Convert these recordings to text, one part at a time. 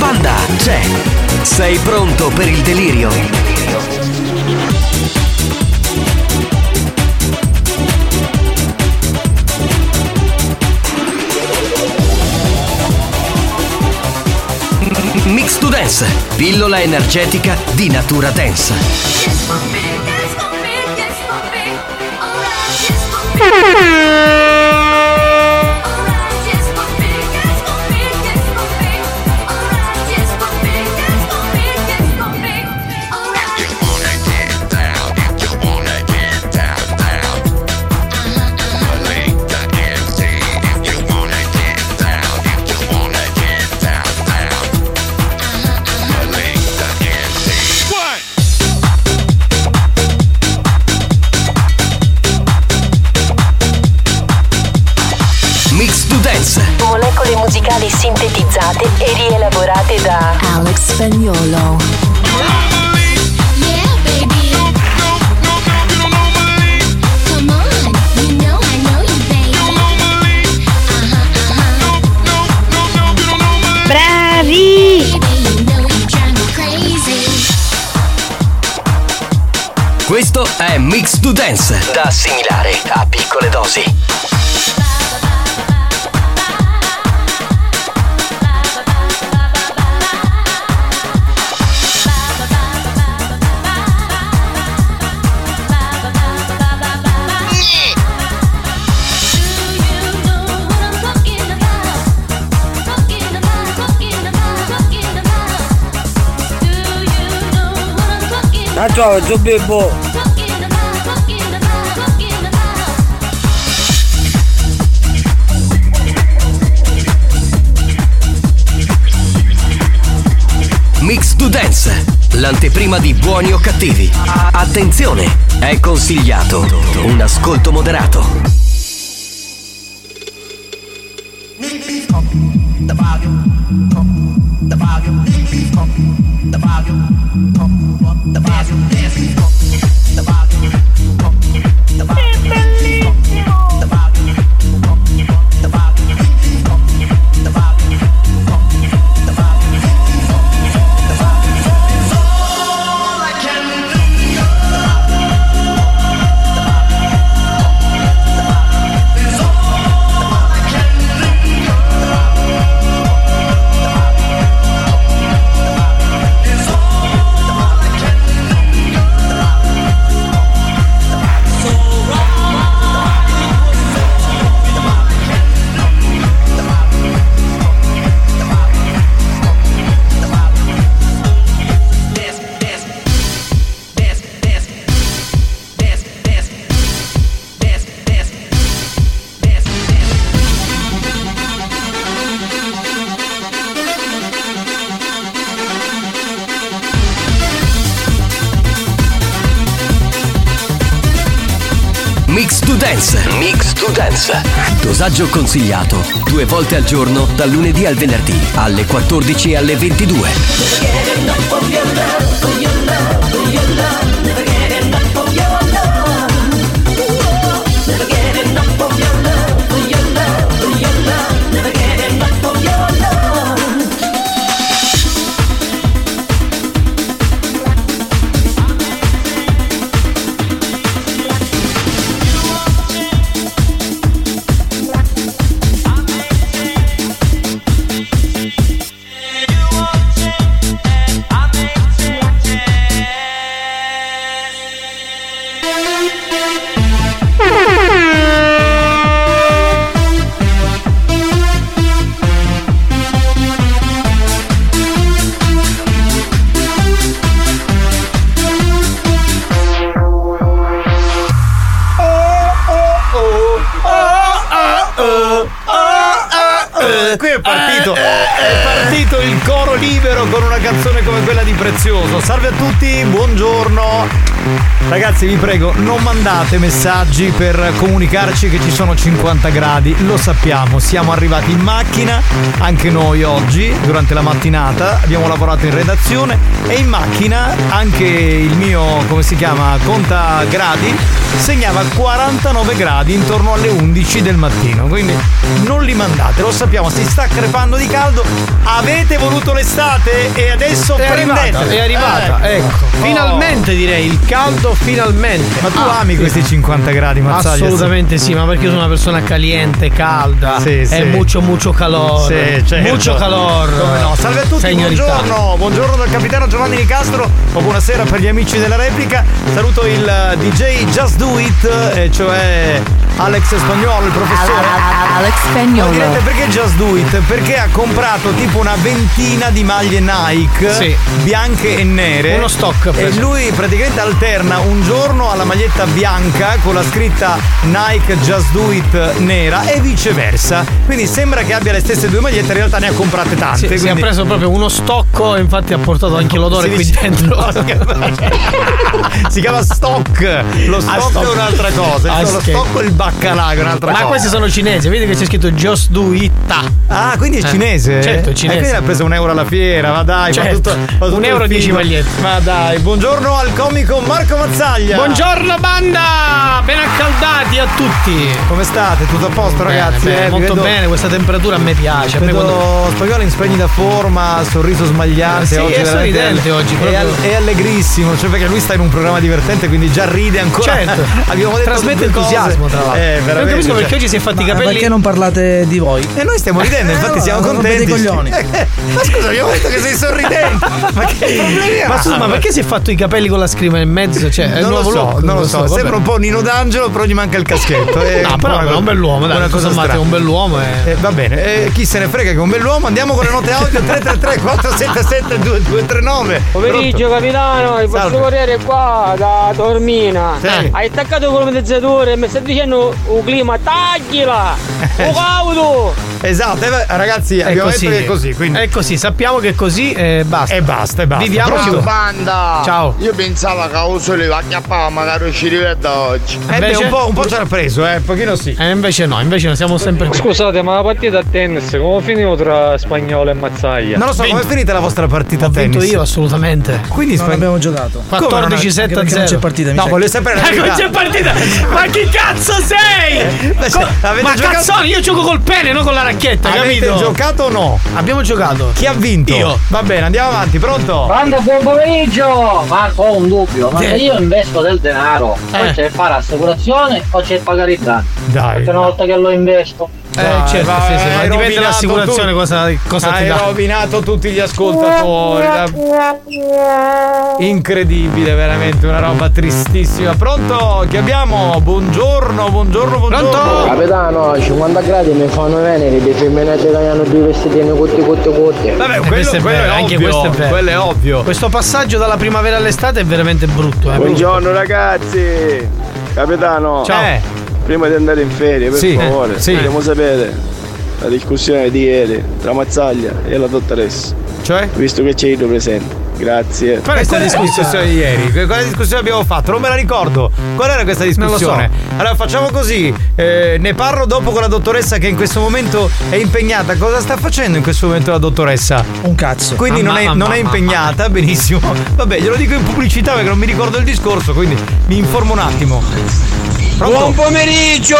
Banda c'è. Sei pronto per il delirio? Mix to Dance, pillola energetica di natura dance. Mix da Alex Spagnolo. Ciao, ciao, bebbo. Mix to Dance, l'anteprima di buoni o cattivi. Attenzione, è consigliato un ascolto moderato. Mix to Dance. Mix to Dance. Dosaggio consigliato due volte al giorno dal lunedì al venerdì alle 14 e alle 22. Vi prego, non mandate messaggi per comunicarci che ci sono 50 gradi, lo sappiamo, siamo arrivati in macchina, anche noi oggi, durante la mattinata, abbiamo lavorato in redazione e in macchina anche il mio, come si chiama, conta gradi, segnava 49 gradi intorno alle 11 del mattino, quindi non li mandate, lo sappiamo, si sta crepando di caldo, avete voluto l'estate e adesso È prendete. arrivata, è arrivata, Eh, ecco. Finalmente direi, il caldo finalmente. Ma tu Ah, ami sì. questi 50 gradi, Mazzaglia? Assolutamente sì, ma perché io sono una persona caliente, calda. Sì, e sì. mucho, mucho calor. Sì, certo. Mucho calor. Come no? Salve a tutti, Signorità. buongiorno, buongiorno dal capitano Giovanni Nicastro o buonasera per gli amici della replica. Saluto il eh, DJ Just Do It, cioè Alex Spagnolo, il professore. Alex Spagnolo. direte perché Just Do It? Perché ha comprato tipo una ventina di maglie Nike Sì. bianche e nere. Uno stock ha E preso. lui praticamente alterna un giorno alla maglietta bianca con la scritta Nike Just Do It nera e viceversa. Quindi sembra che abbia le stesse due magliette, in realtà ne ha comprate tante. Sì, si è quindi- preso proprio uno stocco e infatti ha portato anche l'odore Si qui dice- dentro. No, si chiama stock. Lo stock, Ah, stock. è un'altra cosa. Ah, lo stock o il baccalà è un'altra Ma cosa. questi sono cinesi, vedi che c'è scritto Just Do It. Ah, quindi è Eh, cinese? certo, è E cinese. quindi ha preso un euro alla fiera, ma dai, Certo. tutto, tutto Un euro, dieci figo. magliette. Ma dai, buongiorno al comico Marco Mazzaglia. Buongiorno banda! Ben accaldati a tutti! Come state? Tutto a posto, ragazzi? Bene, bene, Eh, molto vedo- bene, questa temperatura a me piace. A me Vedo quando- Spagnolo in splendida forma, sorriso smagliante. Sì, oggi è sorridente oggi, È, al- è allegrissimo, cioè perché lui sta in un programma divertente, quindi già ride ancora. Certo, Abbiamo detto trasmette entusiasmo tra l'altro. Eh, non veramente. capisco perché oggi si è fatti i Ma capelli. perché non parlate di voi? E noi stiamo ridendo, infatti Eh, siamo contenti. coglioni. Eh, ma scusa, abbiamo detto che sei sorridente. ma che problemi ha? Ma scusa, ma perché si è fatto i capelli con la scrima in mezzo? Cioè, non lo so, look, non lo so. vabbè. Sembra un po' Nino D'Angelo, però gli manca il caschetto. È No, un po' però è un bell'uomo, dai. Una cosa strana. un bell'uomo. Eh, va bene, eh, chi se ne frega che è un bell'uomo? Andiamo con le note audio 333 477 2239. Pomeriggio capitano, il vostro corriere è qua da Tormina. Hai attaccato con il medizzatore e mi stai dicendo un clima, taglila! Un caudo! Esatto, eh, ragazzi, È abbiamo così. detto che è così, quindi È così, sappiamo che è così e basta. e basta, e basta. Viviamoci banda! Ciao. Io pensavo che lo sole va a chiappare, magari ci riveda oggi. Eh beh, Invece- un po', un po' ci ha preso, eh, un pochino sì. E invece no, invece no, siamo sempre Scusate, ma la partita a tennis come finivo tra spagnolo e mazzaglia? Non lo so, Vinto. com'è finita la vostra partita a Ho vinto tennis? io assolutamente. Quindi Non Spagn- abbiamo giocato. 14 7 Anche a perché non 0. c'è partita, mi No, voglio sapere la Ma non verità. c'è partita! Ma chi cazzo sei? Ma Co- ma giocato- cazzone, io gioco col pene, non con la racchetta, Avete capito? giocato o no? Abbiamo giocato. Chi ha vinto? Io. Va bene, andiamo avanti, pronto? Banda, buon pomeriggio! Ma ho un dubbio, ma se io investo del denaro, Eh. poi c'è fare assicurazione o c'è pagare i danni? Dai. Perché una volta che lo investo. Eh, Dai, certo, vai, sì, sì, hai ma dipende dall'assicurazione tu- cosa, cosa ti Hai dà. rovinato tutti gli ascoltatori. Incredibile, veramente una roba tristissima. Pronto? Che abbiamo? Buongiorno, buongiorno, buongiorno. Pronto? Capitano, 50 gradi mi fanno venire, di femminette che hanno due vestitini cutti cutti cutti. Vabbè, Eh, quello, questo è vero, è anche ovvio, questo è vero. Quello è ovvio. Questo passaggio dalla primavera all'estate è veramente brutto. Eh. Buongiorno ragazzi! Capitano, Ciao. Eh, prima di andare in ferie, per Sì, favore, sì. vogliamo sapere la discussione di ieri tra Mazzaglia e la dottoressa, cioè? visto che c'è io presente. Grazie. Qual è questa Qual è la discussione di ieri? Quale discussione abbiamo fatto? Non me la ricordo. Qual era questa Non lo discussione? Allora facciamo così. eh, ne parlo dopo con la dottoressa che in questo momento è impegnata. Cosa sta facendo in questo momento la dottoressa? Un cazzo. Quindi non, è, Mamma, non è mamma, impegnata, benissimo. Vabbè, glielo dico in pubblicità perché non mi ricordo il discorso, quindi mi informo un attimo. Pronto? Buon pomeriggio!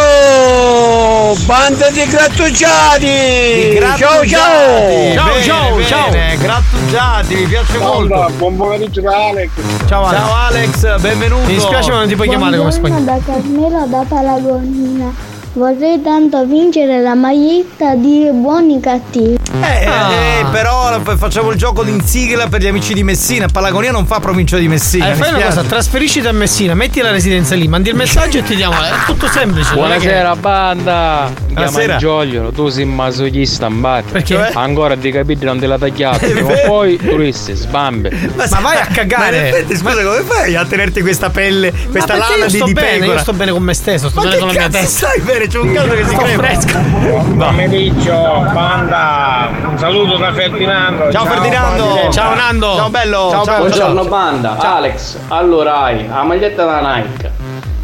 Banda di grattugiati! Di Ciao ciao! Ciao, Bene, ciao, bene, ciao. Grattugiati, mi piace molto. buon pomeriggio da Alex. Ciao Ale. Ciao Alex, benvenuto. Mi dispiace ma non ti puoi chiamare come spagnolo. da Carmelo da Paragonina. Vorrei tanto vincere la maglietta di buoni cattivi. Eh, Ah. eh, però facciamo il gioco in sigla per gli amici di Messina. Palagonia non fa provincia di Messina. Eh, fai una cosa, trasferisci a Messina, metti la residenza lì, mandi il messaggio e ti diamo. È tutto semplice. è che- Buonasera banda! Mi Buonasera. chiamo Giolio, tu sei masochista in bar. Perché? Cioè? Ancora di capire non te la prima o vero. poi turisti, sbambe. Ma, Ma vai a cagare. Ma in effetti, scusa, come fai a tenerti questa pelle, questa Ma lana di, di bene, pecora? io sto bene con me stesso, sto Ma bene che con la mia testa. stai bene bene, c'è un caldo che si crea. fresco. Pomeriggio, banda, un saluto da Ferdinando. Ciao, Ferdinando. Ciao Nando. Ciao bello. Ciao, bello. Buongiorno banda, Alex, allora hai la maglietta da Nike,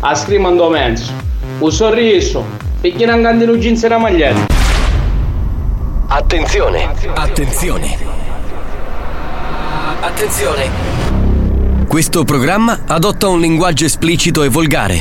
a scrivendo mezzo, un sorriso, e chi non in jeans e la maglietta. Attenzione, attenzione. Attenzione. Questo programma adotta un linguaggio esplicito e volgare,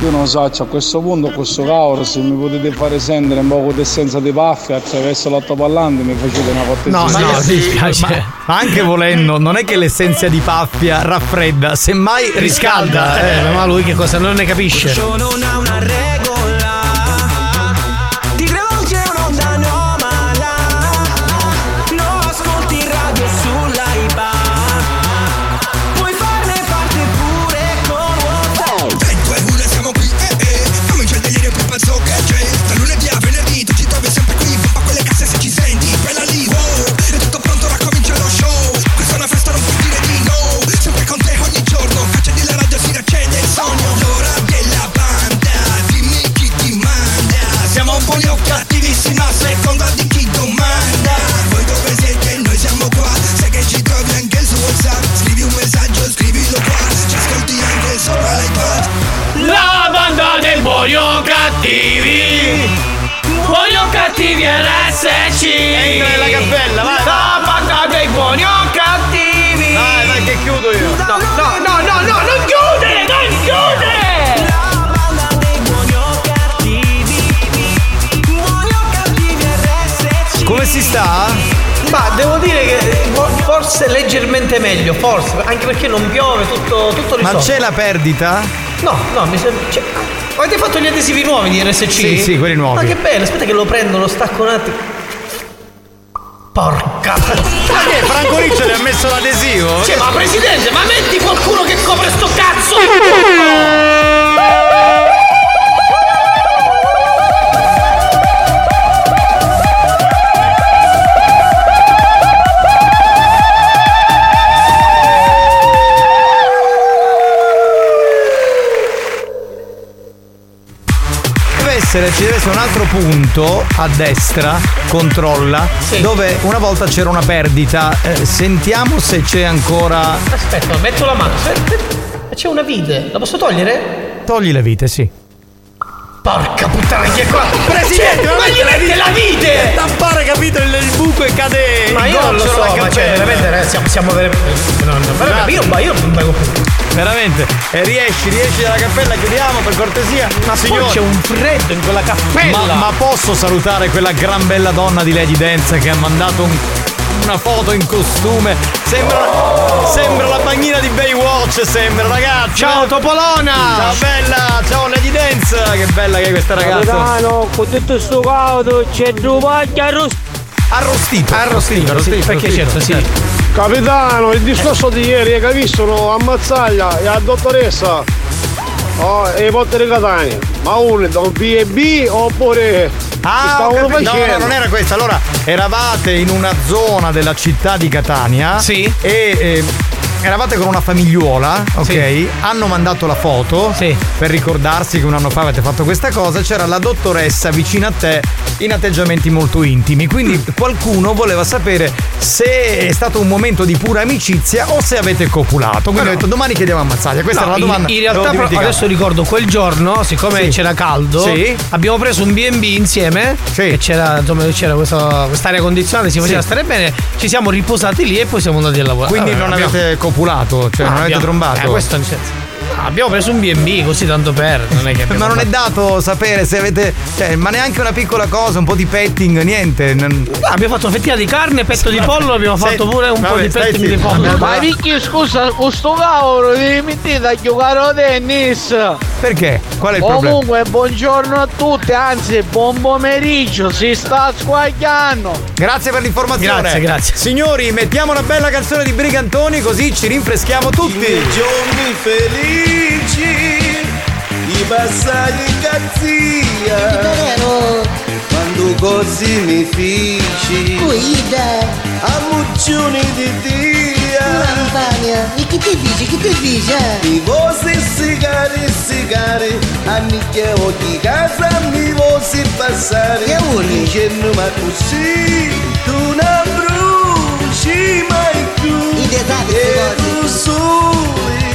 Io non so, a questo punto, questo cavolo, se mi potete fare sentire un po' di essenza di paffe attraverso l'altoparlante mi facete una cortesia. No, no, sì, ma, ma anche volendo, non è che l'essenza di paffia raffredda, semmai riscalda. Riscalda, eh, ma lui che cosa non ne capisce? Buoni o cattivi RSC Entra nella cappella, vai. La banda dei buoni o cattivi Vai, vai che chiudo io. No, no, no, no, no, non chiudere, non chiudere La banda dei buoni o cattivi Buoni o cattivi RSC Come si sta? Ma devo dire che forse leggermente meglio, forse, anche perché non piove, tutto, tutto Ma risolto. c'è la perdita? No, no, mi sembra. Avete fatto gli adesivi nuovi di RSC? Sì, sì, quelli nuovi. Ma che bello, aspetta che lo prendo, lo stacco un attimo. Porca. Ma che Franco Riccioli ha messo l'adesivo? Cioè, ma presidente, ma metti qualcuno che copre sto cazzo! essere, ci deve essere un altro punto a destra, controlla, dove una volta c'era una perdita. Eh, sentiamo se c'è ancora. Aspetta, metto la mano. Aspetta, C'è una vite, la posso togliere? Togli le vite, sì. Porca puttana che qua! Presidente, Cioè, ma gli mette la vite! Tappare, capito, il, il buco e cade. Ma io non lo so, ma cioè, veramente ragazzi, siamo, siamo veramente. No, no, veramente, io, io non bevo più. Veramente. E riesci, riesci dalla cappella, chiudiamo per cortesia. Ma signore. poi c'è un freddo in quella cappella! Ma, ma posso salutare quella gran bella donna di Lady Dance che ha mandato un- una foto in costume? Sembra, sembra la bagnina di Baywatch, sembra ragazzi. Ciao Topolona! Ciao bella, ciao Lady Dance. Che bella che è questa ragazza. Capitano, con tutto sto caldo c'è due paglie arrostite. Arrostito. Arrostito, arrostito, perché certo, sì. Capitano, il discorso di ieri è che ha visto no, a Mazzaglia e a dottoressa oh, e i potti di Catania. Ma uno è da un B&B oppure Ah, no, no, non era questa. Allora, eravate in una zona della città di Catania. Sì. E eh, eravate con una famigliuola, ok? Hanno mandato la foto Sì. per ricordarsi che un anno fa avete fatto questa cosa. C'era la dottoressa vicino a te in atteggiamenti molto intimi. Quindi qualcuno voleva sapere se è stato un momento di pura amicizia o se avete copulato. Quindi Però- ho detto domani chiediamo a Mazzaglia. Questa No, era la domanda. In, realtà, però, adesso ricordo quel giorno, siccome Sì. c'era caldo, Sì. abbiamo preso un BB insieme. Sì. E c'era, insomma, c'era questa, quest'aria condizionata, si faceva Sì. stare bene. Ci siamo riposati lì e poi siamo andati a lavorare. Quindi Vabbè, non abbiamo- avete copulato, cioè No, non avete abbiamo- trombato. Eh, questo senso. Abbiamo preso un B&B così tanto per, non è che abbiamo Ma non è dato sapere se avete. Cioè, ma neanche una piccola cosa, un po' di petting, niente. non- No, abbiamo fatto fettina di carne, petto di pollo, abbiamo Sì. fatto pure un po' Vabbè, di stai petting di zitto. pollo. Ma Vicky scusa, questo cavolo devi mettete a giocare a tennis. Perché? Qual è il problema? Comunque buongiorno a tutti, anzi buon pomeriggio, si sta squagliando. Grazie per l'informazione. Grazie, grazie. Signori, mettiamo una bella canzone di Brigantoni così ci rinfreschiamo tutti. giorni felici, i passaggi cazzia. Quando così mi fici, a muccioni di dia. Campania, e che ti dici, che ti dici? Mi vosi sigari, sigari, a nicchia di casa mi vosi passare. Che vuoi? Dicendo ma così, tu non bruci mai più. E tu soli,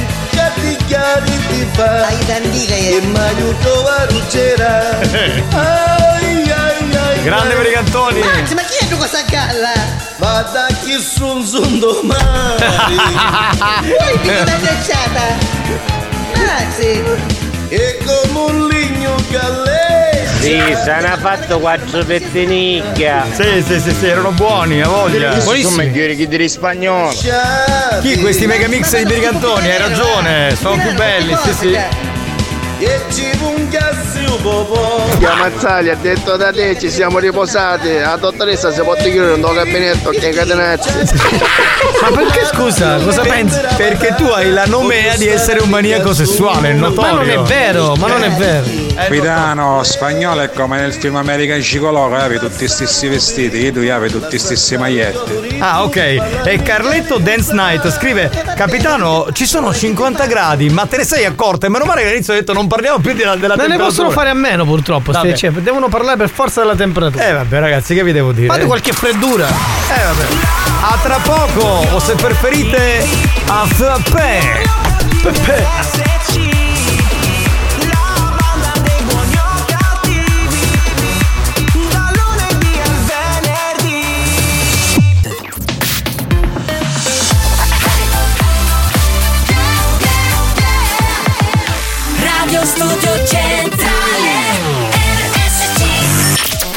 fa. Ai dandica E mi aiuto a ruggera. Ai ai ai. Grande. Brigantoni. Max, ma chi è tu questa galla? Vada chi sun sun domani. Vuoi figlio da frecciata? Max, E come un ligno galleggia. Sì, se ne ha fatto quattro pettinicchia. Sì, sì, sì, sì, erano buoni, a voglia. Buonissimi. migliori che di spagnolo. Chi questi mega mix di Brigantoni? Hai ragione, sono più belli, sì, sì. E ci pungassi un po'. Chiamazzali ha detto da te ci siamo riposati, la dottoressa si può chiudere un tuo gabinetto che catenazzi. Ma perché scusa, cosa pensi? Perché tu hai la nomea di essere un maniaco sessuale, è Ma notorio. non è vero, ma non è vero. Capitano, spagnolo è come nel film American Gigolo, avevi tutti gli stessi vestiti, tu avevi tutti gli stessi maglietti. Ah, ok. E Carletto Dance Night scrive: Capitano, ci sono 50 gradi, ma te ne sei accorta? E meno male che all'inizio ho detto non parliamo più della, della Non ne temperatura. possono fare a meno purtroppo, ste- cioè, devono parlare per forza della temperatura. Eh vabbè ragazzi, che vi devo dire? Fate qualche freddura. Eh vabbè. A tra poco, o se preferite, a Pepe. Pepe.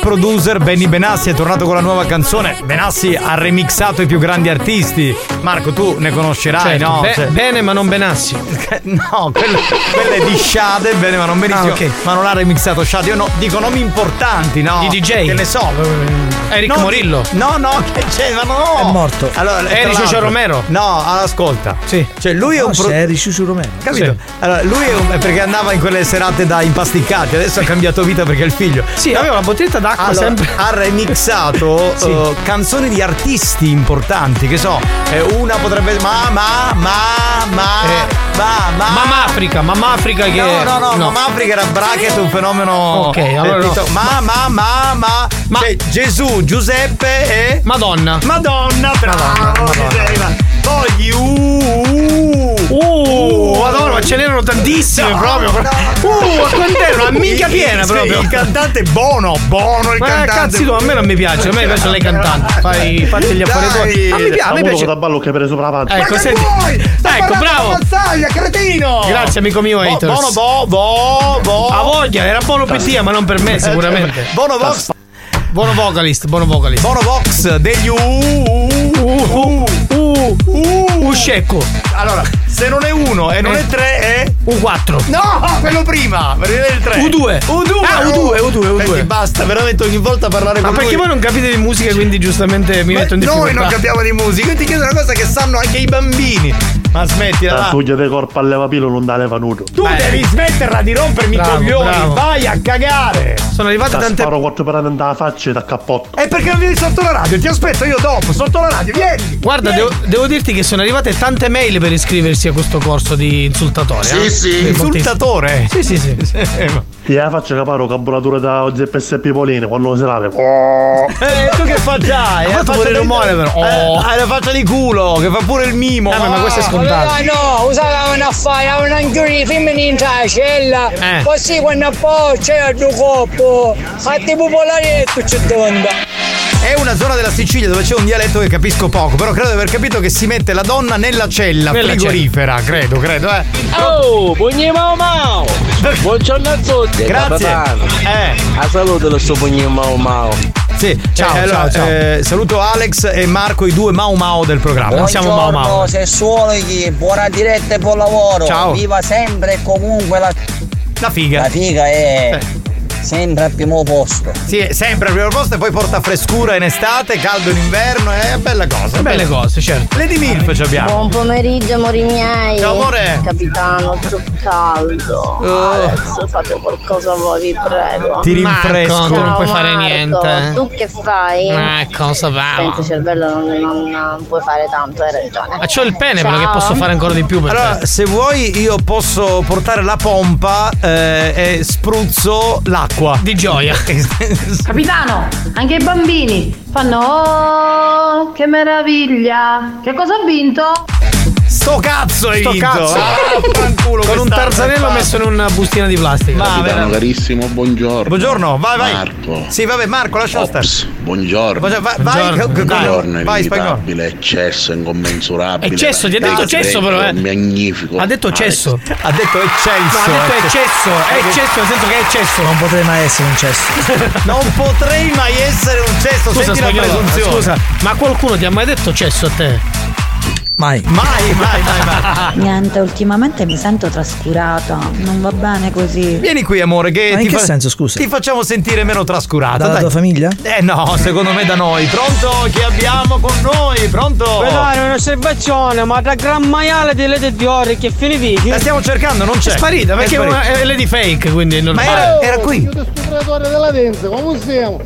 Producer Benny Benassi è tornato con la nuova canzone. Benassi ha remixato i più grandi artisti. Marco, tu ne conoscerai, Certo, no? be- Cioè- Bene, ma non Benassi. No, quello, quello è di Shade, bene, ma non benissimo. Ah, ok. Ma non ha remixato Shade. Io no, dico nomi importanti, no? Di DJ. Che ne so. Eric No, Morillo. No, no, che c'è, ma no. È morto. Allora, Eric Ciuccio Romero. No, ascolta. Sì. Cioè, lui è un pro- Eri Ciuccio Romero. Capito? Allora, lui è, un- è perché andava in quelle serate da impasticcati, adesso ha cambiato vita perché è il figlio. Sì, aveva la bottiglietta d'acqua Allora, sempre. ha remixato Sì. eh, canzoni di artisti importanti, che so, eh, una potrebbe ma ma ma ma Eh. ma ma Mamma Africa, Mamma Africa che. No, no, no, Mamma Africa era bracket, un fenomeno. Ok, allora no. Ma, ma, ma, ma, Ma- Cioè, Gesù, Giuseppe e. Madonna. Madonna, bravo, Madonna. Poi gli uh, Uh, madonna, ma ce n'erano tantissime No, proprio. no, no. Uh, a quant'era? Una mica piena il- proprio. Il cantante Bono, Bono il Ma cantante. cazzi tu, a me non mi piace, a me piace lei cantante. Fai, fatti gli affari tuoi. A me piace, a me piace. da ballo che per sopra la pancia. Ecco, Ma senti. Ecco, bravo. cretino. Grazie, amico mio, haters. Bono, bo, bo, bo. A voglia, era buono per te, ma non per me, sicuramente. Bono Vox. Buono vocalist, buono vocalist. Bono Vox degli uh, Uh, uh, uh, uh, scecco. Allora, se non è uno e non Eh. è tre è. U4. No, quello prima, perché è il 3. U2. U2. Ah, U2, U2, U2. Senti, basta, veramente ogni volta parlare Ma con perché lui. voi non capite di musica, quindi giustamente mi Ma metto in noi difficoltà. non capiamo di musica, io ti chiedo una cosa che sanno anche i bambini. Ma smettila, va. Tu gli dei corpo al levapilo non da levanuto. Tu devi smetterla di rompermi i coglioni, bravo. vai a cagare. Sono arrivate tante. sparo quattro per nella faccia e da cappotto. E perché non vieni sotto la radio? Ti aspetto io dopo, sotto la radio, vieni. Guarda, vieni. devo, devo dirti che sono arrivate tante mail per iscriversi a questo corso di insultatore. Sì, eh? sì. Insultatore. Sì, sì, sì. Ti la faccia capare un carburatore da ZPS Pipolini quando lo si lave. Oh. Eh, tu che facciai? Ha fatto pure il rumore, però. Oh. Hai la faccia di culo, che fa pure il mimo. Vabbè, ma questo è scontato. no, usavano a fare una ingiuria femmina in cella. Eh. Così quando poi c'è due coppo, fatti popolari e tu c'è domanda. È una zona della Sicilia dove c'è un dialetto che capisco poco, però credo di aver capito che si mette la donna nella cella Nella frigorifera, credo, credo, eh. Oh, pugni mau mau! Buongiorno a tutti! Grazie. capitano. Eh. A saluto del suo pugni mau mau! Sì, Ciao, eh, allora, ciao, ciao. eh, saluto Alex e Marco, i due Mau Mau del programma. Non siamo Mau Mau. sessuologi, buona diretta e buon lavoro. Ciao. Viva sempre e comunque la, La figa. la figa è Eh. Sempre al primo posto. Sì, è sempre al primo posto e poi porta frescura in estate, caldo in inverno, è bella cosa. Belle cose, certo. Lady Milf ci abbiamo. Buon pomeriggio, amori miei. Ciao, amore. Capitano, troppo caldo. Oh. Adesso fate qualcosa voi, vi prego. Ti rinfresco. Marco, tu non puoi fare niente. Tu che fai? Ma cosa va? Senza cervello non, non- non puoi fare tanto, hai ragione. Ma c'ho il pene, però che posso fare ancora di più per Allora, te. se vuoi io posso portare la pompa eh, e spruzzo l'acqua. Di gioia. Capitano, anche i bambini fanno oh, che meraviglia. Che cosa ha vinto? Sto cazzo hai Sto vinto! cazzo. Ah, fanculo, Con un tarzanello messo in una bustina di plastica. Ma Capitano carissimo, buongiorno. Buongiorno, vai, vai. Marco. Sì, vabbè, Marco, lascia stare. Buongiorno. Vai, vai, Buongiorno. Buongiorno, vai, spagnolo. inevitabile, eccesso, incommensurabile. Eccesso, ti ha detto cesso però, eh. Magnifico. Ha detto cesso. Ha detto eccelso. No, ha detto eccesso. È eccesso, nel senso che è eccesso. Non potrei mai essere un cesso. Non potrei mai essere un cesso, Scusa, senti la presunzione. scusa, ma qualcuno ti ha mai detto cesso a te? Mai. Mai, mai, mai, mai. Niente, ultimamente mi sento trascurata, non va bene così. Vieni qui, amore, che Ma ti in che senso, scusa? Ti facciamo sentire meno trascurata. Dalla dai. tua famiglia? Eh no, secondo me da noi. Pronto? Chi abbiamo con noi? Pronto? Vedete un'osservazione, ma da gran maiale di Lady Diori che fine? La stiamo cercando, non c'è. È sparita perché è, sparita. una, è lady fake, quindi è Ma normale. era, era qui. Io stupratore della denza, come siamo?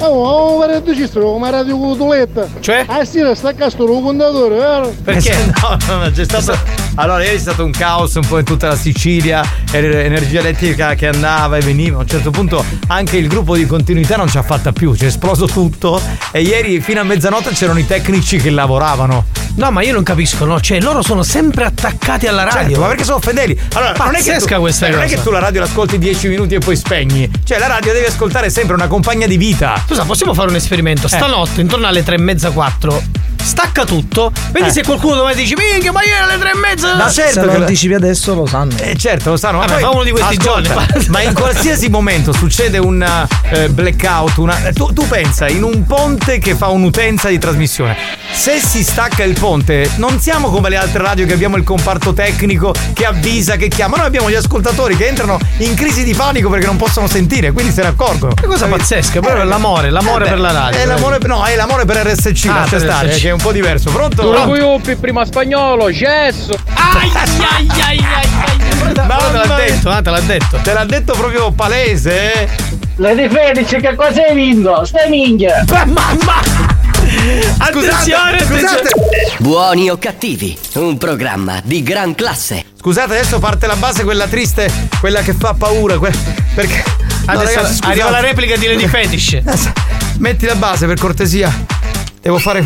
Oh, ma fare due come radio cotoletta. Cioè? Ah sì, sta a castro un contatore, vero? Perché? No, no, no, c'è stato. Allora, ieri è stato un caos un po' in tutta la Sicilia, era energia elettrica che andava e veniva. A un certo punto anche il gruppo di continuità non ci ha fatta più, c'è esploso tutto. E ieri fino a mezzanotte c'erano i tecnici che lavoravano. No, ma io non capisco, no? Cioè, loro sono sempre attaccati alla radio. Certo, ma perché sono fedeli? Allora, non è, che Pazzesca tu, questa eh, non è cosa. che tu la radio l'ascolti 10 minuti e poi spegni. Cioè, la radio devi ascoltare sempre una compagna di vita. Scusa, possiamo fare un esperimento? Stanotte, intorno alle tre e mezza, quattro, stacca tutto, vedi Eh. se qualcuno domani dice minchia ma ieri alle tre e mezza Ma certo Se lo che la- anticipi adesso lo sanno. Eh certo, lo sanno. ma Vabbè, fa uno di questi ascolta, giorni. Ma in qualsiasi momento succede un eh, blackout, una, eh, tu, tu pensa in un ponte che fa un'utenza di trasmissione. Se si stacca il ponte, non siamo come le altre radio che abbiamo il comparto tecnico che avvisa, che chiama. Noi abbiamo gli ascoltatori che entrano in crisi di panico perché non possono sentire, quindi se ne accorgono. Che cosa pazzesca, però è l'amore, l'amore Eh, per la radio. È l'amore, no, è l'amore per RSC, Ah, lascia per stare, che è un po' diverso. Pronto? Tu Iuppi, prima spagnolo, gesso. Ai ai ai ai ai. Mamma te l'ha detto, ah, te l'ha detto. Te l'ha detto proprio palese, eh? Lady Felice, che cosa hai vinto? Stai minchia! Mamma! Attenzione, attenzione. Buoni o cattivi, un programma di gran classe. Scusate, adesso parte la base, quella triste, quella che fa paura. que- perché. Adesso ragazzi, arriva la replica di Lady Fetish. Metti la base per cortesia. Devo fare.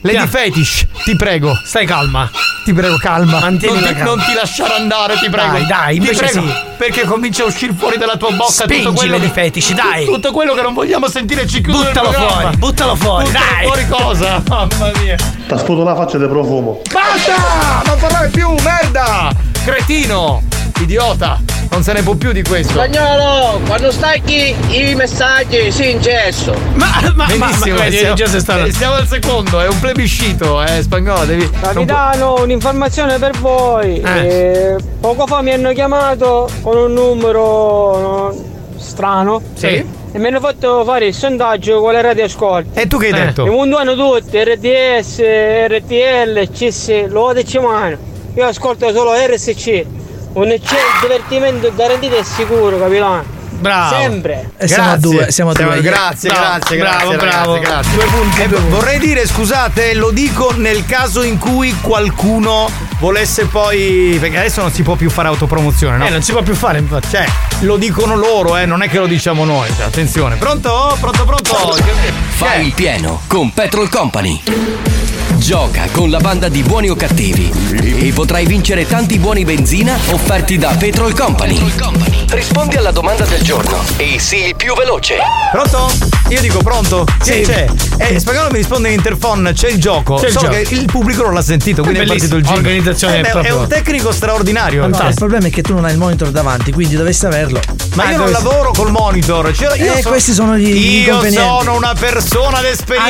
Lady Piano. Fetish, ti prego. Stai calma. Ti prego, calma. Mantieni non, ti, calma. non ti lasciare andare, ti prego. Dai, dai, ti prego, sì. Perché comincia a uscire fuori dalla tua bocca tutto Spingi quello Lady che- Fetish, dai. Tutto quello che non vogliamo sentire ci chiude Buttalo fuori, buttalo fuori, Buttalo dai. fuori cosa? Mamma mia. Ti sputo la faccia di profumo. Basta! Non parlare più, merda! Cretino! Idiota! Non se ne può più di questo. Spagnolo, quando stacchi i messaggi, si incesso. Ma, ma, Benissimo, ma, vedi, siamo, già sei stato. eh, siamo al secondo, è un plebiscito, eh, spagnolo, devi. non pu- Capitano, un'informazione per voi. Eh. Eh, poco fa mi hanno chiamato con un numero no, strano. Sì. E mi hanno fatto fare il sondaggio con le radio ascolti. E tu che hai Eh. detto? Il mondo hanno tutti, RDS, RTL, CS, lo e mano. Io ascolto solo RSC. Un eccellente divertimento garantito e sicuro, capitano. Bravo. Sempre. E siamo a due, siamo a due. Grazie, Bravo, grazie, bravo, grazie, bravo. ragazzi, grazie. Due punti, Eh, due vorrei dire, scusate, lo dico nel caso in cui qualcuno volesse poi. Perché adesso non si può più fare autopromozione, no? Eh, non si può più fare, infatti. Cioè, lo dicono loro, eh, non è che lo diciamo noi. Cioè, attenzione. Pronto? Pronto, pronto? Fai il pieno con Petrol Company. Gioca con la banda di buoni o cattivi e potrai vincere tanti buoni benzina offerti da Petrol Company. Rispondi alla domanda del giorno e sii il più veloce. Pronto? Io dico pronto? Sì, Sì. c'è. Eh, spagnolo mi risponde in interphone, c'è il gioco. C'è il Solo gioco. che il pubblico non l'ha sentito, quindi è, bellissimo. partito il giro. Organizzazione Eh, beh, è proprio- un tecnico straordinario. No, il problema è che tu non hai il monitor davanti, quindi dovresti averlo. Ma Ah, io non lavoro col monitor. Cioè, io Eh, sono- questi sono gli Io sono una persona d'esperienza.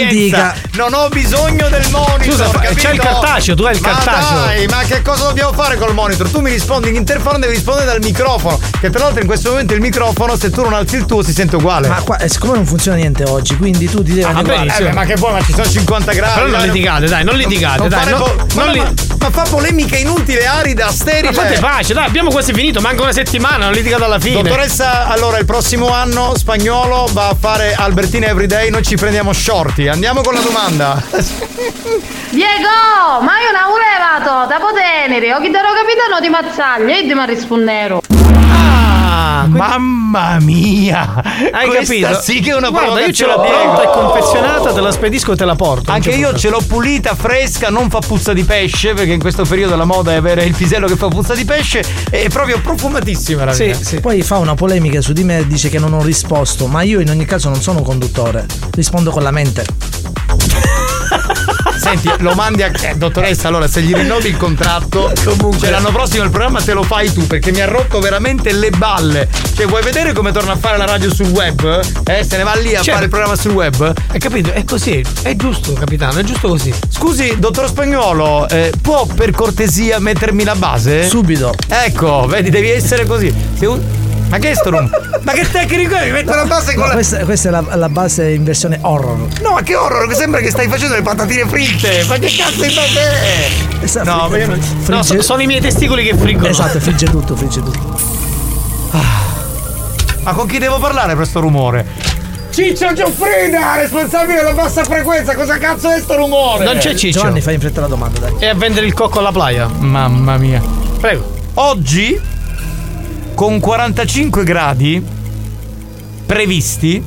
Antica. Non ho bisogno del monitor. Scusa, c'è il cartaceo, tu hai il ma cartaceo. Dai, ma che cosa dobbiamo fare col monitor? Tu mi rispondi in interfono, devi rispondere dal microfono. Che tra l'altro in questo momento il microfono, se tu non alzi il tuo, si sente uguale. Ma qua, eh, siccome non funziona niente oggi, quindi tu ti devi Ah, adeguare. Eh, beh, ma che vuoi? Ma ci sono 50 gradi. Però non litigate, dai, non litigate, non dai, fare no- po- non ma, li- ma- ma fa polemica inutile, arida, sterile. Ma fate pace, dai, abbiamo quasi finito, manca una settimana, non litigate alla fine. Dottoressa, allora il prossimo anno spagnolo va a fare Albertina Everyday, noi ci prendiamo shorty. Andiamo con la domanda. Diego, ma io non volevo, da potenere, ho chiesto capitano di Mazzaglia e di mi rispondero. Ah, mamma mia! Hai capito? Sì che è una Guarda, io ce l'ho pronta e Diego. confezionata, te la spedisco e te la porto. Anche io ce l'ho pulita, fresca, non fa puzza di pesce, perché in questo periodo la moda è avere il pisello che fa puzza di pesce, è proprio profumatissima la mia. Poi fa una polemica su di me e dice che non ho risposto, ma io in ogni caso non sono conduttore, rispondo con la mente. Senti, lo mandi a. Eh, dottoressa, allora se gli rinnovi il contratto, comunque cioè, l'anno prossimo il programma te lo fai tu perché mi ha rotto veramente le balle. Cioè, vuoi vedere come torna a fare la radio sul web? Eh, se ne va lì a Cioè, fare il programma sul web? Hai capito? È così, è giusto, capitano, è giusto così. Scusi, dottor Spagnolo, eh, può per cortesia mettermi la base? Subito. Ecco, vedi, devi essere così. Se un- Ma che è sto rum? Ma che tecnico è? Mi metto la base con No, la. questa, questa è la, la base in versione horror. No, ma che horror, che sembra che stai facendo le patatine fritte! Ma che cazzo di base è? Questa No, fri- ma io non- frigge- No, so- sono i miei testicoli che friggono. Esatto, frigge tutto, frigge tutto. Ma con chi devo parlare per sto rumore? Ciccio Gioffrida, responsabile della bassa frequenza, cosa cazzo è sto rumore? Non c'è Ciccio. Giovanni, fai in fretta la domanda, dai. E a vendere il cocco alla playa. Mamma mia. Prego. Oggi, con 45 gradi previsti,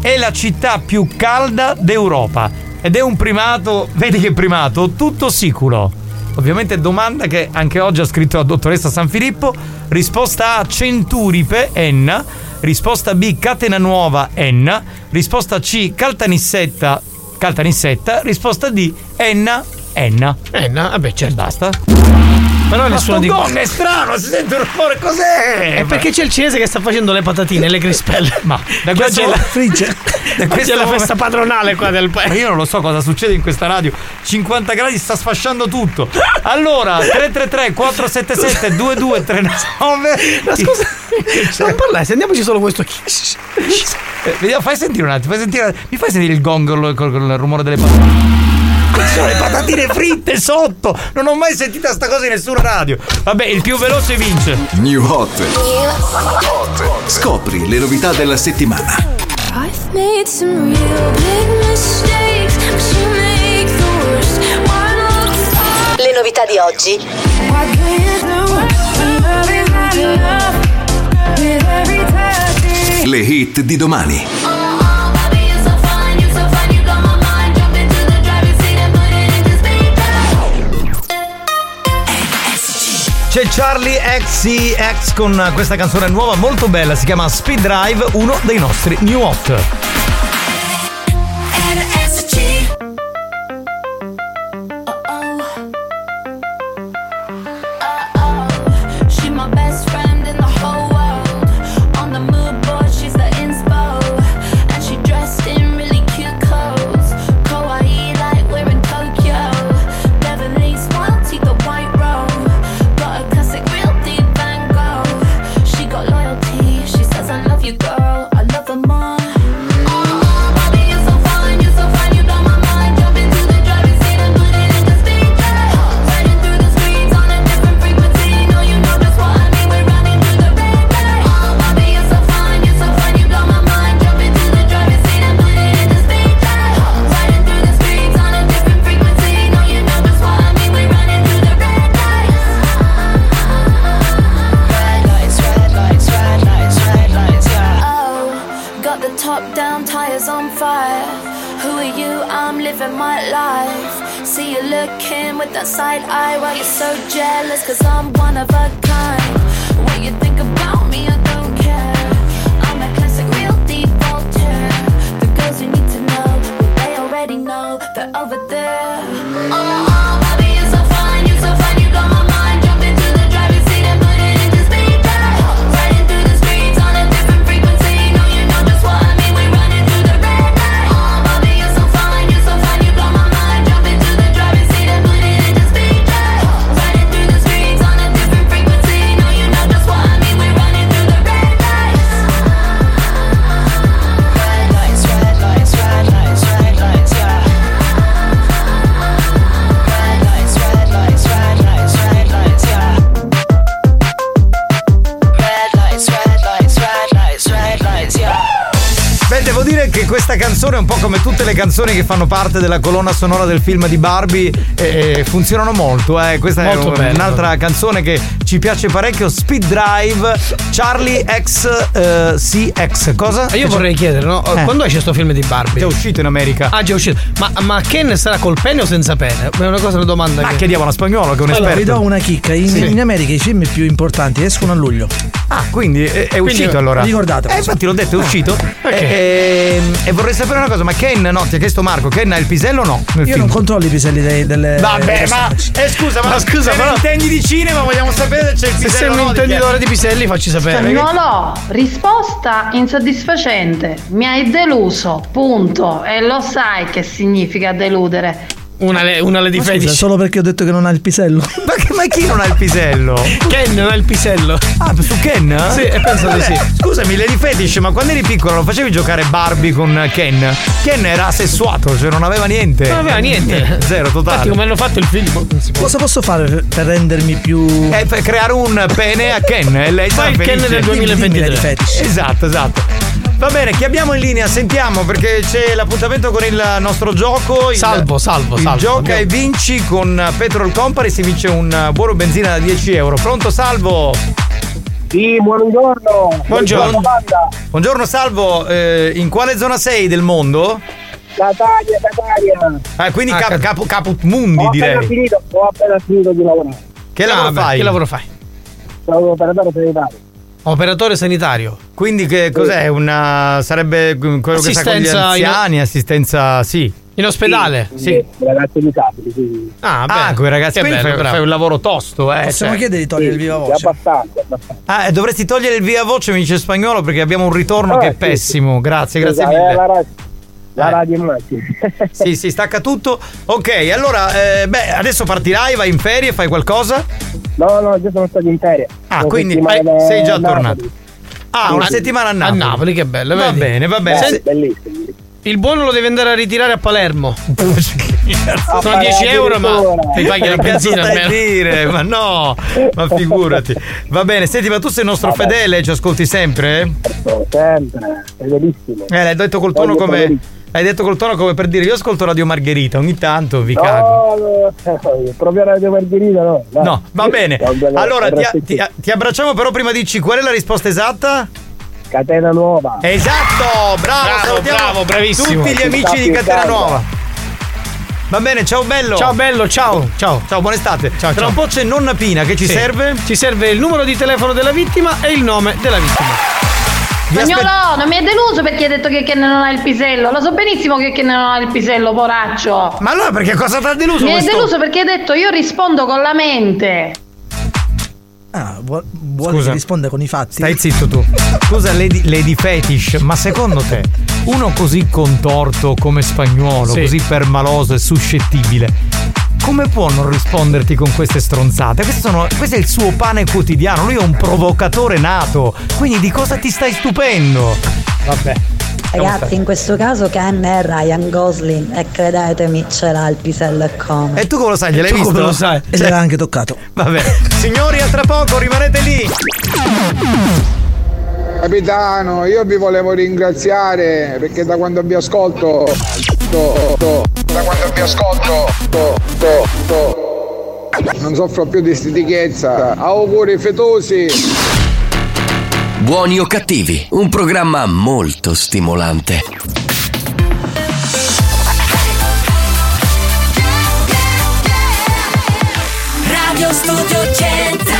è la città più calda d'Europa. Ed è un primato, vedi che primato, tutto sicuro. Ovviamente domanda che anche oggi ha scritto la dottoressa San Filippo. Risposta A Centuripe N. Risposta B Catena Nuova N. Risposta C Caltanissetta Caltanissetta. Risposta D, Enna, Enna. Enna, vabbè, certo. Basta. Però Ma nessuno di gong è strano, si sente un rumore, cos'è? È perché c'è il cinese che sta facendo le patatine, le crispelle. Ma da questo la, frigge. da oggi questo è la festa padronale qua del Ma paese. io non lo so cosa succede in questa radio. 50 gradi sta sfasciando tutto. Allora, 333 477 2239. Ma scusa, non parlare, sentiamoci solo questo. Eh, vediamo, fai sentire un attimo, fai sentire, mi fai sentire il gong col- col rumore delle patatine? Ci sono le patatine fritte sotto! Non ho mai sentito sta cosa in nessuna radio. Vabbè, il più veloce vince. New Hot. Scopri le novità della settimana. I've made some real big mistakes, but you make the worst one. Le novità di oggi. Le hit di domani. C'è Charlie XCX con questa canzone nuova molto bella, si chiama Speed Drive, uno dei nostri new hot. Canzoni che fanno parte della colonna sonora del film di Barbie, eh, funzionano molto. Eh. Questa Molto è un- un'altra canzone che ci piace parecchio. Speed Drive, Charlie X eh, CX. Cosa? Io vorrei chiedere, no? Eh. Quando esce sto film di Barbie? Già uscito in America. Ah, già uscito. Ma, ma Ken sarà col pene o senza pene? È una cosa, una domanda. Ma che... chiediamo a spagnolo che è un Allora, vi esperto. do una chicca. In, Sì. in America i film più importanti escono a luglio. Ah, quindi è, è uscito allora. Ricordatelo. Eh, infatti l'ho detto, è uscito. E, e vorrei sapere una cosa, ma Ken, no, ti ha chiesto Marco, Ken ha il pisello o no? Nel Io film? non controllo i piselli dei- delle. Vabbè, ma eh, scusa, ma, Ma scusa, se però- intendi di cinema, vogliamo sapere se c'è il Se pisello sei un no intenditore di piselli, facci sapere. No, no, risposta insoddisfacente. Mi hai deluso, punto. E lo sai che significa deludere. Una, le- una scusa, Fetish. solo perché ho detto che non ha il pisello. Ma, che- ma chi non ha il pisello? Ken non ha il pisello. Ah, su Ken? Sì, e penso di Vabbè, sì. Scusami, Lady Fetish, ma quando eri piccolo lo facevi giocare Barbie con Ken? Ken era asessuato, cioè non aveva niente. Non aveva niente. Zero, totale. Infatti, come hanno fatto il film, non. Cosa posso fare per- rendermi più. È per creare un pene a Ken e lei Fai il Ken del 2023. Dimmi, Lady Fetish. Esatto, esatto. Va bene, chi abbiamo in linea? Sentiamo perché c'è l'appuntamento con il nostro gioco. il- Salvo, salvo, il salvo. Gioca e vinci con Petrol Company. Si vince un buono benzina da 10 euro. Pronto, salvo? Sì, buongiorno. Buongiorno. Buongiorno, salvo. Eh, in quale zona sei del mondo? Catania, Catania. Ah, quindi Ah, cap- caput mundi Ho appena direi. finito, ho appena finito di lavorare. Che Ah, lavoro beh, fai? Che lavoro fai? Sono operatore sanitario. Operatore sanitario. Quindi che cos'è? Una sarebbe quello che sta con gli Assistenza in- anziani, assistenza, sì. In ospedale? Sì. I ragazzi disabili, sì. Ah, Ah, con i ragazzi Che quindi bello, fai, fai un lavoro tosto, eh. Possiamo cioè. chiedere di togliere il viva Sì, voce? abbastanza, abbastanza. Ah, e dovresti togliere il via voce, mi dice spagnolo, perché abbiamo un ritorno Ah, che è sì, pessimo. Grazie, grazie Scusa, mille. eh, la, ra- la radio in macchina. Sì, sì, stacca tutto. Ok, allora, eh, beh, adesso partirai, vai in ferie, fai qualcosa? No, no, già sono stato in ferie. Ah, Una quindi eh, sei già Napoli. tornato. Ah, una Sì. settimana a A Napoli. Napoli, che bello. Va vedi? bene, va bene. Eh, Se- bellissimo. Il buono lo devi andare a ritirare a Palermo. Sono fare 10 euro, ma ti paghi la benzina a almeno. dire? Ma no, ma figurati. Va bene, senti, ma tu sei il nostro Vabbè. fedele, ci ascolti sempre? eh? Sempre, è bellissimo. Eh, l'hai detto col tono come. L'hai detto col tono come per dire io ascolto Radio Margherita, ogni tanto vi cago. No, no, proprio Radio Margherita no. dai. No, va bene. Allora ti, ti- ti abbracciamo, però prima dici qual è la risposta esatta? Catena nuova. Esatto, bravo, Bravo, bravo, bravissimo. Tutti gli Ci amici di Catena. Nuova. Va bene, ciao bello. Ciao bello, ciao. Ciao. Ciao, buona estate. Ciao, Tra ciao. un po' c'è nonna Pina che ci Sì. serve. Ci serve il numero di telefono della vittima e il nome della vittima. Vi aspe- Spagnolo, non mi è deluso perché hai detto che, che non ha il pisello. Lo so benissimo che, che non ha il pisello, poraccio. Ma allora perché cosa ti ha deluso Mi hai questo? deluso perché hai detto io rispondo con la mente. Ah, vuole, vuole Scusa. risponda con i fatti? Stai zitto tu. Scusa Lady, Lady Fetish, ma secondo te uno così contorto come spagnolo, Sì. così permaloso e suscettibile, come può non risponderti con queste stronzate? Sono- questo è il suo pane quotidiano, lui è un provocatore nato, quindi di cosa ti stai stupendo? Vabbè. Ragazzi, in questo caso Ken è Ryan Gosling e credetemi ce l'ha il pisello e come. E tu come lo sai? Gliel'hai Tu visto? come lo sai? E l'ha anche toccato. Vabbè. Signori, a tra poco, rimanete lì. Capitano, io vi volevo ringraziare perché da quando vi ascolto, to, to, da quando vi ascolto, to, to, to, non soffro più di stitichezza. Auguri fetosi. Buoni o cattivi, un programma molto stimolante. Radio Studio Centrale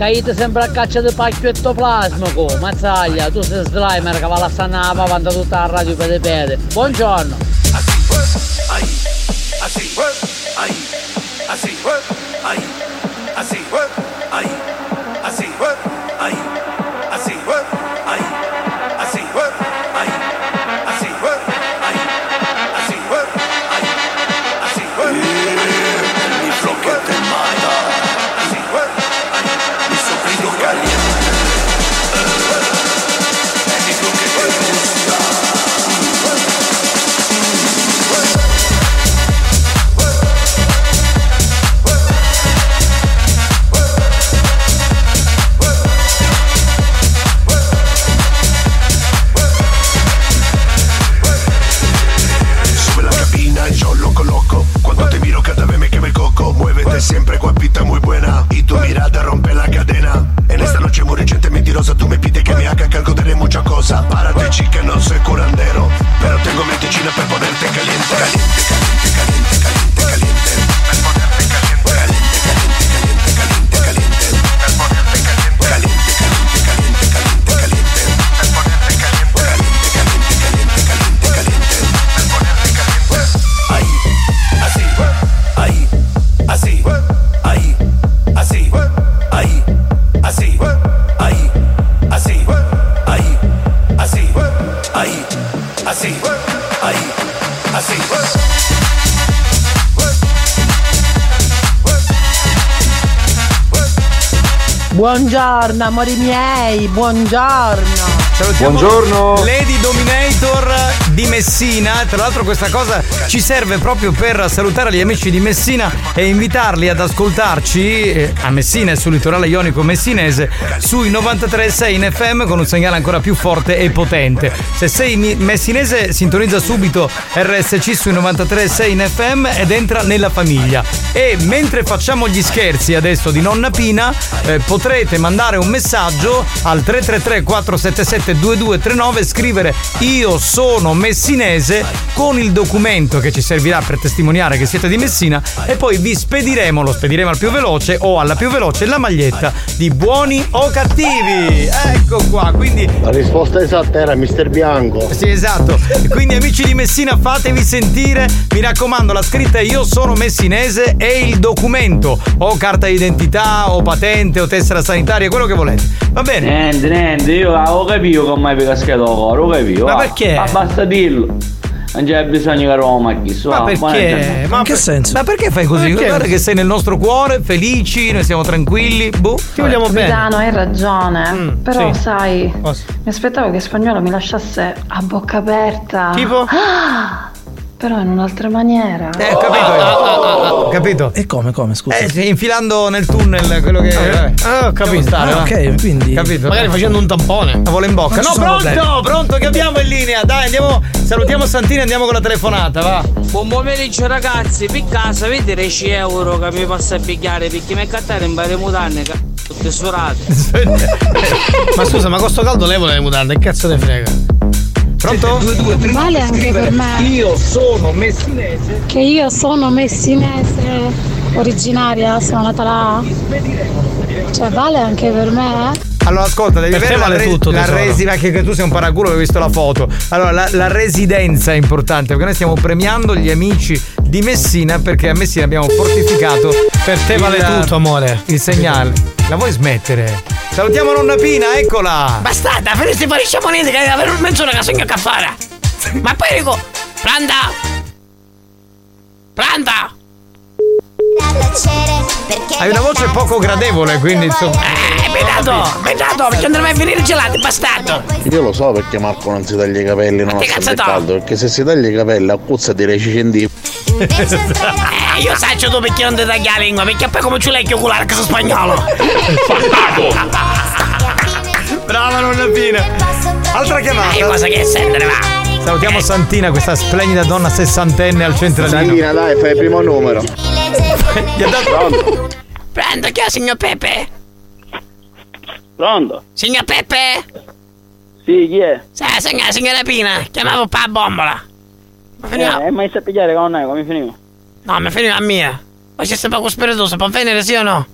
Caite sempre a caccia di pacchietto plasmico. Mazzaglia, tu sei slimer che va la stanna la pavanta tutta la radio pede pede. Buongiorno. Sube siempre Buongiorno amori miei, buongiorno. Salutiamo Buongiorno. Lady Dominator di Messina. Tra l'altro questa cosa ci serve proprio per salutare gli amici di Messina e invitarli ad ascoltarci eh, a Messina e sul litorale ionico messinese sui 93.6 in FM con un segnale ancora più forte e potente. Se sei messinese sintonizza subito RSC sui 93.6 in FM ed entra nella famiglia. E mentre facciamo gli scherzi adesso di nonna Pina, eh, potrete mandare un messaggio al 333 477 2239 e scrivere io sono messinese con il documento che ci servirà per testimoniare che siete di Messina e poi vi spediremo, lo spediremo al più veloce o alla più veloce la maglietta di buoni o cattivi. Ecco qua, quindi La risposta esatta era Mister Bianco. sì, esatto. Quindi amici di Messina fatevi sentire. Mi raccomando, la scritta è io sono messinese e il documento o carta d'identità o patente o tessera sanitaria, quello che volete. Va bene? Niente, niente, io avevo capito come mi cascato coro, ho capito. Ma va. perché? Ma basta dirlo. Non c'è bisogno che Roma chi Ma perché? Ma per- Ma perché fai così? Perché? Guarda che sei nel nostro cuore, felici, noi siamo tranquilli. Boh. Ti vogliamo Capitano, hai ragione. Però Mm, sì. sai, sì. mi aspettavo che spagnolo mi lasciasse a bocca aperta. Tipo? Ah! Però in un'altra maniera. Eh, ho capito io. Ho capito. E come, come, scusa? Eh, infilando nel tunnel quello che. vabbè. Ah, ho capito. Stare, Ah, ok, quindi. Capito? Magari facendo un tampone. La vuole in bocca. No, pronto, problemi. pronto, che abbiamo in linea. Dai, andiamo. Salutiamo Santini e andiamo con la telefonata, va. Buon pomeriggio ragazzi, per casa vedi 10 euro che mi passa a pigliare perché mi cattare in varie mutande tutte surate. Ma scusa, ma con sto caldo levo le mutande, che cazzo ne frega? Pronto? Vale anche per me. Io sono messinese. Che io sono messinese originaria, sono nata là. Cioè vale anche per me? Allora ascolta, devi Per avere la, vale re- tutto, la tesoro. resi- anche che tu sei un paraculo che hai visto la foto. Allora, la, la residenza è importante perché noi stiamo premiando gli amici di Messina perché a Messina abbiamo fortificato. Per te vale tutto, amore. Il segnale. La vuoi smettere? Salutiamo nonna Pina, eccola! Bastarda, faresti fare sciamonete che avere un mezz'ora che sogno a fare. Ma poi dico, pranda! Pranda! Hai una voce poco gradevole, quindi insomma. Eh, ben dato, ben dato, perché andremo a venire gelati, bastardo! Io lo so perché Marco non si taglia i capelli, non Che sta caldo, perché se si taglia i capelli accuzza di 10 centimetri. Eh, io saccio tu perché non ti tagli la lingua, perché poi come ci leggi oculare che sono spagnolo! Brava nonna Pina! Altra chiamata. Eh, cosa che sendere va! Salutiamo Santina, questa splendida donna sessantenne al centralino. Santina, dai, fai il primo numero. Gli ha dato. Prendo chi è, signor Peppe? Pronto? Signor Peppe? Sì, chi è? Sì, signora, signora Pina, chiamavo pa bombola. Ma finiamo. Eh, ma stai a pigliare con noi, come finiamo? No, mi finiva a mia. Ma c'è poco spiritoso, può venire sì o no?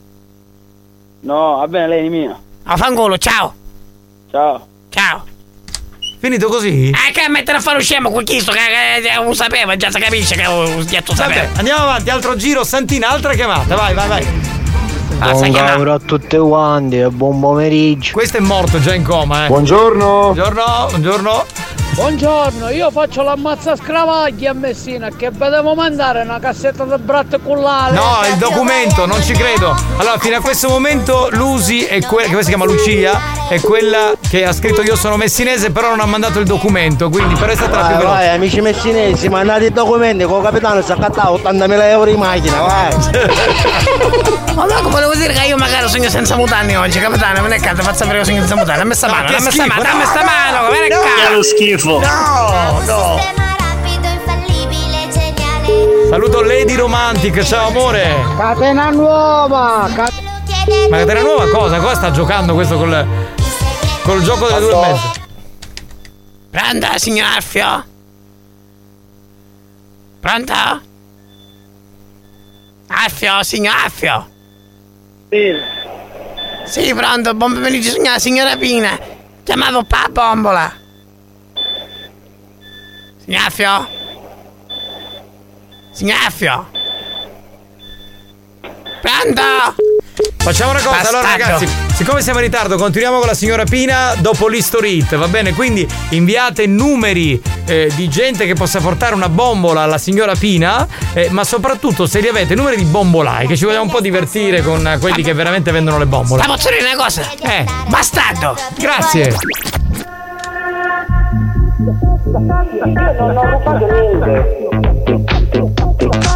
No, va bene, lei è mia. A fanculo, ciao. Ciao. Ciao. Finito così? Eh, che mettere a fare un scemo con chi sto che, che, che lo sapeva, già si capisce che lo schietto sapeva. Vabbè, andiamo avanti, altro giro, Santina, altra chiamata, vai, vai, vai. Ah, Buon lavoro a tutti quanti e buon pomeriggio. Questo è morto già in coma, eh. Buongiorno. Buongiorno, buongiorno. Buongiorno, io faccio l'ammazza scravagli a Messina che potevo mandare una cassetta di brat cullare. No, il documento, non ci credo. Allora, fino a questo momento Lucy è quella che si chiama Lucia, è quella che ha scritto io sono messinese, però non ha mandato il documento, quindi per essere stata la più Vai, vai, veloce. amici messinesi, mandate i documenti, con il capitano si accattava 80.000 euro in macchina, vai. Ma dopo volevo dire che io magari sogno senza mutande oggi, capitano, non è che ti faccio sapere che sogno senza mutande. Dammi sta mano, che dammi sta schifo, mano, no. dammi sta mano, vieni Che qua. lo schifo. No, no. Saluto Lady Romantic, ciao amore. Catena nuova! Ma Catena Nuova cosa? Cosa sta giocando questo col, col gioco delle due e mezza? Pronto, signor Alfio? Pronto? Alfio, signor Alfio? Sì. Sì, pronto, buon pomeriggio, signora, signora Pina. Chiamavo pa bombola. Signor Alfio? Pronto? Facciamo una cosa, allora Bastardo. ragazzi, siccome siamo in ritardo, continuiamo con la signora Pina dopo l'History Hit, va bene? Quindi inviate numeri eh, di gente che possa portare una bombola alla signora Pina, eh, ma soprattutto se li avete numeri di bombolai, che ci vogliamo un po' divertire con quelli che veramente vendono le bombole. Dire una cosa? Eh. Bastardo! Grazie. Non ho rubato niente.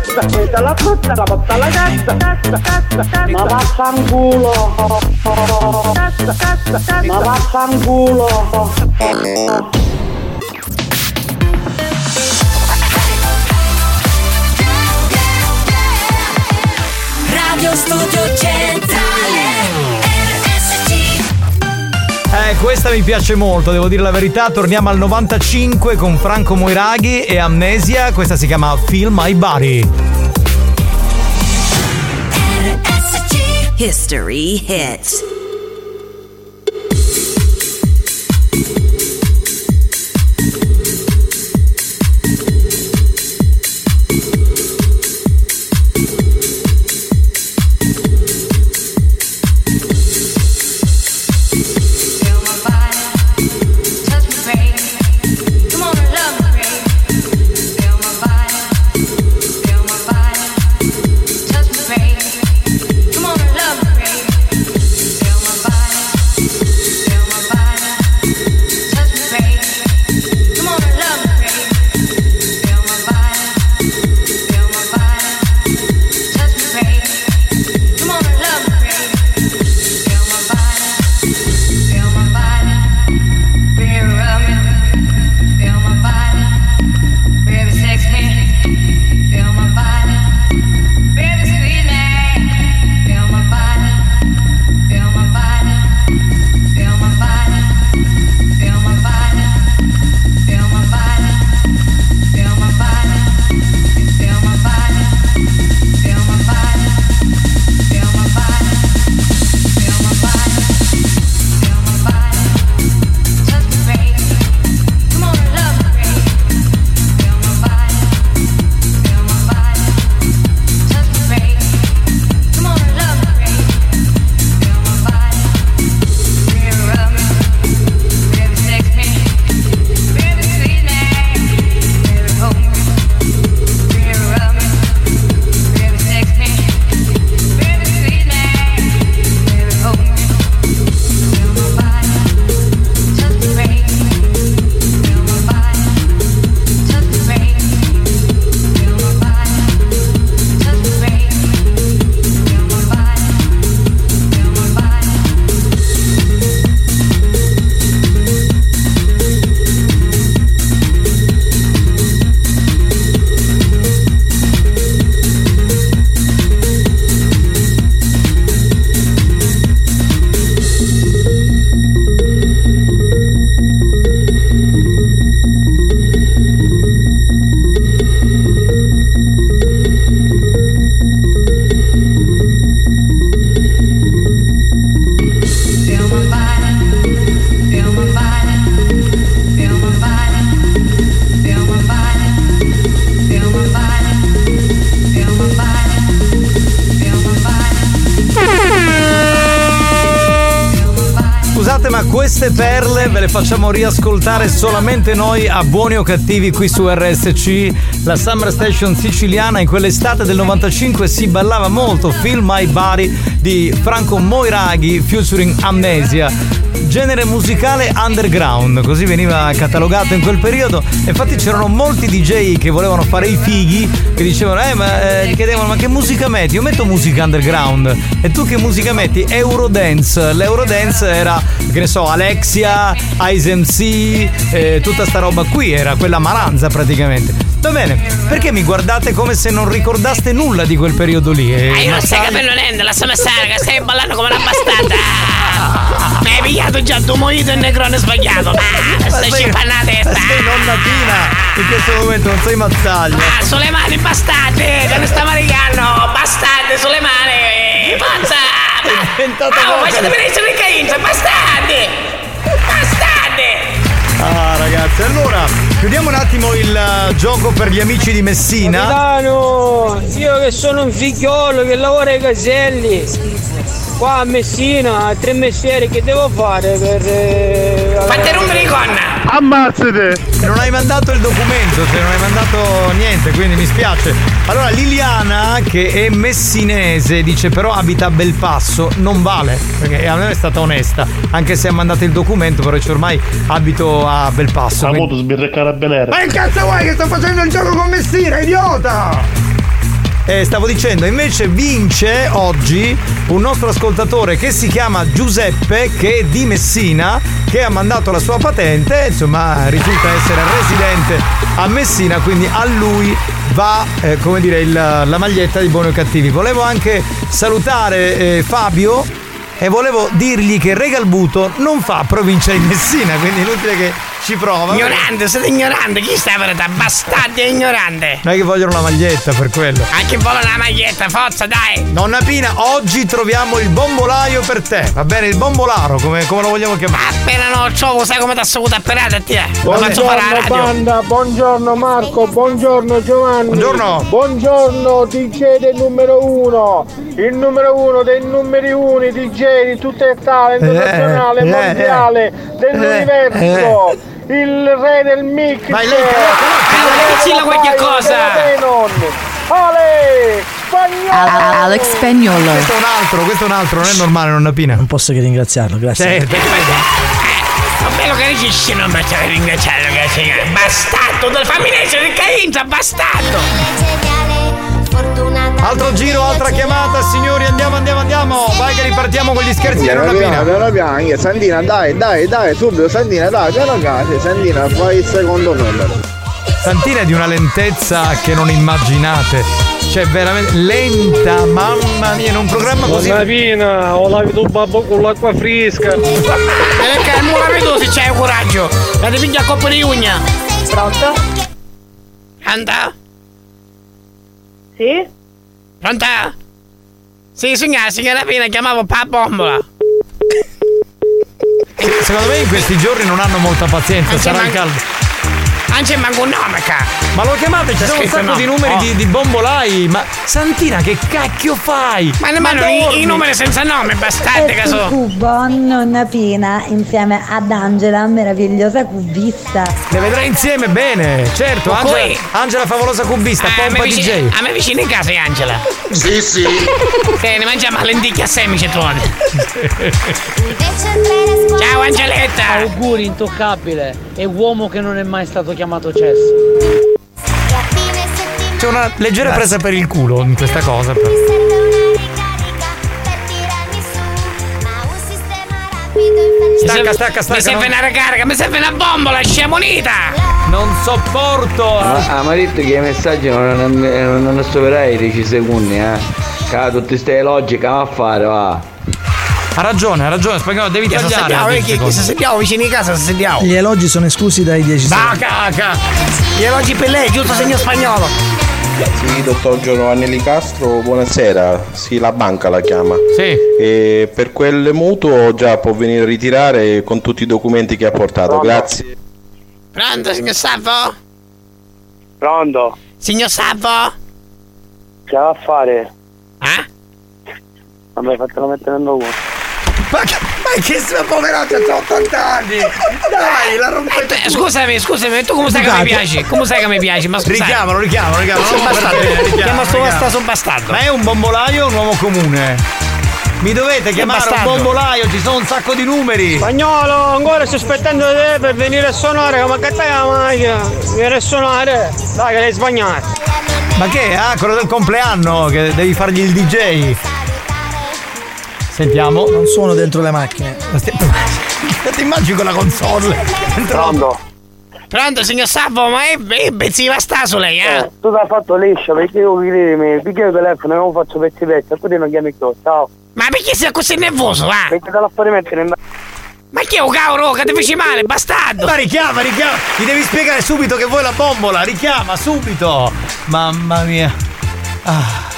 prendi la frutta la porta alla cassa, cassa, cassa, cassa. Ma vaffanculo. Cassa, cassa, cassa. Ma vaffanculo. Radio Studio Centrale Eh, questa mi piace molto, devo dire la verità. Torniamo al 95 con Franco Moiraghi e Amnesia. Questa si chiama Feel My Body. History hit. Facciamo riascoltare solamente noi a buoni o cattivi qui su RSC, la Summer Station siciliana. In quell'estate del 95 si ballava molto Feel My Body di Franco Moiraghi featuring Amnesia. Genere musicale underground, così veniva catalogato in quel periodo. Infatti c'erano molti DJ che volevano fare i fighi, che dicevano, eh, ma eh, chiedevano, ma che musica metti? Io metto musica underground. E tu che musica metti? Eurodance. L'Eurodance era, che ne so, Alexia, Ice MC, eh, tutta sta roba qui, era quella maranza praticamente. Va bene, perché mi guardate come se non ricordaste nulla di quel periodo lì? Eh, Ah, io non stai capendo niente, lasciami stare che stai ballando come una bastarda. Mi hai pigliato già tu mojito e il negrone sbagliato. Ah, stai scippando la testa. Sei nonnatina in questo momento, non sei mazzaglia. Ah, sulle mani bastarde, te ne sta maricando. Bastarde sulle mani. Pazza. Ah, oh, facciate venire il cainzo, bastardi. Bastardi. Ah ragazzi, allora Chiudiamo un attimo il eh, gioco per gli amici di Messina. Capitano, io che sono un figliolo che lavora ai caselli, qua a Messina, a tre mestieri, che devo fare per... Eh, Fate rompere i gonna! Ammazzate! Non hai mandato il documento, cioè non hai mandato niente, quindi mi spiace. Allora Liliana, che è messinese, dice però abita a Belpasso, non vale, perché a me è stata onesta, anche se ha mandato il documento, però dice ormai abito a Belpasso. Ha quindi- avuto sbirreccare a Benere. Ma che cazzo vuoi che sto facendo il gioco con Messina, idiota? Eh, stavo dicendo, invece vince oggi un nostro ascoltatore che si chiama Giuseppe, che è di Messina, che ha mandato la sua patente, insomma risulta essere residente a Messina, quindi a lui va, eh, come dire, il- la maglietta di Buoni o Cattivi. Volevo anche salutare eh, Fabio e volevo dirgli che Regalbuto non fa provincia di Messina, quindi inutile che ci prova. Ignorante, siete ignorante, chi sta per te? Bastardi e ignorante! Non è che vogliono la maglietta per quello. A chi vuole la maglietta, forza, dai! Nonna Pina, oggi troviamo il bombolaio per te. Va bene, il bombolaro, come, come lo vogliamo chiamare? Appena non lo trovo, sai come ti ha saputo appena te? Lo faccio fare alla radio! banda, buongiorno Marco, buongiorno Giovanni. Buongiorno. Buongiorno DJ del numero uno, il numero uno dei numeri uni DJ di tutto il talento Eh, nazionale, eh, mondiale, dell'universo. Il re del mix. Vai, lei, dicilla qualche cosa. Ale! Spagnolo! Alex Spagnolo. Questo è un altro, questo è un altro, non è normale, nonna Pina. Non posso che ringraziarlo, grazie. Certo. Non me lo capisci, non mi c'è ringraziare, grazie. Bastardo, del famiglia del Cainza, bastardo! Altro giro, altra chiamata, signori, andiamo, andiamo, andiamo. Vai che ripartiamo con gli scherzi di Piano piano, piano piano, Sandina, dai, dai, dai, subito, Sandina, dai, piano piano, Sandina, fai il secondo numero. Santina è di una lentezza che non immaginate. Cioè, veramente lenta, mamma mia, in un programma così. Pina, ho lavato il babbo con l'acqua fresca. Perché non la vedo se c'hai coraggio! La devi a coppa di ugna! Pronto? Anda? Sì? Pronta? Sì, signora, signora Pina, chiamavo pa bombola! Secondo me in questi giorni non hanno molta pazienza, sarà man- caldo. Anche manco un nome, ca! Ma lo chiamate, ci C'è sono un scritto sacco no. di numeri Oh. di, di bombolai. Ma Santina, che cacchio fai? Ma nemmeno i, i numeri senza nome, bastardi, E che so! cubo nonna Pina insieme ad Angela, meravigliosa cubista. Le vedrai insieme bene, certo. Ma Angela, poi- Angela favolosa cubista, a, me pompa vicino, DJ. a me vicino in casa è Angela! Sì, sì. Che ne mangiamo a lenticchie a semice, trovate! Ciao Angeletta! Auguri, intoccabile. È uomo che non è mai stato chiamato cesso. C'è una leggera presa per il culo in questa cosa. però. Stacca, stacca, stacca. Mi serve non- una ricarica, mi serve una bombola, sciamonita! Non sopporto! Ma mi ha detto che i messaggi non, non, non, non superai i 10 secondi, eh. Ca, tutte ste logiche, ma a fare, va. Ha ragione, ha ragione, spagnolo, devi Che se tagliare. sediamo, eh, 10 che, se sediamo vicino di casa, se sediamo! Gli elogi sono esclusi dai 10 Va, secondi. caca! Gli elogi per lei, giusto segno spagnolo! Sì, dottor Giovanni Castro, buonasera. Sì, la banca la chiama. Sì. E per quel mutuo già può venire a ritirare con tutti i documenti che ha portato. Grazie. Pronto, signor Salvo? Pronto? Signor Salvo? Che va a fare? Eh? Vabbè, fatelo mettere in dopo. Ma che, ma che poveraccia, c'ha 80 anni! Dai, la rompete! Eh, Scusami, scusami, tu come sai che mi piaci? Come sai che mi piaci? Ma. Richiamalo, richiamalo, richiamalo. Sono non bastardo. richiamalo, Chiama sto bastardo, bastardo. Ma è un bombolaio o un uomo comune? Mi dovete chiamare un bombolaio, ci sono un sacco di numeri! Spagnolo, ancora sto aspettando te per venire a suonare, ma che stai la macchina? Vieni a suonare? Dai, che l'hai sbagliato. Ma che? Ah, quello del compleanno, che devi fargli il DJ. Sentiamo. Non suono dentro le macchine. Ti immagini con la console? Pronto? Pronto, signor Salvo, ma è, è bezziva sta su lei, eh? Eh, tu l'hai fatto liscio perché io mi picchio il telefono e non faccio pezzi pezzi e poi non chiami più. Ciao. Ma perché sei così nervoso, va? Perché te la fai rimettere in Ma che è un cavolo che ti feci male, bastardo? Ma richiama, richiama! Gli devi spiegare subito che vuoi la bombola, richiama subito! Mamma mia! Ah.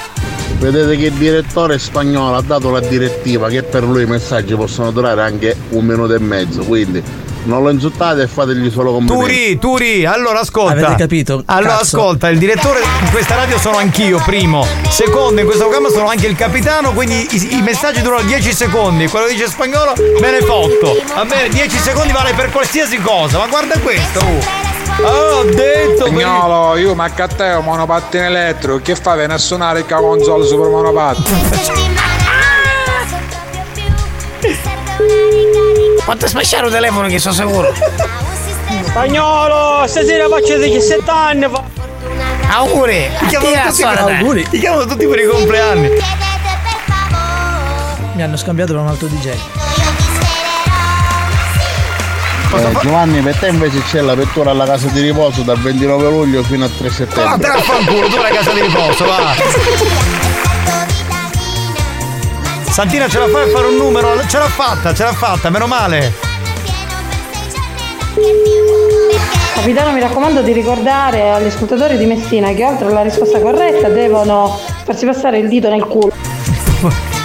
Vedete che il direttore spagnolo ha dato la direttiva che per lui i messaggi possono durare anche un minuto e mezzo, quindi non lo insultate e fategli solo complimenti. Turi, Turi, allora ascolta. Avete capito? Allora Cazzo. ascolta, il direttore in questa radio sono anch'io, primo. Secondo, in questo programma sono anche il capitano, quindi i, i messaggi durano 10 secondi. Quello dice spagnolo, me ne fotto. Va bene, 10 secondi vale per qualsiasi cosa. Ma guarda questo. uh. Oh, ho detto. Spagnolo, io ma a te ho monopattino elettrico, che fa? Viene a suonare il console super monopattino. Quanto smasciare un telefono che sono sicuro. Spagnolo, stasera faccio 17 anni. fa- Auguri. Ti chiamano tutti, per, auguri. Ti chiamano tutti per i compleanni. Mi hanno scambiato da un altro DJ. Eh, Giovanni, per te invece c'è l'apertura alla casa di riposo dal 29 luglio fino al 3 Ah, te settembre. la fanculo, tu la casa di riposo, va. Santina ce la fai a fare un numero? Ce l'ha fatta, ce l'ha fatta, meno male. Capitano, mi raccomando di ricordare agli ascoltatori di Messina che oltre alla risposta corretta devono farsi passare il dito nel culo.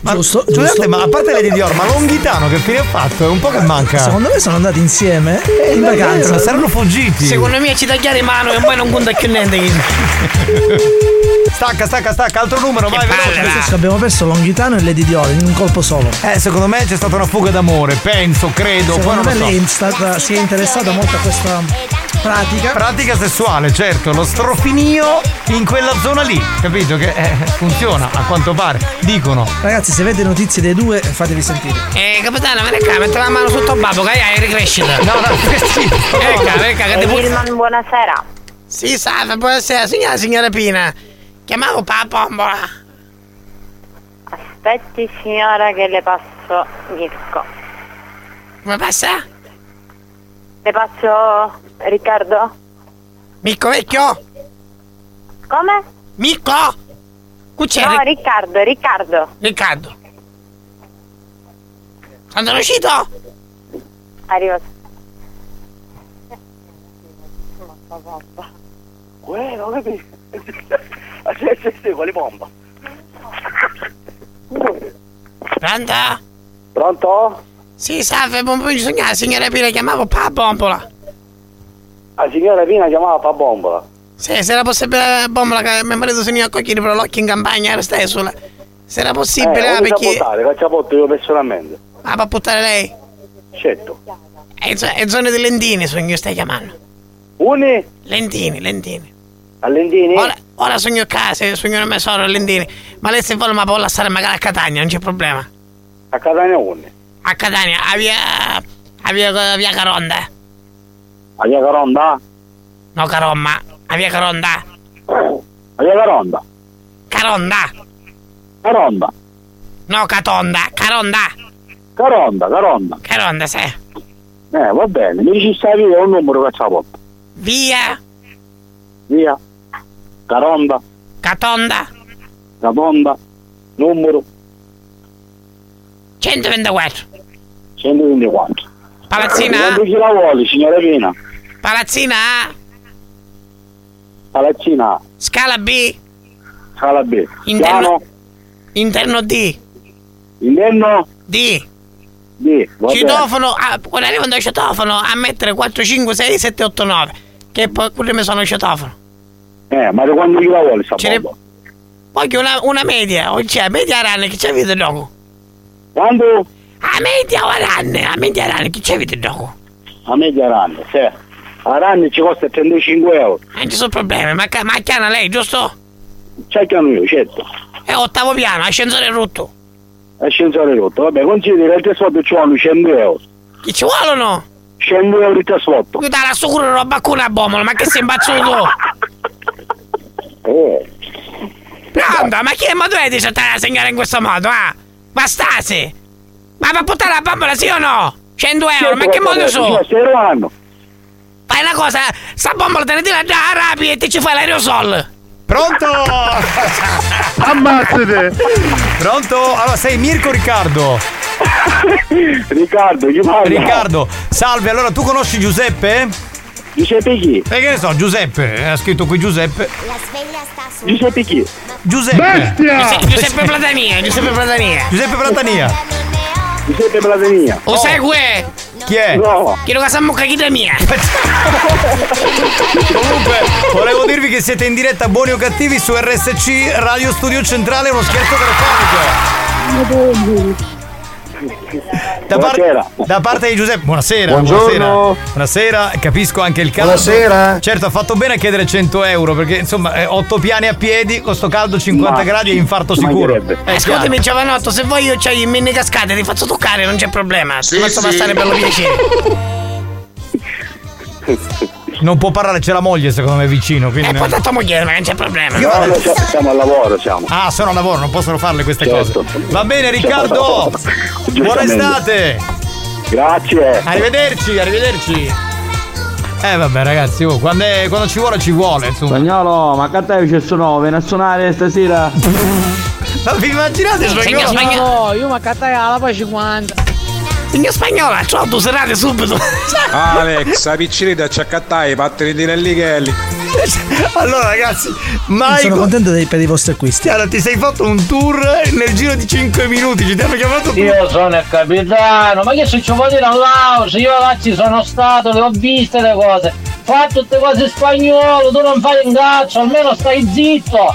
Ma Giusto, scusate, giusto. ma a parte Lady Dior, ma Longhitano che fine ha fatto? È un po' che manca. Secondo me sono andati insieme in davvero, vacanza. saranno fuggiti. Secondo me ci tagliare in mano e poi non conta più niente. Stacca, stacca, stacca, altro numero, vai veloce. Abbiamo perso Longhitano e Lady Dior in un colpo solo. Eh, secondo me c'è stata una fuga d'amore, penso, credo, poi Secondo non me lo so. lei è stata- si è interessata molto a questa pratica. Pratica sessuale, certo, lo strofinio in quella zona lì, capito? Che eh, funziona a quanto pare, dicono. Ragazzi, se avete notizie dei due, fatevi sentire. Eh, capitano, vieni qua, metti la mano sotto il babbo, che hai ricrescita. No, no, che schifo. Ecco, ecco, che devo... Wilman, buonasera. Sì, salve, buonasera, signora, signora Pina. Chiamavo pa pombola. Aspetti signora che le passo Mirko. Come passa? Le passo Riccardo? Mirko vecchio? Come? Qui c'è No, Ric- Riccardo, Riccardo. Riccardo. Sono uscito? Arriva. Uè, non capisco. Sì, sì, sì, quale bomba? Pronto? Pronto? Sì, salve, buon pomeriggio, signora, signora Pina, chiamavo pa bombola. La signora Pina chiamava fa bombola. Sì, se era possibile la bombola che mio marito si a cogliere per l'occhio in campagna, era stesso. Se era possibile, eh, ah, perché... portare, che ci ha portato io personalmente. Ah, per buttare lei? Certo. È, zo- è zona di Lentini, sono io stai chiamando. Uni? Lentini, Lentini. A Lentini? Ora, ora sogno a casa, sogno a me solo a Lentini. Ma lei se vuole ma può lasciare magari a Catania, non c'è problema. A Catania Uni? A Catania, a via... a via, a via Caronda. A via Caronda? No, Caromma, a via Caronda. A via Caronda? Caronda. Caronda? No, Catonda, Caronda. Caronda, Caronda. Caronda, sì. Eh, va bene, mi dici stai via un numero che ha portato. Via Via. Caronda, Catonda Catonda, numero 124. 124. Palazzina A. Quando chi la vuole, signora Pina? Palazzina A. Palazzina A, Scala B. Scala B. Interno. Piano, Interno D. interno, D. D. Va. Citofono, ah, quando arrivano dal citofono a mettere 4, 5, 6, 7, 8, 9. Che poi pure mi sono il citofono. Eh, ma da quando chi la vuole sta Ce ne-? Voglio una, una media, o c'è media rana, che c'è vita dopo? Quando? A media o a ranne, a media rana, che c'è vita dopo? A media ranne, sì. A ranne ci costa 35 euro. Non ci sono problemi, ma, ma chiama lei, giusto? C'è chiamo io, certo. È ottavo piano, ascensore rotto. Ascensore rotto. Vabbè, consideri il trasporto ci vogliono 100 euro. Chi ci vuolono? 100 euro di trasporto. Io te l'assicuro roba con una bombola, ma che sei imbazzuto? Eh. Pronto, ma chi è ma dice te la signora in questo modo, ah? Bastasi! Ma va a buttare la bambola, sì o no? 100 euro, ma che modo so? Stai arrivando. Fai una cosa, sta bombola te ne tira già rapi e ti ci fai l'aerosol. Pronto? Ammazzate! Pronto? Allora, sei Mirko Riccardo? Riccardo, chi parla? Riccardo, salve, allora tu conosci Giuseppe? Giuseppe chi? E che ne so, Giuseppe, ha scritto qui Giuseppe. Giuseppe chi? Giuseppe. Giuseppe, Giuseppe Platania, Giuseppe Platania. Giuseppe Platania. Giuseppe Platania. O segue? Chi è? No. Chiedo che chi è mia. Comunque, volevo dirvi che siete in diretta buoni o cattivi su RSC Radio Studio Centrale, uno scherzo telefonico. Da, par- da parte di Giuseppe, buonasera. Buongiorno. Buonasera. Buonasera, capisco anche il caldo. Buonasera. Certo, ha fatto bene a chiedere 100 euro perché insomma, eh, 8 piani a piedi, con sto caldo 50 Ma- gradi e infarto sicuro. Eh, Ascoltami, giovanotto, se vuoi io c'hai in mini cascate, ti faccio toccare, non c'è problema. Ti faccio passare per lo piacere. Non può parlare, c'è la moglie secondo me vicino. Quindi E poi tanto moglie, ma non c'è problema. Io- No, no, siamo al lavoro, siamo. Ah, sono a lavoro, non possono farle queste Certo. cose. Va bene, Riccardo. Buona estate. Grazie. Arrivederci, arrivederci. Eh vabbè ragazzi, oh, quando, è- quando ci vuole ci vuole, insomma. Spagnolo, ma che te c'è sono? Vieni a suonare stasera? Ma vi immaginate spagnolo? spagnolo, io ma cattaglia la poi 50. Signor spagnolo, ciao, tu serate subito. Alex, la piccinita ci accattai i pattini di Nellighelli. Allora ragazzi, Mai sono contento dei- per i vostri acquisti. Allora, ti sei fatto un tour nel giro di 5 minuti, ci ti hanno chiamato tu. Io sono il capitano, ma che se ci vuoi dire all'auto? Io là ci sono stato, le ho viste le cose. Fa tutte cose in spagnolo, tu non fai un cazzo, almeno stai zitto.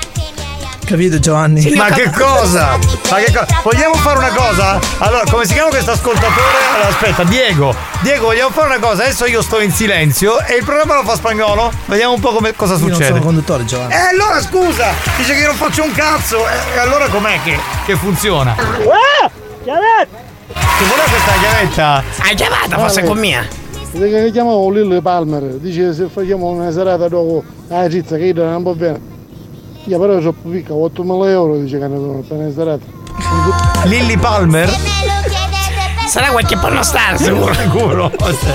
Capito Giovanni? Ma che cosa? Ma che cosa? Vogliamo fare una cosa? Allora, come si chiama questo ascoltatore? Allora, aspetta, Diego. Diego, vogliamo fare una cosa? Adesso io sto in silenzio e il programma lo fa spagnolo. Vediamo un po' come, cosa Io succede. sono conduttore Giovanni. E allora scusa, dice che io non faccio un cazzo. E allora com'è che, che funziona? Ah! Chiavetta! Che voleva questa chiavetta? Hai chiamata, forse con mia. Che chiamavo Lillo Palmer, dice se facciamo una serata dopo la cizza che io non va bene. Io però sono più piccola, 8.000 euro dice che ne sono per una serata. Lilly Palmer? Sarà qualche pornostar, sicuro. Sicuro.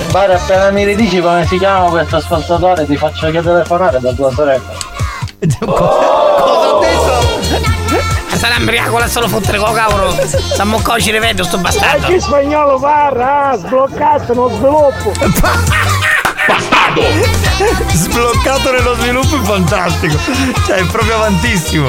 Guarda, appena mi ridici come si chiama questo ascoltatore, ti faccio che telefonare da tua sorella. Cosa ho detto? Sarà imbriaco, solo fottere con cavolo. Stiamo qua ci rivedo sto bastardo. Che spagnolo parla, ah, sbloccato, non sviluppo. Sbloccato nello sviluppo è fantastico. Cioè, è proprio avantissimo.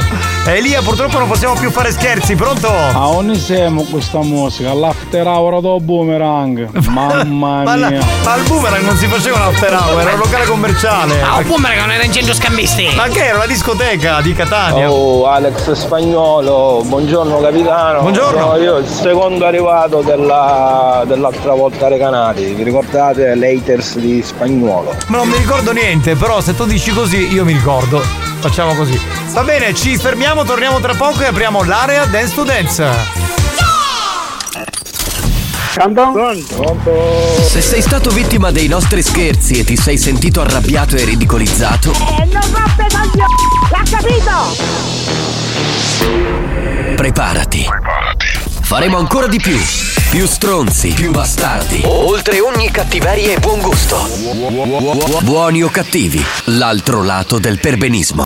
E Elia, purtroppo non possiamo più fare scherzi, pronto? A ogni siamo questa musica, l'after hour do boomerang. Mamma Ma, la- mia. ma al boomerang non si faceva un after hour, era un locale commerciale. Ah, un boomerang non era in centro scambisti. Ma che era una discoteca di Catania? Oh, Alex Spagnolo, buongiorno capitano. Buongiorno. Sono io il secondo arrivato della- dell'altra volta ai canali. Vi ricordate l'haters di Spagnolo? Ma non mi ricordo niente, però se tu dici così io mi ricordo. Facciamo così. Va bene, ci fermiamo, torniamo tra poco e apriamo l'area Dance to Dance. Se sei stato vittima dei nostri scherzi e ti sei sentito arrabbiato e ridicolizzato, E non! L'ha capito? preparati. Faremo ancora di più. Più stronzi, più bastardi. Oltre ogni cattiveria e buon gusto. Buoni o cattivi, l'altro lato del perbenismo.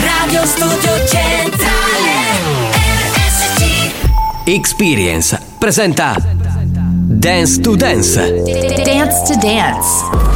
Radio Studio Centrale RSC Experience presenta Dance to Dance. Dance to Dance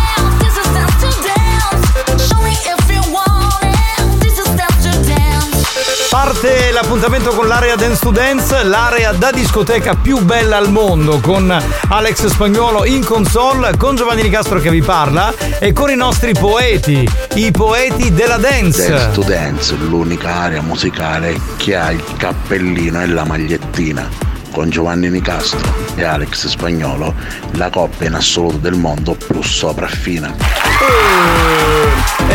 Parte l'appuntamento con l'area Dance to Dance, l'area da discoteca più bella al mondo, con Alex Spagnolo in console, con Giovanni Nicastro che vi parla e con i nostri poeti, i poeti della dance. Dance to Dance, l'unica area musicale che ha il cappellino e la magliettina. Con Giovanni Nicastro e Alex Spagnolo, la coppia in assoluto del mondo più sopraffina. E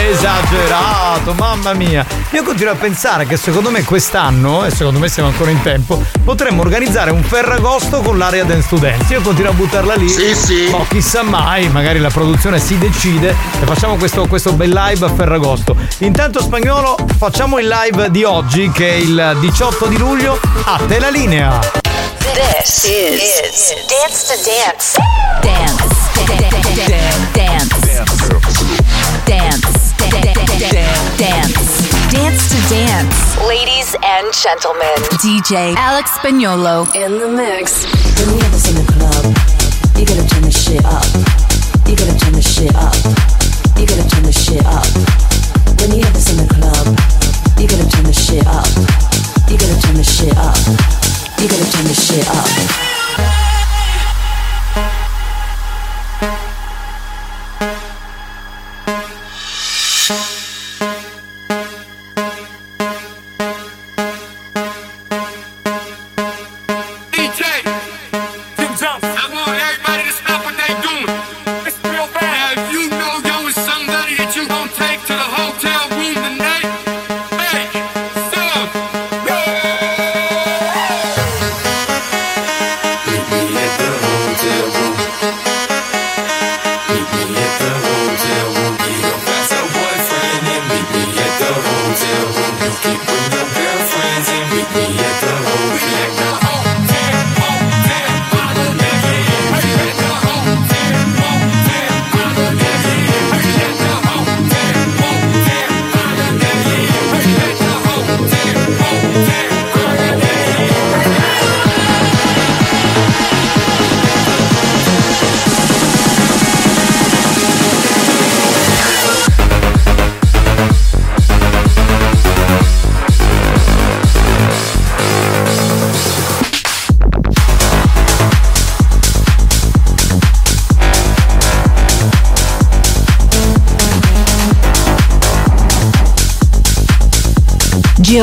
esagerato, mamma mia. Io continuo a pensare che secondo me quest'anno, e secondo me siamo ancora in tempo, potremmo organizzare un Ferragosto con l'area Dance to Dance. Io continuo a buttarla lì. Sì, sì. Ma chissà mai, magari la produzione si decide e facciamo questo, questo bel live a Ferragosto. Intanto spagnolo, facciamo il live di oggi che è il 18 di luglio. A te la linea. This is, Dance to Dance. Dance. Dance. Dance. Dance. Dance to Dance. Ladies and gentlemen, DJ Alex Spagnolo in the mix. When we have this in the club, you gotta turn the shit up. You gotta turn the shit up. You gotta turn the shit up. When you have this in the club, you gotta turn the shit up. You gotta turn the shit up. You gotta turn the shit up.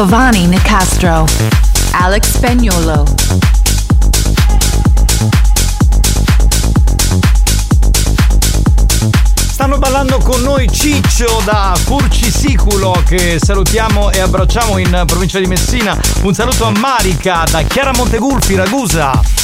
Giovanni Nicastro. Alex Spagnolo. Stanno ballando con noi Ciccio da Furcisiculo che salutiamo e abbracciamo in provincia di Messina. Un saluto a Marica da Chiara Montegulfi, Ragusa.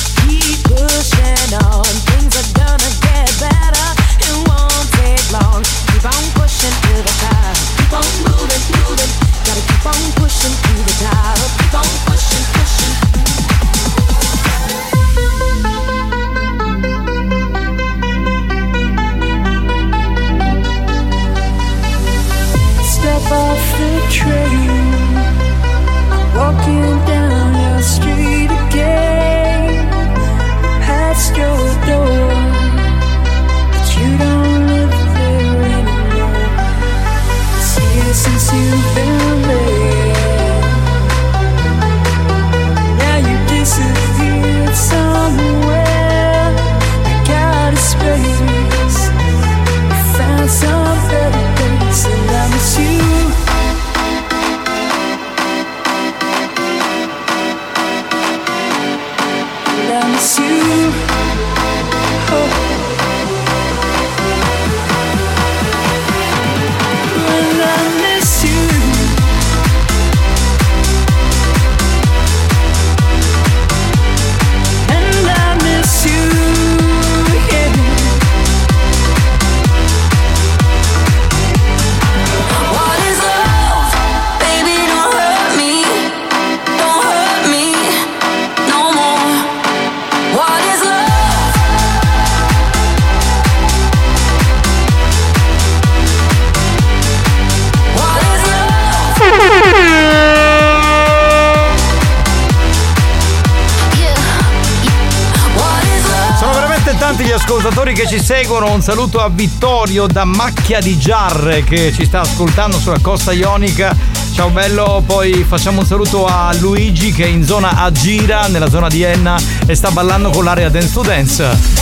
Ascoltatori che ci seguono. Un saluto a Vittorio da Macchia di Giarre che ci sta ascoltando sulla costa ionica. Ciao bello, poi facciamo un saluto a Luigi che è in zona Agira, nella zona di Enna e sta ballando con l'area Dance to Dance.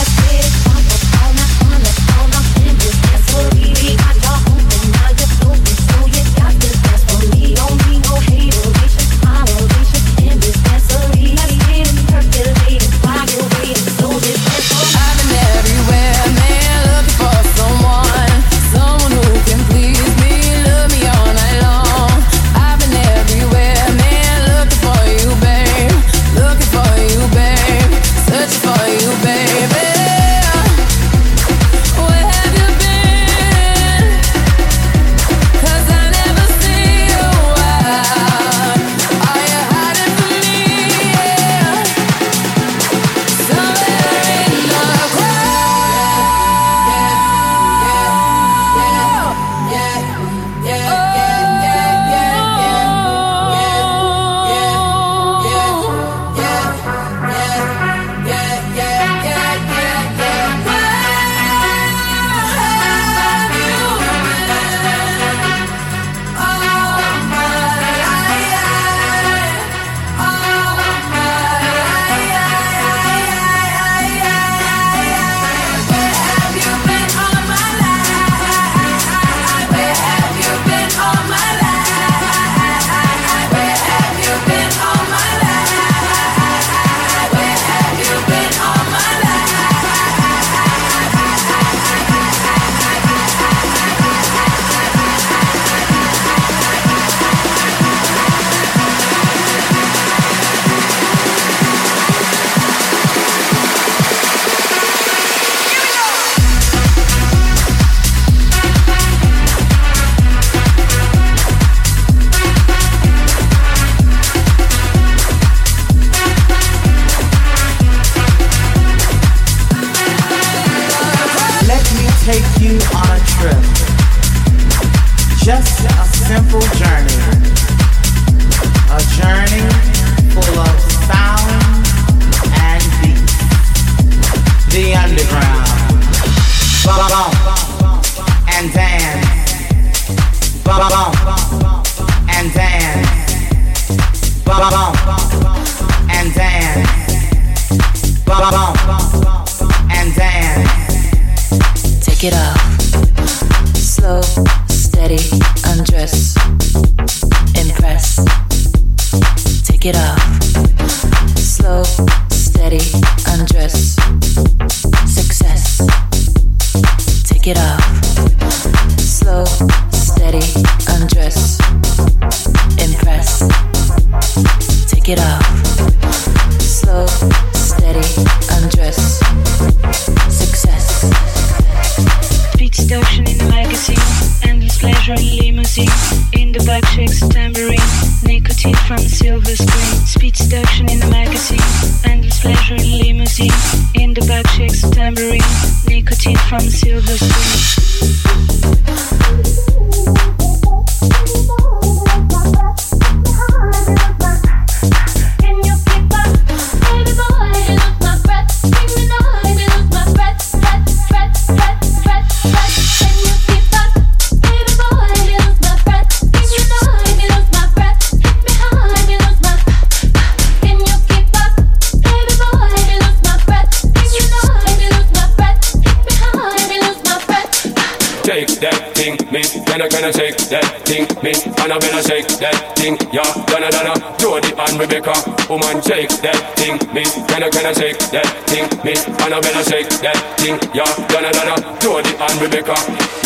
Me, Annabella shake that thing, yeah, Donna Donna, Jody and Rebecca, woman shake that thing, me, gonna gonna shake that thing, me, Annabella shake that thing, yeah, Donna Donna, Jody and Rebecca.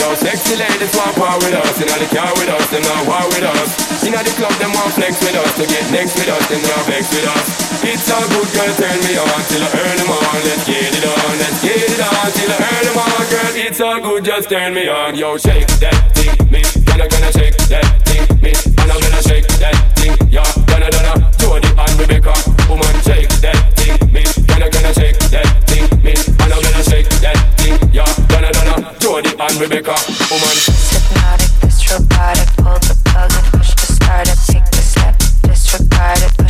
Yo, sexy ladies want war with us, inna the car with us, them not war with us. Inna the club, them want flex with us, to get next with us, them not vex with us. It's all good, girl, turn me on till I earn them on. Let's get it on, let's get it on till I earn them on, girl. It's all good, just turn me on. Yo, shake that thing, me, gonna gonna shake that thing, me, and I'm gonna shake that thing, yeah, gonna gonna Jody and Rebecca, woman, shake that thing, me, gonna gonna shake that thing, me, and I'm gonna shake that thing, yeah, gonna gonna Jody and Rebecca, woman. Hypnotic, disrobotic, pull the plug and push to start it. Take the step, disregard it,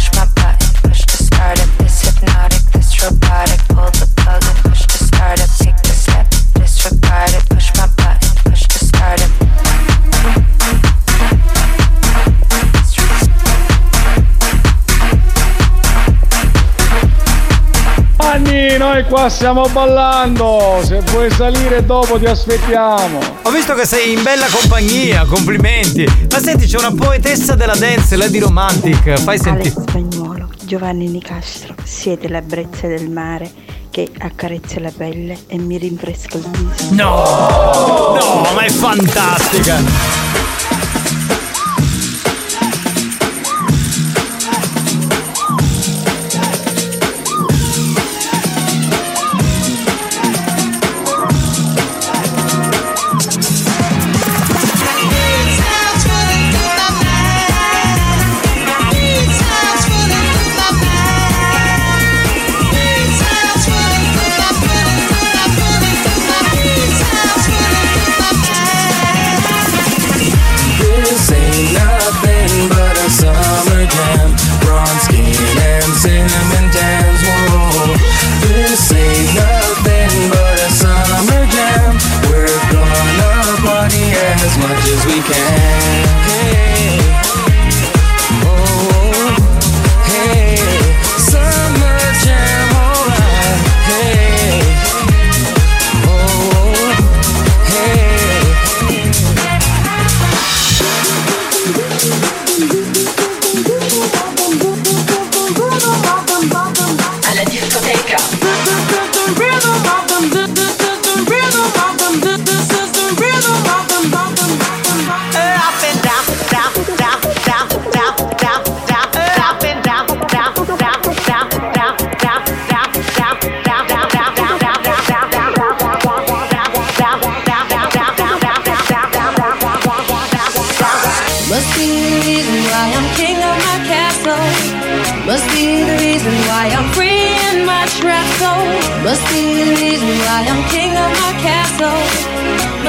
noi qua stiamo ballando. Se vuoi salire dopo ti aspettiamo. Ho visto che sei in bella compagnia, complimenti. Ma senti, c'è una poetessa della dance, Lady Romantic. Fai sentire. Alex Spagnuolo, Giovanni Nicastro, siete la brezza del mare che accarezza la pelle e mi rinfresca il viso. No! No, ma è fantastica!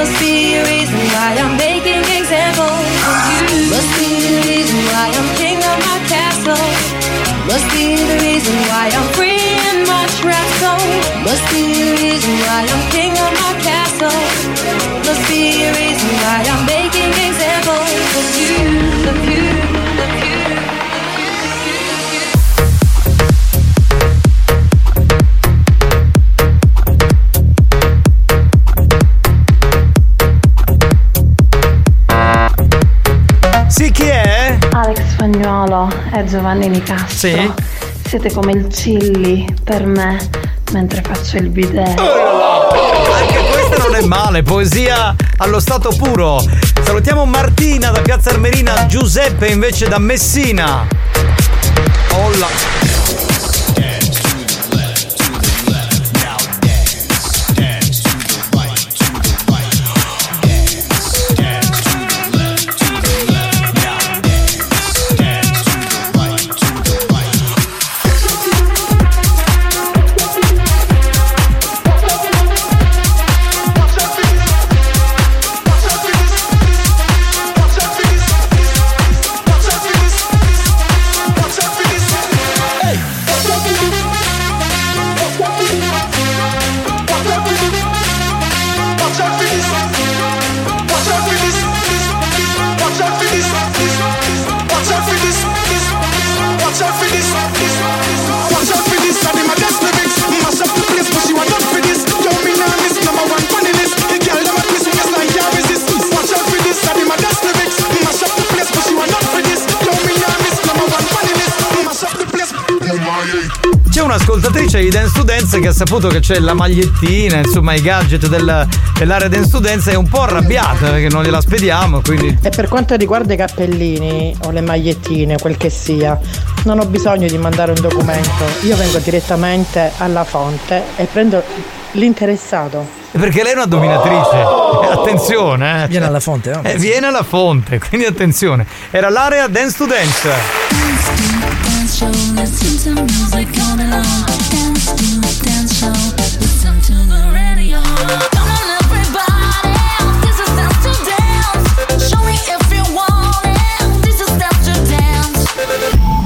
Must be a reason why I'm making examples of you. Must be the reason why I'm king of my castle. Must be the reason why I'm free in my trap soul. Must be the reason why I'm king of my castle. Must be a reason why I'm making examples of Sì, Spagnuolo e Giovanni Nicastro. Sì? Siete come il chilli per me mentre faccio il bidet. Anche questa non è male, poesia allo stato puro. Salutiamo Martina da Piazza Armerina, Giuseppe invece da Messina. Olla. Un'ascoltatrice di Dance to Dance che ha saputo che c'è la magliettina, insomma i gadget del- dell'area Dance to Dance è un po' arrabbiata perché non gliela spediamo, quindi... E per quanto riguarda i cappellini o le magliettine, quel che sia, non ho bisogno di mandare un documento. Io vengo direttamente alla fonte e prendo l'interessato. Perché lei è una dominatrice. Attenzione, eh. Viene alla fonte, no? Eh, viene alla fonte, quindi attenzione. Era l'area Dance to Dance.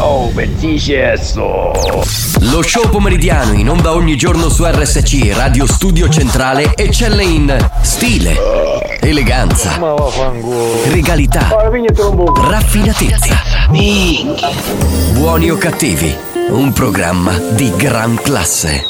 Oh, bellissimo! Lo show pomeridiano in onda ogni giorno su RSC Radio Studio Centrale eccelle in stile, eleganza, regalità, raffinatezza. Buoni o Cattivi, un programma di gran classe.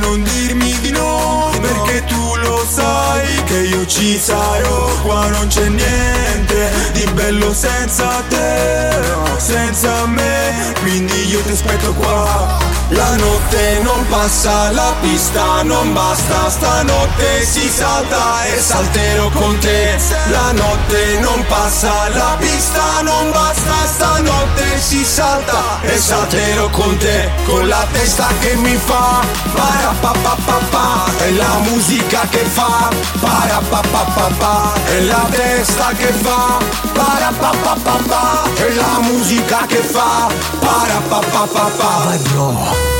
Non dirmi di no Perché tu lo sai che io ci sarò. Qua non c'è niente di bello senza te Senza me, quindi io ti aspetto qua. La notte non passa, la pista non basta. Stanotte si salta e salterò con te. La notte non passa, la pista non basta. Stanotte si salta e salterò con te. Con la testa che mi fa Parapapapapa È la musica che fa Parapapapapa È la testa che fa Parapapapapa È la musica che fa. Parapapapapa Vai bro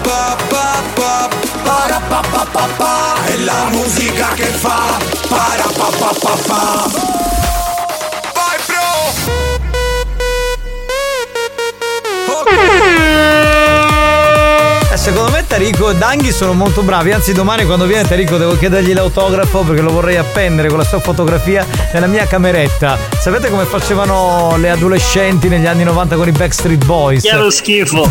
pa pa pa para pa pa pa pa è la musica che fa para pa pa pa pa Secondo me Tarico e Danghi sono molto bravi, anzi domani quando viene Tarico devo chiedergli l'autografo perché lo vorrei appendere con la sua fotografia nella mia cameretta. Sapete come facevano le adolescenti negli anni 90 con i Backstreet Boys? Che schifo!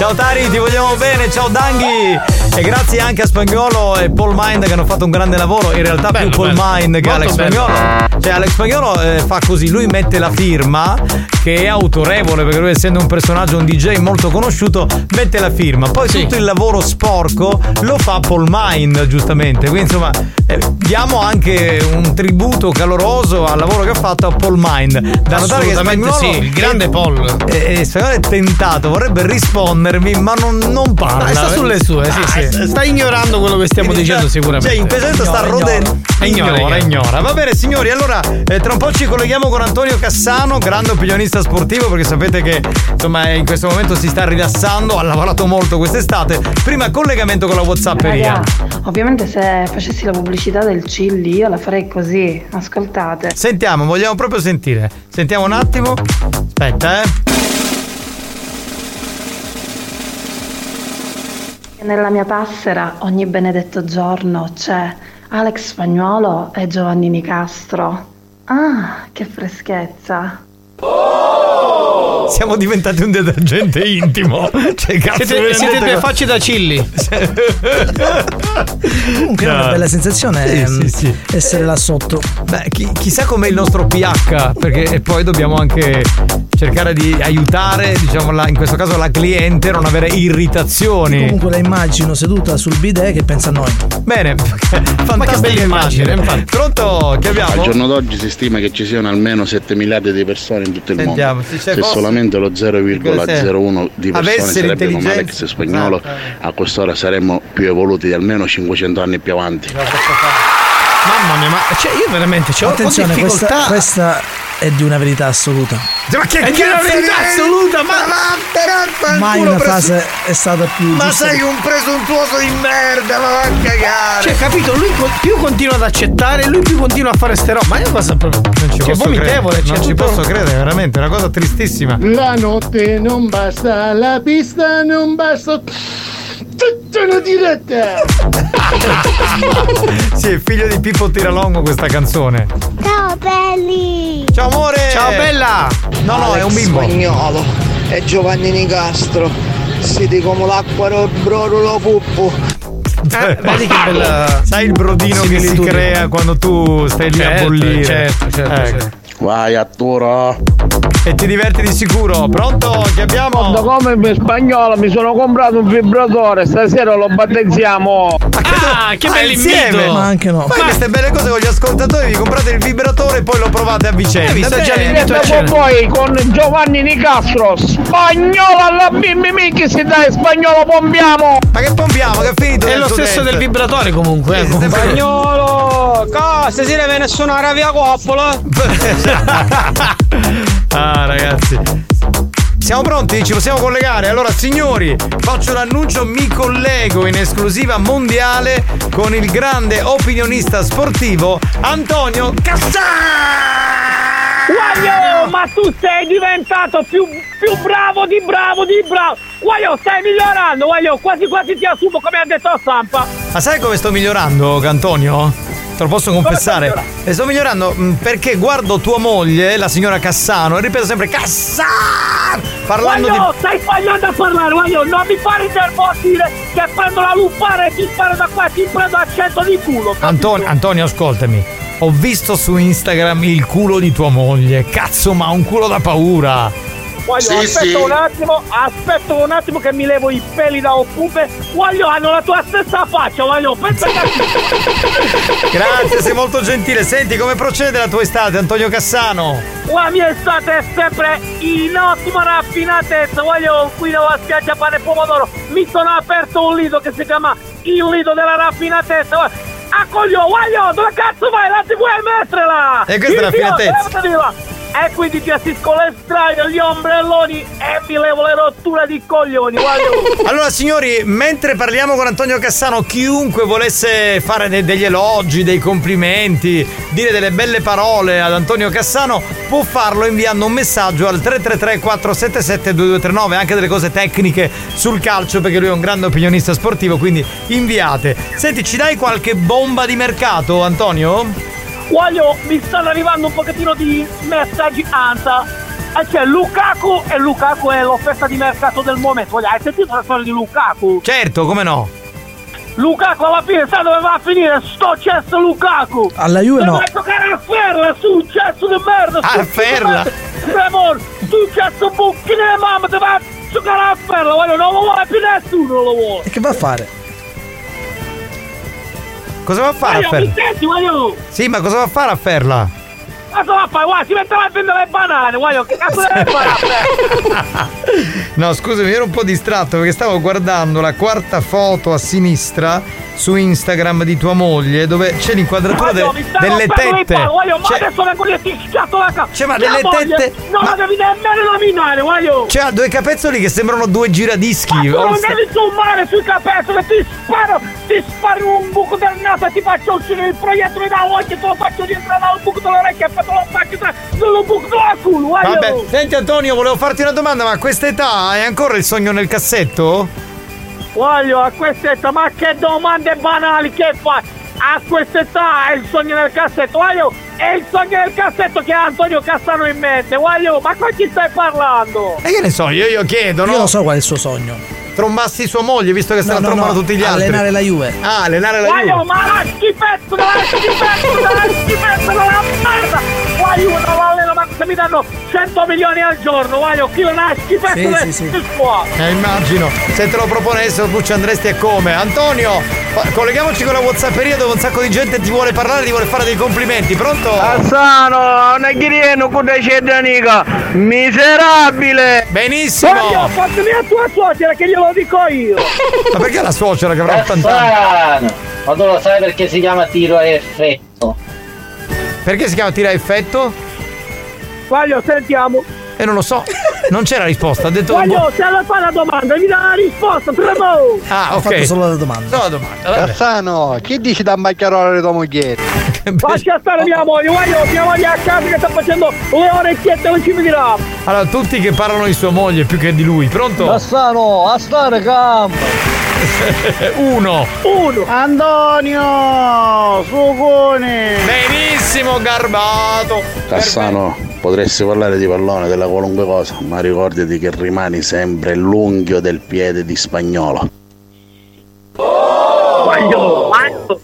Ciao Tari, ti vogliamo bene, ciao Danghi! E grazie anche a Spagnolo e Paul Mind che hanno fatto un grande lavoro, in realtà più Paul Mind che Molto Alex bello. Spagnolo. Cioè Alex Spagnolo eh, fa così, lui mette la firma che è autorevole perché lui essendo un personaggio, un DJ molto conosciuto, mette la firma. Poi tutto il lavoro sporco lo fa Paul Mind, giustamente. Quindi insomma eh, diamo anche un tributo caloroso al lavoro che ha fatto a Paul Mind. Da notare che Spagnolo sì, il grande Paul. eh, Spagnolo è tentato, vorrebbe rispondermi, ma non, non parla. Ah, sta sulle sue, sì, Ah, sì. Sta ignorando quello che stiamo dicendo sicuramente. Cioè, in questo sta Ignora, rodendo. ignora. Ignora, Ignora. Va bene, signori. Allora, eh, tra un po' ci colleghiamo con Antonio Cassano, grande opinionista sportivo, perché sapete che insomma eh, in questo momento si sta rilassando, ha lavorato molto quest'estate. Prima collegamento con la Whatsapperia. Raga, ovviamente se facessi la pubblicità del Chilli io la farei così, ascoltate. Sentiamo, vogliamo proprio sentire. Sentiamo un attimo. Aspetta, eh. Nella mia passera ogni benedetto giorno c'è Alex Spagnuolo e Giovanni Nicastro. Ah, che freschezza. Siamo diventati un detergente intimo. Cioè, cazzo, Siete, siete due facce da cilli. Comunque è una bella sensazione Sì, ehm, sì, sì. essere là sotto. Beh, chi- chissà com'è il nostro pH, perché e poi dobbiamo anche cercare di aiutare, diciamo, la- in questo caso la cliente a non avere irritazioni. Comunque la immagino seduta sul bidet che pensa a noi. Bene, fantastica bella immagine. immagine. Pronto? Che abbiamo? Al giorno d'oggi si stima che ci siano almeno 7 miliardi di persone in tutto il Sentiamo, mondo. se Se solamente lo 0,01 di persone sarebbe come Alex Spagnolo, Esatto. a quest'ora saremmo più evoluti di almeno 500 anni più avanti. Mamma mia, ma cioè io veramente c'ho, ho Attenzione, questa, difficoltà. questa è di una verità assoluta. Ma che È di una verità assoluta, ma Mai una frase è stata più Ma giusta. sei un presuntuoso di merda, ma va a cagare. Cioè, capito? Lui co- più continua ad accettare, lui più continua a fare ste robe. Ma una cosa proprio. Non ci cioè, posso vomitevole. credere, Cioè, non ci posso credere, veramente, è una cosa tristissima. La notte non basta, la pista non basta. Tutta una diretta! sì, è figlio di Pippo Tiralongo questa canzone. Ciao belli! Ciao amore! Ciao bella! No, no, è un bimbo. Spagnolo e Giovanni Nicastro. Siete come l'acqua del brodo puppo. Eh, vedi che bella. Sai il brodino che si crea quando tu stai lì a Certo, bollire. certo, certo, Ecco. certo. Vai Arturo! E ti diverti di sicuro. Pronto? Che abbiamo? come per spagnolo mi sono comprato un vibratore, stasera lo battezziamo! Ah, che Ah, bello insieme. Ma anche no. Fai queste belle cose con gli ascoltatori, vi comprate il vibratore e poi lo provate a vicenda. Visto già l'invito a cena? poi con Giovanni Nicastro, spagnolo alla bimbi minchia si dai, spagnolo pompiamo! Ma che pompiamo? Che è finito? È lo stesso del vibratore comunque. eh, Spagnolo! Cosa si deve suonare a via coppola? ah, ragazzi. Siamo pronti? Ci possiamo collegare? Allora, signori, faccio l'annuncio, mi collego in esclusiva mondiale con il grande opinionista sportivo Antonio Cassà! Guaglio, ma tu sei diventato più, più bravo di bravo di bravo! Guaglio, stai migliorando, guaglio, quasi quasi ti assumo come ha detto la stampa! Ma sai come sto migliorando, Antonio? Te lo posso confessare? E sto migliorando mm, perché guardo tua moglie, la signora Cassano, e ripeto sempre Cassano! Parlando Guaglio, di. stai sbagliando a parlare, guaglio, non mi fare innervosire che prendo la lupara e ti sparo da qua e ti prendo a cento di culo! Antonio, Antonio, ascoltami. Ho visto su Instagram il culo di tua moglie. Cazzo, ma ha un culo da paura. Guaglio, Sì, aspetta sì. un attimo, aspetta un attimo che mi levo i peli da occupe. Guaglio, hanno la tua stessa faccia, guaglio, pensa che... Grazie, sei molto gentile. Senti, come procede la tua estate, Antonio Cassano? La mia estate è sempre in ottima raffinatezza, voglio qui nella spiaggia pane e pomodoro, mi sono aperto un lido che si chiama il lido della raffinatezza. Guarda, Ah coglio, voglio, dove cazzo vai? La ti vuoi metterla? E questa è la raffinatezza. E quindi ti assisco le strade, gli ombrelloni e mi levo le rotture di coglioni. Allora signori, mentre parliamo con Antonio Cassano, chiunque volesse fare de- degli elogi, dei complimenti, dire delle belle parole ad Antonio Cassano, può farlo inviando un messaggio al 333 477 2239, anche delle cose tecniche sul calcio, perché lui è un grande opinionista sportivo, quindi inviate. Senti, ci dai qualche bomba di mercato, Antonio? Voglio, mi stanno arrivando un pochettino di messaggi ANSA. E c'è Lukaku e Lukaku è l'offerta di mercato del momento. Voglio, hai sentito la storia di Lukaku? Certo, come no? Lukaku alla fine sa dove va a finire sto cesso Lukaku? Alla Juve no. Deve giocare a Ferla su cesso di merda a Ferla? Tremor, su cesso bucchine mamma deve giocare a Ferla Voglio, non lo vuole più nessuno non lo vuole E che va a fare? Cosa va a fare a mi Ferla? senti Sì, ma cosa va a fare a Ferla? Cosa va a fare? Guarda, si metterà a vendere le banane Voglio, che cazzo deve fare a Ferla? No, scusami, ero un po' distratto perché stavo guardando la quarta foto a sinistra su Instagram di tua moglie dove c'è l'inquadratura de- delle tette. Voglio, ma C'è- adesso vengo lì e ti schiatto la cazzo Cioè, ma delle tette- Non ma- la devi nemmeno nominare, voglio C'ha due capezzoli che sembrano due giradischi. Tu Oh, non devi zoomare sui capezzoli, ti sparo, ti sparo un buco del naso e ti faccio uscire il proiettile da occhio, te lo faccio rientrare dal buco dell'orecchio e poi te lo faccio tra nello buco della culo, voglio. Vabbè, senti Antonio, volevo farti una domanda, ma a questa età hai ancora il sogno nel cassetto? Voglio, a quest'età, ma che domande banali che fai? A quest'età è il sogno nel cassetto, voglio, è il sogno nel cassetto che ha Antonio Cassano in mente, voglio, ma con chi stai parlando? E che ne so, io, io chiedo, no? Io lo so qual è il suo sogno. Trombassi sua moglie, visto che se No, la no, trombano no, tutti gli altri. allenare la Juve. Ah, allenare la Juve. ma la schifezza, la schifezza, la schifezza, la merda! Voglio, non lo alleno, ma se mi danno 100 milioni al giorno, voglio, chi non ha schifezza Sì, sì, sì. Eh, immagino. Se te lo proponessero, tu ci andresti a come? Antonio, fa- colleghiamoci con la Whatsapperia dove un sacco di gente ti vuole parlare, ti vuole fare dei complimenti. Pronto? Alzano, non ghirieno con dei ceddanica, miserabile! Benissimo! Voglio, fatemi a tua suocera che glielo dico io! Ma perché la suocera che avrà 80 anni? Ma tu lo sai perché si chiama tiro a effetto? Perché si chiama tira a effetto? Voglio, sentiamo. E non lo so. Non c'era risposta, ha detto. Voglio, se le fai la domanda, mi dà la risposta, tremo! Ah, Ho ok. fatto solo la domanda. Solo la domanda, vabbè. Cassano, chi dici da macchiarola di tua moglie? Lascia stare mia moglie, voglio, mia moglie a casa che sta facendo le orecchiette non ci mi dirà! Allora, tutti che parlano di sua moglie più che di lui, pronto? Cassano, a stare campo! Uno. Uno! Antonio, Sugone! Benissimo, garbato. Cassano, potresti parlare di pallone, della qualunque cosa, ma ricordati che rimani sempre l'unghio del piede di spagnolo. Voglio, voglio,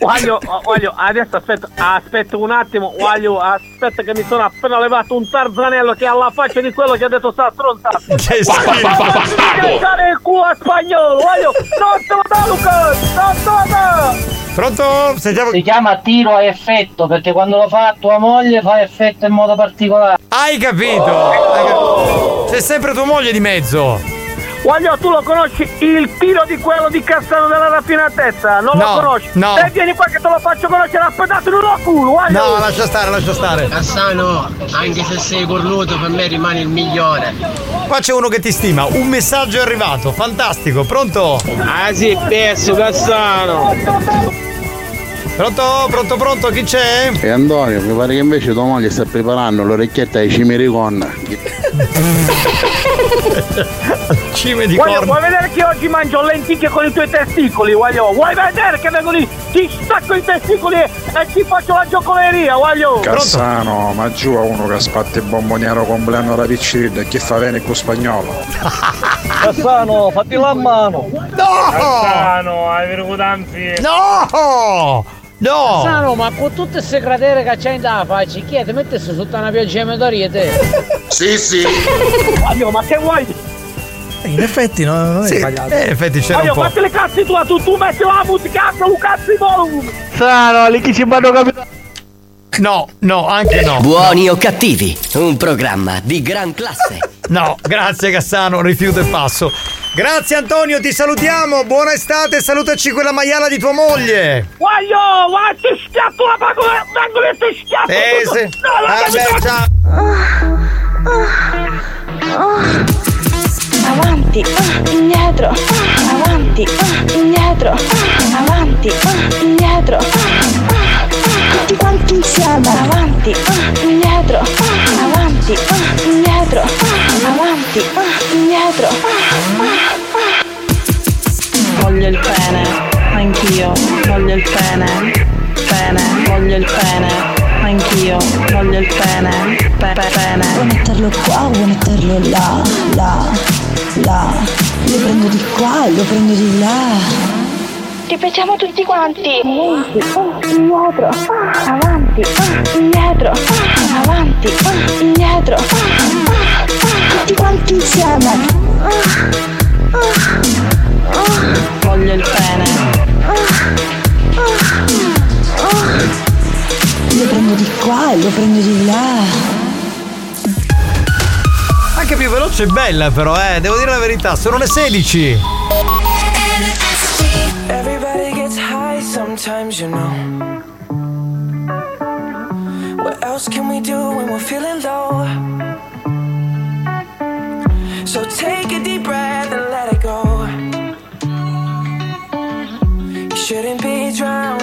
voglio, voglio, adesso aspetta, aspetta un attimo, voglio, aspetta che mi sono appena levato un tarzanello che ha la faccia di quello che ha detto sta stronzata. Che Cacciare il culo a spagnolo, voglio, non te lo do Luca, non te lo do! Pronto? Sentiamo. Si chiama tiro a effetto perché quando lo fa tua moglie fa effetto in modo particolare. Hai capito? Hai capito? C'è sempre tua moglie di mezzo. Voglio, tu lo conosci il tiro di quello di Cassano della raffinatezza? Non No, lo conosci? no. E vieni qua che te lo faccio conoscere a pedazo in culo, voglio! No, lascia stare, lascia stare. Cassano, anche se sei cornuto, per me rimani il migliore. Qua c'è uno che ti stima. Un messaggio è arrivato. Fantastico. Pronto? Ah sì, pezzo Cassano. Pronto? Pronto, pronto? Chi c'è? E Antonio, mi pare che invece tua moglie sta preparando l'orecchietta ai cimericon. Cime di Voglio, corno. vuoi vedere che oggi mangio lenticchie con i tuoi testicoli, voglio? Vuoi vedere che vengo lì, ti stacco i testicoli e e ti faccio la giocoleria, voglio? Cassano, ma giù a uno che spatta il bomboniero compleanno da piccirilla e che fa bene con spagnolo. Cassano, fatti la mano! No! Cassano, hai vergogna No! No! Sano, ma con tutte queste cratere che c'hai in da faccia, chi è? Ti mettessi sotto una pioggia te? Sì, sì. Voglio, ma che vuoi? In effetti no, non è Sì, sbagliato. eh, in effetti c'era un Voglio, po'. fatti le cazzi tua, tu, tu metti la musica, un cazzo di volume! Sano, lì chi ci vanno capito? No, no, anche no. Buoni o cattivi, un programma di gran classe. No, grazie Cassano, rifiuto e passo. Grazie Antonio, ti salutiamo. Buona estate, salutaci quella maiala di tua moglie. Voglio, ma ti schiatto la pago, vengo lì ti schiaffo! Eh, sì. No, Ah, trovare- ciao. Avanti, ah, indietro, avanti, ah, indietro, avanti, ah, indietro, tutti quanti insieme, avanti, ah, indietro, ah, avanti, indietro, avanti, indietro. Voglio il pene, anch'io, voglio il pene, pene, voglio il pene, anch'io, voglio il pene, pe- pe- pene. Vuoi metterlo qua o vuoi metterlo là, là, là? Lo prendo di qua e lo prendo di là. Ripetiamo tutti quanti. Avanti, ah, indietro, avanti, indietro, avanti, indietro. Tutti quanti insieme. Voglio il pene. Lo prendo di qua e lo prendo di là. Anche più veloce e bella però, eh, devo dire la verità, sono le 16. Sometimes, you know. What else can we do when we're feeling low? So take a deep breath and let it go. You shouldn't be drowning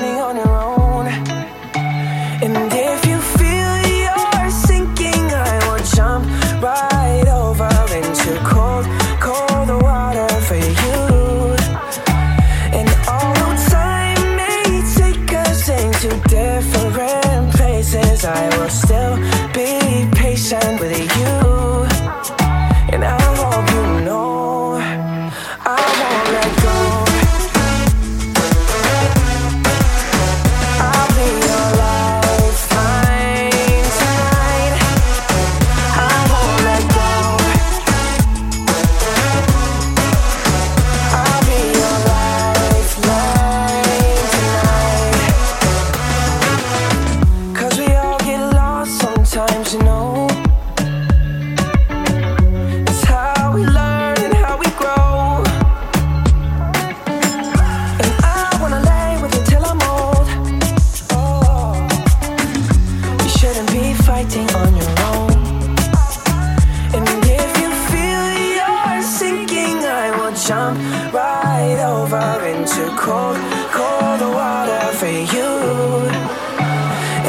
cold, cold water for you.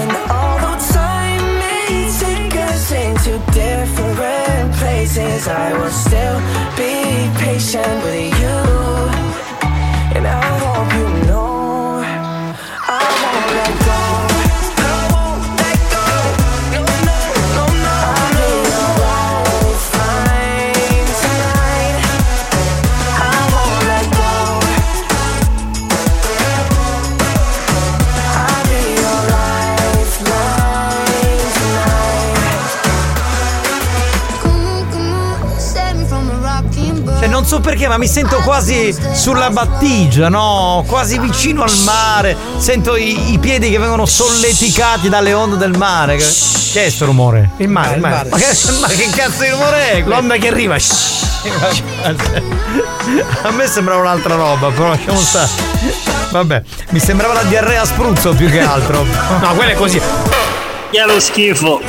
And although time may take us into different places, I will still be patient with you. Perché, ma mi sento quasi sulla battigia, no? Quasi vicino al mare. Sento i, i piedi che vengono solleticati dalle onde del mare. Che, che è sto rumore? Il mare, il mare. Ma che, ma che cazzo di rumore è? L'onda che arriva. A me sembrava un'altra roba, però lasciamo stare. Vabbè, mi sembrava la diarrea a spruzzo più che altro. No, quella è così. Che lo schifo.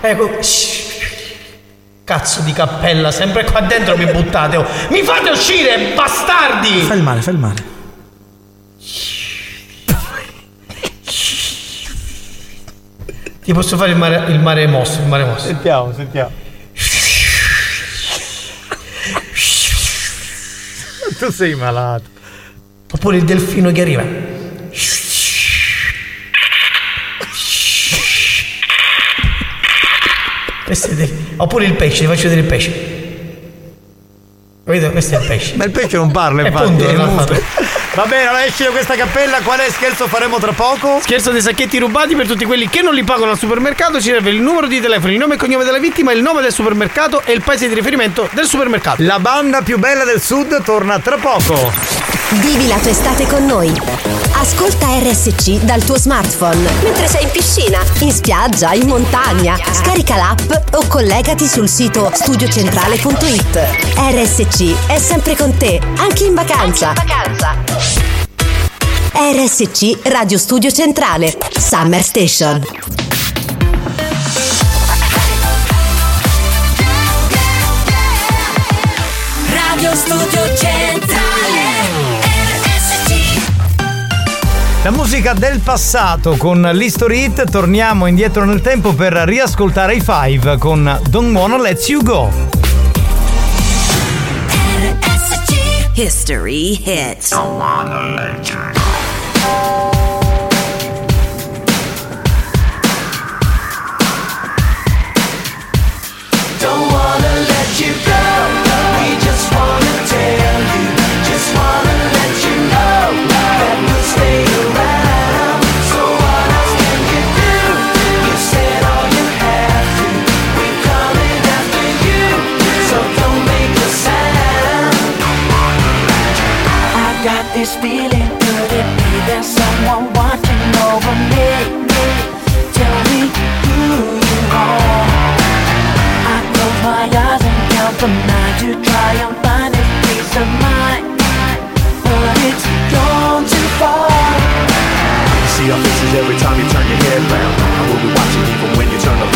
Ecco. Cazzo di cappella, sempre qua dentro mi buttate. oh. Mi fate uscire, bastardi! Fai il male, fai il male. Ti posso fare il mare, il mare mosso, il mare mosso. Sentiamo, sentiamo. Tu sei malato. Oppure il delfino che arriva. Questo è il delfino. Oppure il pesce, ti faccio vedere il pesce. Capito? Questo è il pesce. Ma il pesce non parla, infatti. appunto, è muto. Va bene, allora esci da questa cappella. Quale scherzo faremo tra poco? Scherzo dei sacchetti rubati per tutti quelli che non li pagano al supermercato. Ci serve il numero di telefono, il nome e cognome della vittima, il nome del supermercato e il paese di riferimento del supermercato. La banda più bella del sud torna tra poco. Vivi la tua estate con noi. Ascolta RSC dal tuo smartphone mentre sei in piscina, in spiaggia, in montagna. Scarica l'app o collegati sul sito studiocentrale.it. RSC è sempre con te, anche in vacanza. RSC Radio Studio Centrale. Summer Station. Radio Studio Centrale La musica del passato con l'History Hit, torniamo indietro nel tempo per riascoltare i Five con Don't Wanna Let You Go. History Hit. Don't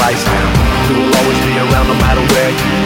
lies. You will always be around no matter where you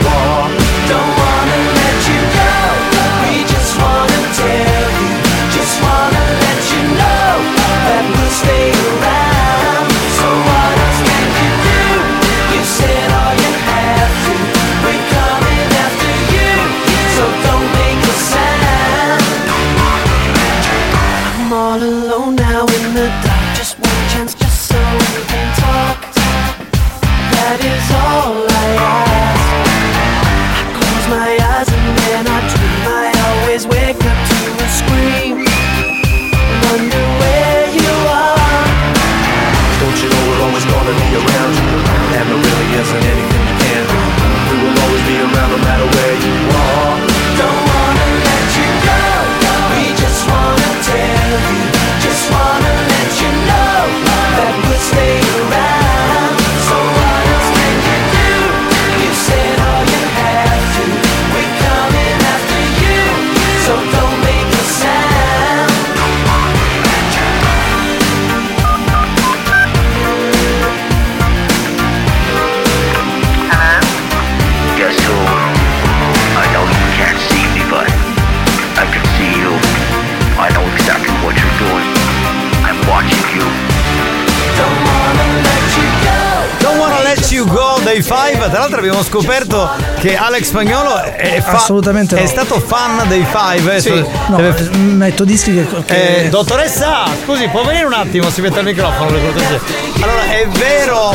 l'altro abbiamo scoperto che Alex Spagnolo è, fa- Assolutamente è no. stato fan dei Five. Sì. Adesso No, deve- eh, metto dischi che. che- Eh, dottoressa, scusi, può venire un attimo? Si mette al microfono per cortesia. Allora, è vero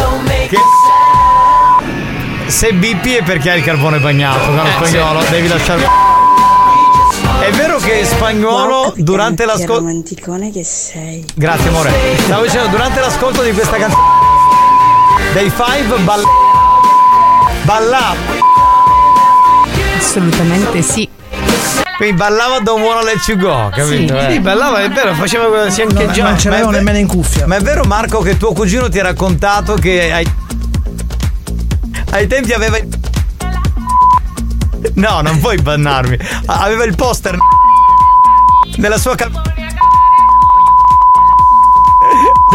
che. Se BP è perché hai il carbone bagnato, caro Eh, spagnolo, sì. devi lasciare. È vero che spagnolo durante Che l'ascolto. romanticone che sei. Grazie amore. Stavo dicendo, durante l'ascolto di questa canzone dei Five ball... ballava. Assolutamente sì. Quindi ballava Don't Wanna Let You Go, capito? Sì, eh? sì, ballava, è vero, faceva quello si anche Non- già. non ce l'avevo nemmeno in cuffia. Ma è vero Marco che tuo cugino ti ha raccontato che ai, ai tempi aveva il- No, non puoi bannarmi. Aveva il poster nella sua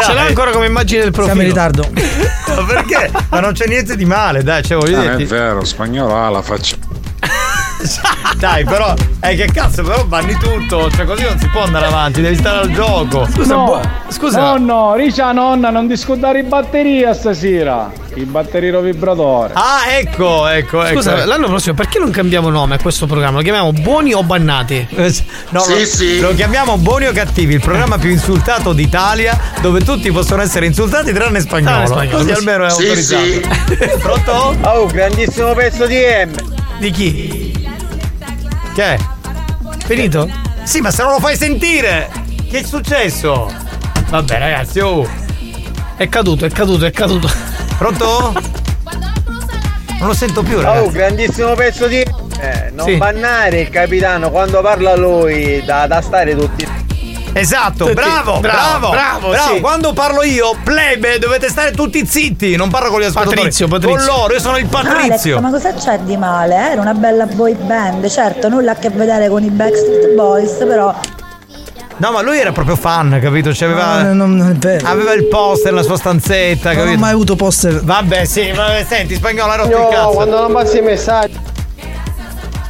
ca- Ce l'ha ancora come immagine del profilo. Siamo in ritardo. Ma perché? Ma non c'è niente di male, dai, cioè voglio Non è vero, spagnolo ha la faccia. Dai, però, eh che cazzo, però banni tutto, cioè così non si può andare avanti, devi stare al gioco. Scusa, no, boh, scusa. Nonno, Ricia nonna, non discutare i batteria stasera. Il batterino vibratore. Ah, ecco, ecco, ecco. Scusa, l'anno prossimo perché non cambiamo nome a questo programma? Lo chiamiamo buoni o bannati? No, lo, lo chiamiamo Buoni o Cattivi, il programma più insultato d'Italia, dove tutti possono essere insultati tranne spagnolo. Tranne spagnolo. Così almeno è Sì, autorizzato. Pronto? Oh, grandissimo pezzo di M. Di chi? Che è? Finito? Sì, ma se non lo fai sentire! Che è successo? Vabbè, ragazzi, oh. È caduto, è caduto, è caduto. Pronto? Non lo sento più, Oh, ragazzi. grandissimo pezzo di eh, non Sì. bannare il capitano quando parla lui da, da stare tutti. Esatto, Tutti- bravo, bravo, bravo, bravo. sì. Quando parlo io, plebe, dovete stare tutti zitti. Non parlo con gli ascoltatori. Patrizio, Patrizio. Con loro, io sono il Patrizio. Alex, ma cosa c'è di male? eh? Era una bella boy band, certo, nulla a che vedere con i Backstreet Boys, però No, ma lui era proprio fan, capito? Cioè, aveva, No, non- non vero. aveva il poster nella sua stanzetta, Non capito? ho mai avuto poster. Vabbè, sì, vabbè, senti, spagnolo, hai rotto il No, cazzo. quando non passi i messaggi.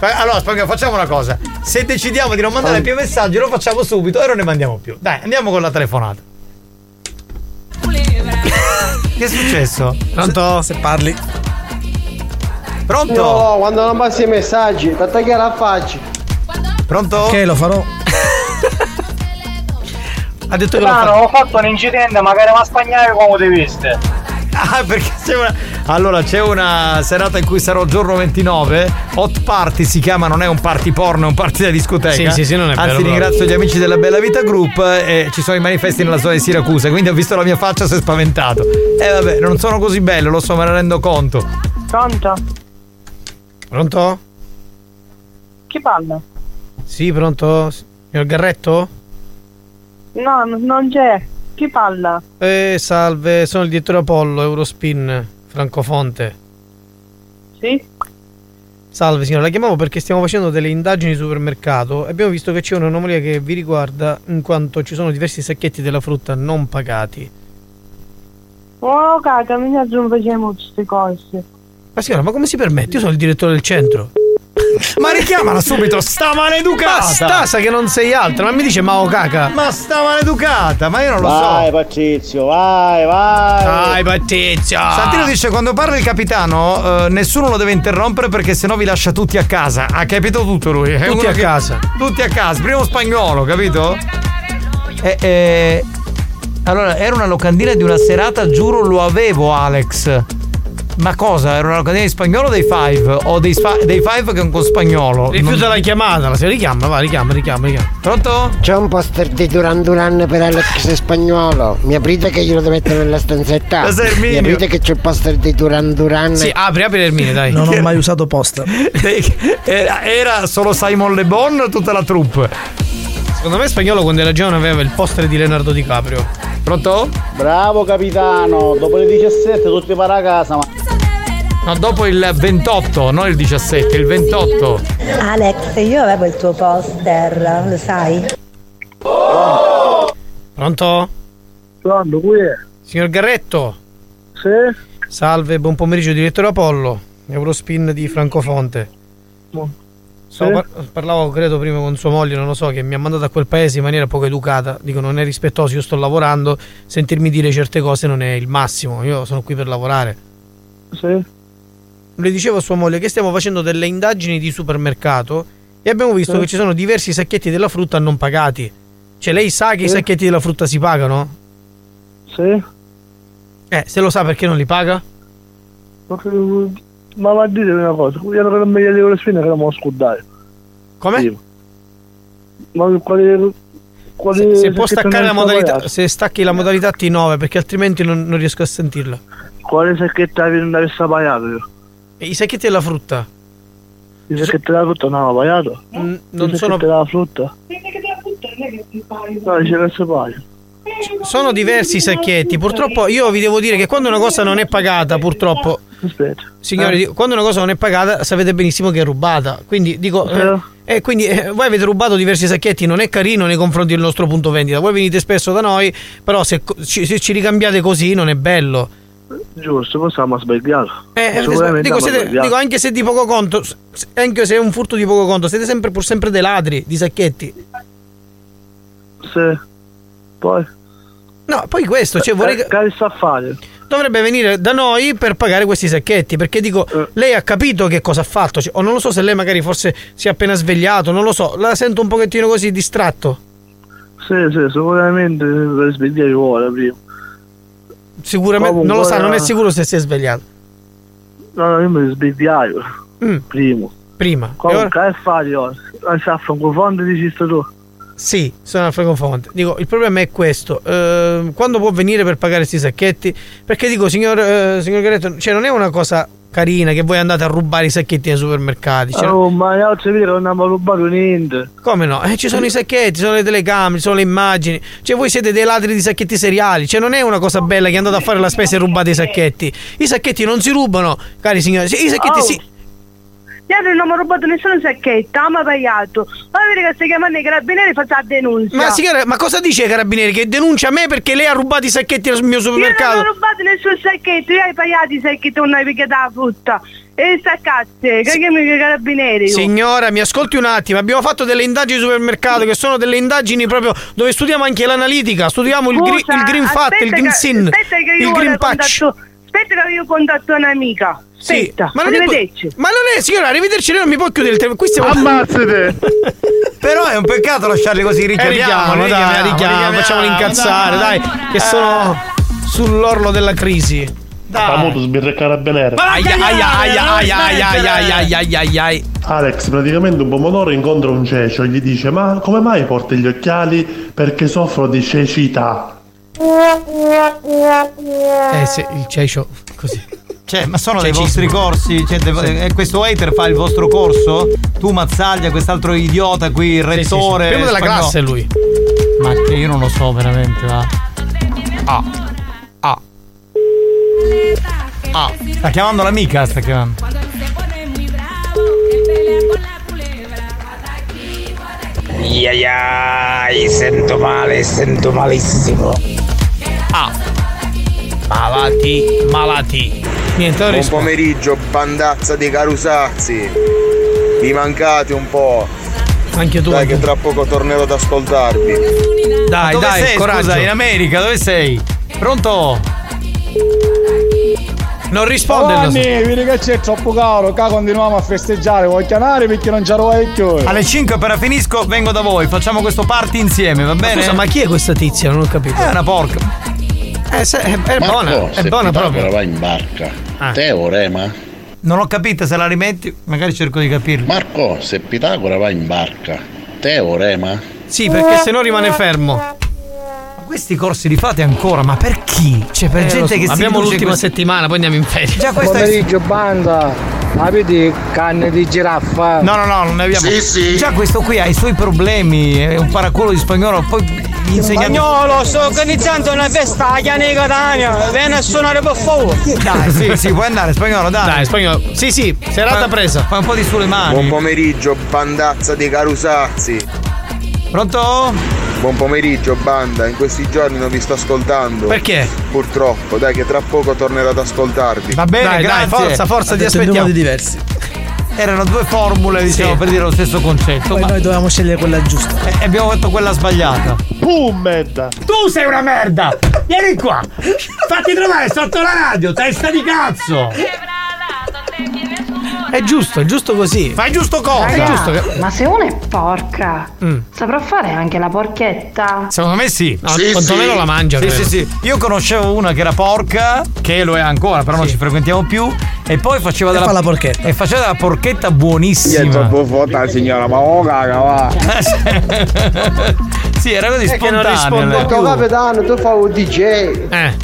Allora, spagnolo, facciamo una cosa. Se decidiamo di non mandare più messaggi, lo facciamo subito e non ne mandiamo più. Dai, andiamo con la telefonata. che è successo? Pronto? Se parli. Pronto? No, quando non passi i messaggi, ti attacchi la faccia. Pronto? Ok, lo farò. Ha detto che lo Capitano, fa. ho fatto un incidente, magari ma spagnare come ti viste. Ah, perché c'è una. Allora, c'è una serata in cui sarò giorno 29. Hot party si chiama, non è un party porno, è un party da discoteca. Sì, sì, sì, non è Anzi, vero, ringrazio gli amici della Bella Vita Group e ci sono i manifesti nella zona di Siracusa. Quindi ho visto la mia faccia si è spaventato. E vabbè, non sono così bello, lo so, me ne rendo conto. Pronto? Pronto? Chi parla? Sì, pronto? Signor Garretto? No, non c'è. Chi parla? Eh, salve, sono il direttore Apollo, Eurospin, Francofonte. Sì? Salve signora, la chiamavo perché stiamo facendo delle indagini di supermercato e abbiamo visto che c'è un'anomalia che vi riguarda in quanto ci sono diversi sacchetti della frutta non pagati. Oh, caga, mi non facciamo queste cose. Ma signora, ma come si permette? Io sono il direttore del centro. Ma richiamala subito, sta maleducata! Ma sta, sa che non sei altro, ma mi dice Mao caca. Ma sta maleducata, ma io non lo Vai, so. Patrizio, vai, vai. Dai, Patrizio! Santino dice quando parla il capitano eh, nessuno lo deve interrompere perché sennò vi lascia tutti a casa. Ha capito tutto lui. È Tutti a che- casa. Tutti a casa. Primo spagnolo, capito? Eh, eh, allora, era una locandina di una serata, giuro lo avevo Alex. Ma cosa? Era una locandina di spagnolo o dei Five? O dei, sfa- dei Five che con spagnolo? Rifiuta Non- la chiamata, la si richiama, va, richiama, richiama, richiama. Pronto? C'è un poster di Duran Duran per Alex spagnolo. Mi aprite che glielo devo mettere nella stanzetta. Mi aprite che c'è il poster di Duran Duran. Sì, apri, apri Ermine, dai. Non ho mai usato poster. Era, era solo Simon Le Bon o tutta la troupe? Secondo me spagnolo quando era giovane aveva il poster di Leonardo DiCaprio. Pronto? Bravo capitano, dopo le 17 tutti para a casa, ma. No, dopo il 28, non il 17, il 28. Alex, io avevo il tuo poster, lo sai? Pronto? Pronto, qui è? Signor Garretto? Sì? Salve, buon pomeriggio, direttore Apollo. Eurospin di Francofonte. Stavo par- parlavo, credo, prima con sua moglie, non lo so, che mi ha mandato a quel paese in maniera poco educata. Dico, non è rispettoso, io sto lavorando. Sentirmi dire certe cose non è il massimo. Io sono qui per lavorare. Sì? Le dicevo a sua moglie che stiamo facendo delle indagini di supermercato e abbiamo visto Sì. che ci sono diversi sacchetti della frutta non pagati. Cioè, lei sa che i Sì. sacchetti della frutta si pagano? Sì? Eh, se lo sa perché non li paga? Ma va a dire una cosa, io non meglio di le spine che non mi scudare. Come? Ma quali. quali Se, se può staccare la modalità, se stacchi la modalità T9 perché altrimenti non, non riesco a sentirla. Quale sacchetta non avesse pagato io? E I sacchetti della frutta I sacchetti della frutta non avevo pagato? Mm, I non sono, sacchetti della frutta? No, dice che si paga. sono diversi i sacchetti. Purtroppo io vi devo dire che quando una cosa non è pagata, purtroppo, Aspetta. signori, Eh. quando una cosa non è pagata sapete benissimo che è rubata. Quindi dico, eh, eh, quindi eh, voi avete rubato diversi sacchetti, non è carino nei confronti del nostro punto vendita. Voi venite spesso da noi, però se, se ci ricambiate così non è bello. Giusto, poi stiamo sbagliato. Eh, eh, Sicuramente dico, siete- dico, anche se di poco conto, anche se è un furto di poco conto, siete sempre pur sempre dei ladri di sacchetti. Sì. Poi. No, poi questo, cioè vorrei Eh, che sta fare? dovrebbe venire da noi per pagare questi sacchetti perché dico Eh. lei ha capito che cosa ha fatto cioè, o non lo so se lei magari forse si è appena svegliato non lo so la sento un pochettino così distratto Sì, sì, sicuramente per svegliare vuole prima. Sicuramente Comunque, non lo sa non è sicuro se si è svegliato No, no, io mi svegliaio. Mm. Primo. prima Comunque, ora- che fai ora? Sta a Francofonte dici tu? sì sono a Francofonte dico il problema è questo eh, quando può venire per pagare questi sacchetti perché dico signor, eh, signor Garetto cioè non è una cosa carina che voi andate a rubare i sacchetti nei supermercati cioè, Oh, ma io altri video non abbiamo rubato niente. Come no? Eh, ci sono i sacchetti, ci sono le telecamere, ci sono le immagini. Cioè, voi siete dei ladri di sacchetti seriali. Cioè, non è una cosa bella che andate a fare la spesa e rubate i sacchetti. I sacchetti non si rubano, cari signori. Sì, I sacchetti Oh. si. Ieri non mi ha rubato nessuno sacchetto, non mi ha pagato. Ma vedi che stai chiamando i carabinieri faccio la denuncia. Ma signora, ma cosa dice ai carabinieri? Che denuncia me perché lei ha rubato i sacchetti al mio Io non supermercato? ho rubato nessun sacchetto, io hai pagato i sacchetti non hai picchiato la frutta. E staccate, che chiami i carabinieri. io. Signora, mi ascolti un attimo. Abbiamo fatto delle indagini di supermercato che sono delle indagini proprio dove studiamo anche l'analitica, studiamo il, gri- Scusa, il green fat, il green sin, il green patch. contatto- Aspetta che io contatto un'amica. Sì, Aspetta, ma non, è, arrivederci. ma non è, signora, arrivederci, lei non mi può chiudere il telefono. Qui stiamo Ammazzate! Però è un peccato lasciarli così, Eh, richiamiamoli. richiamo, dai, richiamo, facciamoli incazzare, dai, che sono sull'orlo della crisi. Famoso sbirre carabinieri. Aia, aia, aia, aia, aia, aia, aia, aia, aia, aia. Alex praticamente un pomodoro incontra un cecio e gli dice ma come mai porti gli occhiali? Perché soffro di cecità. Eh sì, il cecio così. Cioè, ma sono dei vostri corsi? Cioè, de- eh, questo hater fa il vostro corso? Tu Mazzaglia, quest'altro idiota qui, il rettore. Primo della spagnolo. classe è lui. Ma che io non lo so veramente, va. Ah. Ah. Ah. Sta chiamando l'amica, sta chiamando. Iaiai, sento male, sento malissimo. Ah. Malati, malati. Niente, ora Buon rispondo. pomeriggio, bandazza di carusazzi. Mi mancate un po'. Anche tu. Dai, che tra poco tornerò ad ascoltarvi. Dai, dove dai, sei, coraggio. scusa, in America, dove sei? Pronto? Non risponde il Giovanni, nostro- vedi che c'è troppo caro, qua continuiamo a festeggiare, vuoi chiamare perché non c'ero vecchio. Alle 5 appena finisco vengo da voi, facciamo questo party insieme, va bene? Scusa, ma chi è questa tizia? Non ho capito. È una porca. Eh, se- è, è Marco, buona, è se buona Pitagora proprio. va in barca. Ah. Teorema? Non ho capito, se la rimetti, magari cerco di capirlo. Marco, se Pitagora va in barca. Teorema? Sì, perché se no rimane fermo. Questi corsi li fate ancora, ma per chi? Cioè, per Eh, gente so, che si Abbiamo l'ultima così- settimana, poi andiamo in ferie. Già questa è... Pomeriggio banda, avete canne di giraffa? No, no, no, non ne abbiamo. Sì, sì. Già questo qui ha i suoi problemi, è un paraculo di spagnolo, poi. Spagnolo, sto organizzando una festa a Chiane Catania, vieni a suonare per favore. Dai, sì, sì, puoi andare, spagnolo, dai. Dai, spagnolo. Sì, sì, serata Fai- presa. Fai un po' di sulle mani. Buon pomeriggio, bandazza di carusazzi. Pronto? Buon pomeriggio, banda. In questi giorni non vi sto ascoltando. Perché? Purtroppo, dai, che tra poco tornerò ad ascoltarvi. Va bene, Dai, dai, grazie. forza, forza, ti aspettiamo. diversi. Erano due formule, diciamo, Sì. per dire lo stesso concetto. Poi ma- noi dovevamo scegliere quella giusta. E abbiamo fatto quella sbagliata. Pum, merda! Tu sei una merda! Vieni qua! Fatti trovare sotto la radio, testa di cazzo! È giusto, è giusto così. Fai giusto cosa? È giusto che... Ma se una è porca, Mm. saprà fare anche la porchetta? Secondo me sì. No, quantomeno la mangia. Sì, credo. sì, sì. Io conoscevo una che era porca, che lo è ancora, però non ci frequentiamo più. E poi faceva E della fa la porchetta. E faceva della porchetta Io è buonissima. troppo forte signora, ma oh caga va. sì, era così È che non spontanea. rispondo capitano, tu fai un DJ. Eh.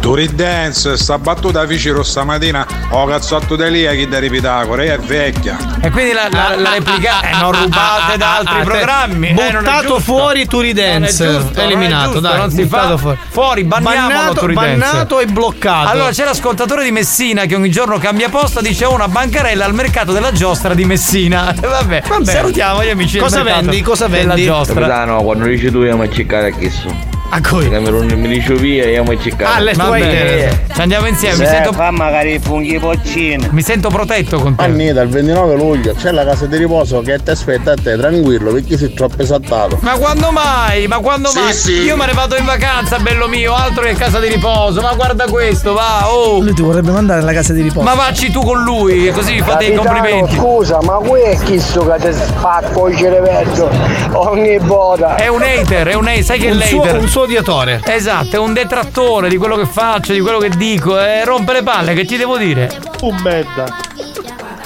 Turi Dance, sta battuta vicino stamattina, ho cazzotto di lì a chi da Pitagora, è vecchia. E quindi la, la, la replica eh, non rubate da altri Ah, programmi. eh, non è buttato giusto. fuori Turi Dance. Non è giusto, non è eliminato, giusto, dai. non si fa. fuori. Fuori, banniamolo bannato, Turi Dance. bannato e bloccato. Allora c'è l'ascoltatore di Messina che ogni giorno cambia posto, dice "Ho una bancarella al mercato della giostra di Messina. E vabbè, Vabbè. salutiamo gli amici Cosa vendi? Cosa della vendi? giostra. Capitano, quando dici tu io mi cercare a chiesto. A cui? Camerone mi dice via io mi cercare. Ah, le tue Vabbè, idee. ci andiamo insieme, mi Se sento, fa magari i funghi poccini. mi sento protetto con te. Annita, il 29 luglio c'è la casa di riposo che ti aspetta a te, tranquillo, perché sei troppo esaltato. Ma quando mai? Ma quando Sì, mai? sì. Io me ne vado in vacanza, bello mio, altro che casa di riposo. Ma guarda questo, va, oh. Lui ti vorrebbe mandare alla casa di riposo. Ma vacci tu con lui, così vi fate i complimenti. scusa, ma qui è chi sto che ti spacco il cervello ogni volta? È un hater, è un hater, sai che è Un suo, l'hater? un suo odiatore. Esatto, è un detrattore di quello che faccio, di quello che dico, e rompe le palle, che ti devo dire? Un merda!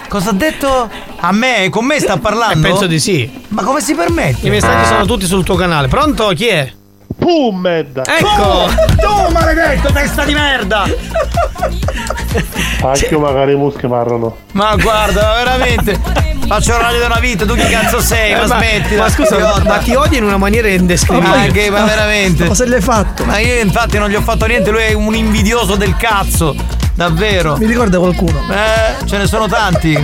Cosa ha detto? A me? Con me sta parlando? Eh, penso di sì. Ma come si permette? I messaggi sono tutti sul tuo canale. Pronto? Chi è? Pum, merda! Ecco! Tu maledetto, testa di merda! Anche io magari i muschi parlano. Ma guarda, veramente. Faccio radio da una vita, tu chi cazzo sei? Ma, Eh, ma, smetti. ma scusa, ma ti odia in una maniera indescrivibile. Anche, ma veramente. Cosa gli hai fatto? Ma io infatti non gli ho fatto niente, lui è un invidioso del cazzo. Davvero. Mi ricorda qualcuno. Eh, ce ne sono tanti.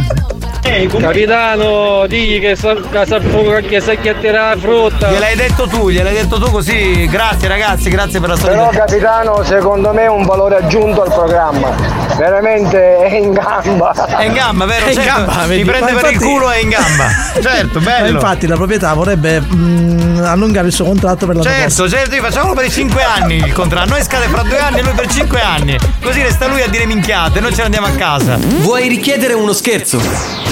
Capitano, digli che sa, che sa, chiatterà la frutta. Gliel'hai detto tu, gliel'hai detto tu così. Grazie ragazzi, grazie per la Però solidarietà. capitano, secondo me è un valore aggiunto al programma. Veramente è in gamba. È in gamba, vero? È in Certo, gamba, ti prende Ma per il infatti- culo e è in gamba. Certo, Ma bello. infatti la proprietà vorrebbe mm, allungare il suo contratto per l'anno Certo, certo, facciamolo per i 5 anni il contratto. Noi scade fra due anni e lui per 5 anni. Così resta lui a dire minchiate, noi ce ne andiamo a casa. Vuoi richiedere uno scherzo?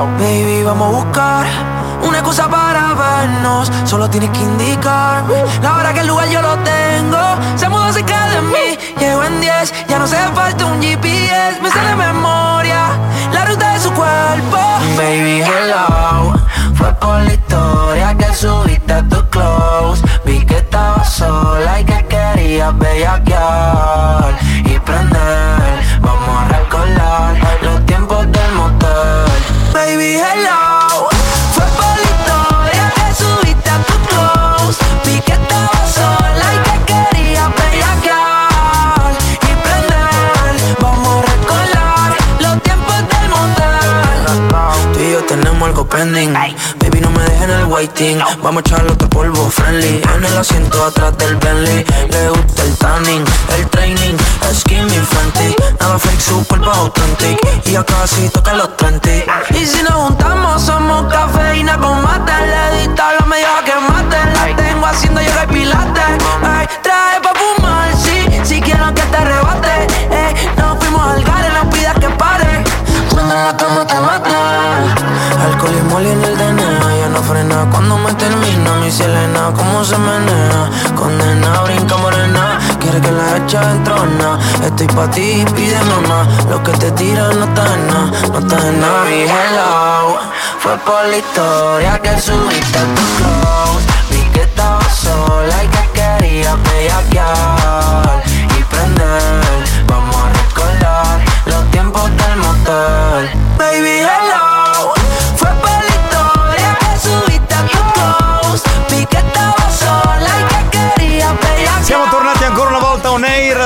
Baby, vamos a buscar una excusa para vernos. Solo tienes que indicarme la hora que el lugar yo lo tengo. Se mudó cerca de mí, llego en 10. Ya no se falta un GPS. Me sale de memoria la ruta de su cuerpo. Baby, hello. Fue por la historia que subiste a tu close. Vi que estabas sola y que querías bellaquear y prender. Vamos a Baby, hello. Baby, no me dejes en el waiting. Vamos a echarle otro polvo friendly. En el asiento atrás del Bentley. Le gusta el tanning, el training. Skinny Fenty. Nada fake, super authentic. Y ya casi toca los 30. Y si nos juntamos, somos cafeína con mate. Le dista la media que mate. La tengo haciendo yoga y pilates. Alcohol y moli en el DNA. Ya no frena cuando me termina. Mi Selena, cómo se menea. Condena, brinca morena. Quiere que la echa en trona. Estoy pa' ti, pídeme más. Lo que te tira no está en nada. No está en nada. Baby, hello. Fue por la historia que subiste a tu close. Vi que estabas sola y que querías bellaquear y prender.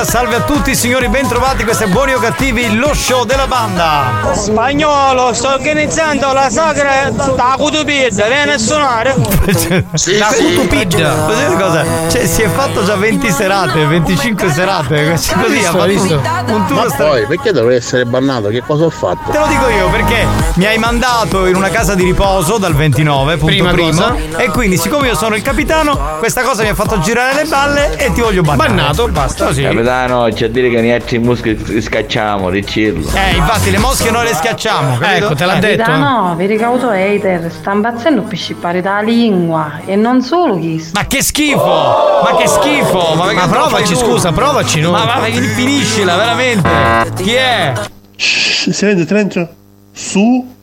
Salve a tutti signori, bentrovati. Questo è Buoni o Cattivi, lo show della banda. Spagnolo, sto organizzando la sagra da Cutupidda, vieni a suonare? La Cutupid. Posso dire una cosa? Cioè, si è fatto già 20 serate, 25 serate. Così ha fatto un tour Ma stra- poi perché dovrei essere bannato? Che cosa ho fatto? Te lo dico io perché mi hai mandato in una casa di riposo dal 29, punto Prima primo. cosa. E quindi, siccome io sono il capitano, questa cosa mi ha fatto girare le balle e ti voglio bannare. Bannato, basta. Così. Capitano, c'è a dire che ne altri muschi li scacciamo, dicirlo. Eh, infatti le mosche noi le schiacciamo, capito? Ecco, te l'ha Eh. detto. Capitano, vi ricauto hater, sta impazzendo per scippare da lingua e non solo chi Ma che schifo! Ma che schifo! Ma, Ma provaci, scusa, provaci, no? Ma, ma, ma finiscila, veramente! Chi è? Shh, silenzio, silenzio. Su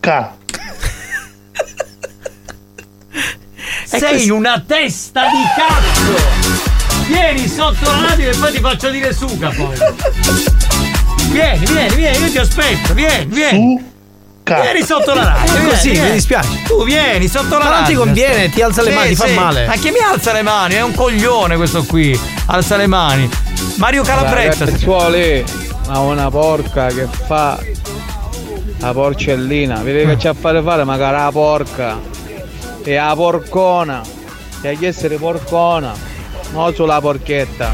ca. Sei una testa di cazzo! Vieni sotto la radio e poi ti faccio dire suca poi! Vieni, vieni, vieni, io ti aspetto, vieni, vieni! Vieni sotto la radio! Vieni, così, vieni. mi dispiace. Tu vieni sotto la Ma non radio. ti conviene, ti alza le Sì, mani, ti fa sì. male. Ma che mi alza le mani? È un coglione questo qui. Alza le mani. Mario Calabretta. Ragazzuoli, ma una porca che fa la porcellina, vedi che c'ha a fare fare magari la porca e la porcona, e a essere porcona, non sulla porchetta.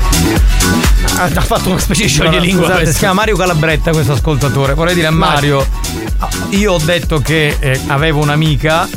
ha già fatto una specie di scioglilingua. Scusate, si chiama Mario Calabretta questo ascoltatore. Vorrei dire a Mario, io ho detto che eh, avevo un'amica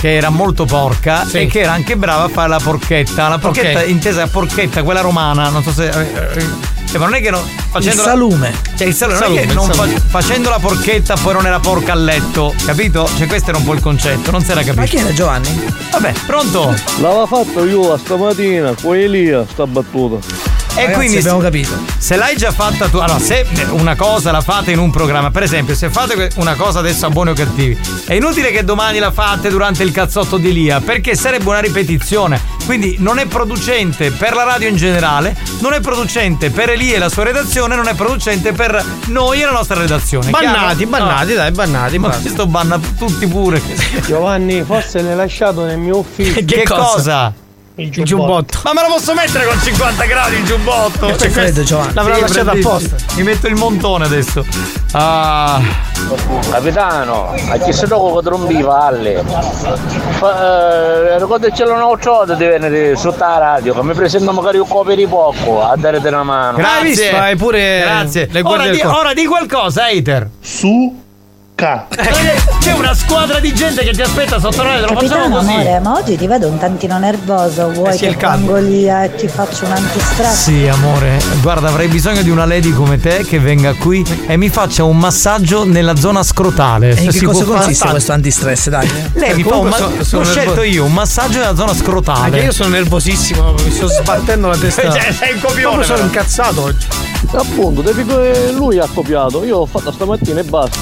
che era molto porca e che era anche brava a fare la porchetta. La porchetta Ok. intesa porchetta, quella romana, non so se. eh, eh, cioè, ma non è che no, facendo Il la- salume. Cioè, il salume, non è Salume, non salume. fa- facendo la porchetta poi non era porca a letto, capito? Cioè, questo era un po' il concetto, non si era capito. Ma chi era Giovanni? Vabbè, pronto? L'aveva fatto io stamattina con Elia sta battuta. E Ragazzi, quindi abbiamo se- capito. Se l'hai già fatta tu, allora se una cosa la fate in un programma, per esempio, se fate una cosa adesso a buoni o cattivi, è inutile che domani la fate durante il cazzotto di Lia, perché sarebbe una ripetizione. Quindi non è producente per la radio in generale, non è producente per Elia e la sua redazione, non è producente per noi e la nostra redazione. Bannati, chiaro? bannati, No. dai, bannati. Ma basta. questo banna tutti pure. Giovanni, forse l'hai lasciato nel mio ufficio. Che, cosa? Il giubbotto. Ma me lo posso mettere con 50 gradi il giubbotto? Che c'è freddo, Giovanni. L'avrà Sì, lasciato apposta. Mi metto il montone adesso. Ah. Capitano, a chi si tocca che trombi valle? Fa- eh, Ricordaci la nuova di venire sotto la radio, che mi presento magari un copia di poco a dare una mano. Grazie. Fai pure Grazie. le Ora di, ora di qualcosa, hater. Su ca. C'è una squadra di gente che ti aspetta sotto radio, lo facciamo così. amore, ma oggi ti vedo un tantino nervoso. Vuoi Eh sì, che vengo lì e ti faccio un antistress? Sì, amore, guarda, avrei bisogno di una lady come te che venga qui e mi faccia un massaggio nella zona scrotale. E in che cosa consiste questo antistress, dai? Lei mi fa un ma- Comunque sono- l'ho scelto io, un massaggio nella zona scrotale. Anche io sono nervosissimo, mi sto sbattendo la testa. Cioè, sei un copione, Proprio sono incazzato oggi. Appunto, devi che lui ha copiato. Io ho fatto stamattina e basta.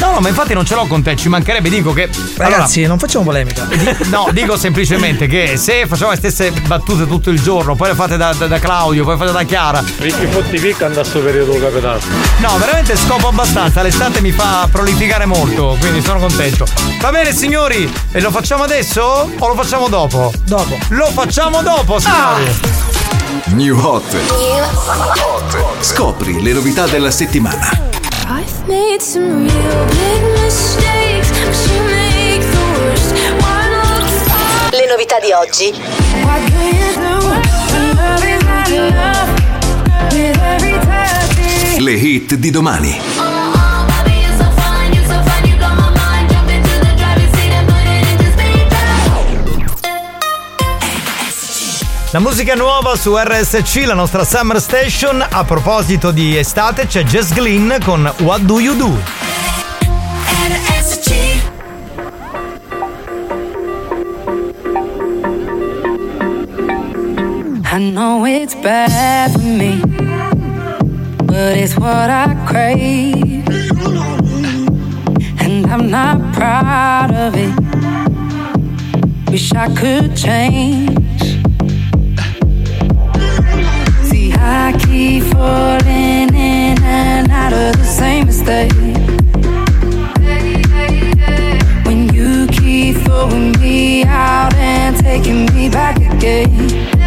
No, no, ma infatti non ce l'ho con te, ci mancherebbe, dico che. Ragazzi, non facciamo polemica. Allora, di- no, dico semplicemente che se facciamo le stesse battute tutto il giorno, poi le fate da, da- da Claudio, poi le fate da Chiara. Ricchi fotti picca andare a sto periodo, capitano. No, veramente scopo abbastanza. L'estate mi fa prolificare molto, quindi sono contento. Va bene, signori, e lo facciamo adesso o lo facciamo dopo? Dopo. Lo facciamo dopo, signori. New Hot. Scopri le novità della settimana. I've made some real big mistakes, but you make the worst one look fine. Le novità di oggi. What do you do when love is not enough? With every touch, Le hit di domani. La musica nuova su RSC, la nostra Summer Station. A proposito di estate, c'è Jess Glynn con What Do You Do? I know it's bad for me, but it's what I crave. And I'm not proud of it. Wish I could change. I keep falling in and out of the same mistake. When you keep throwing me out and taking me back again.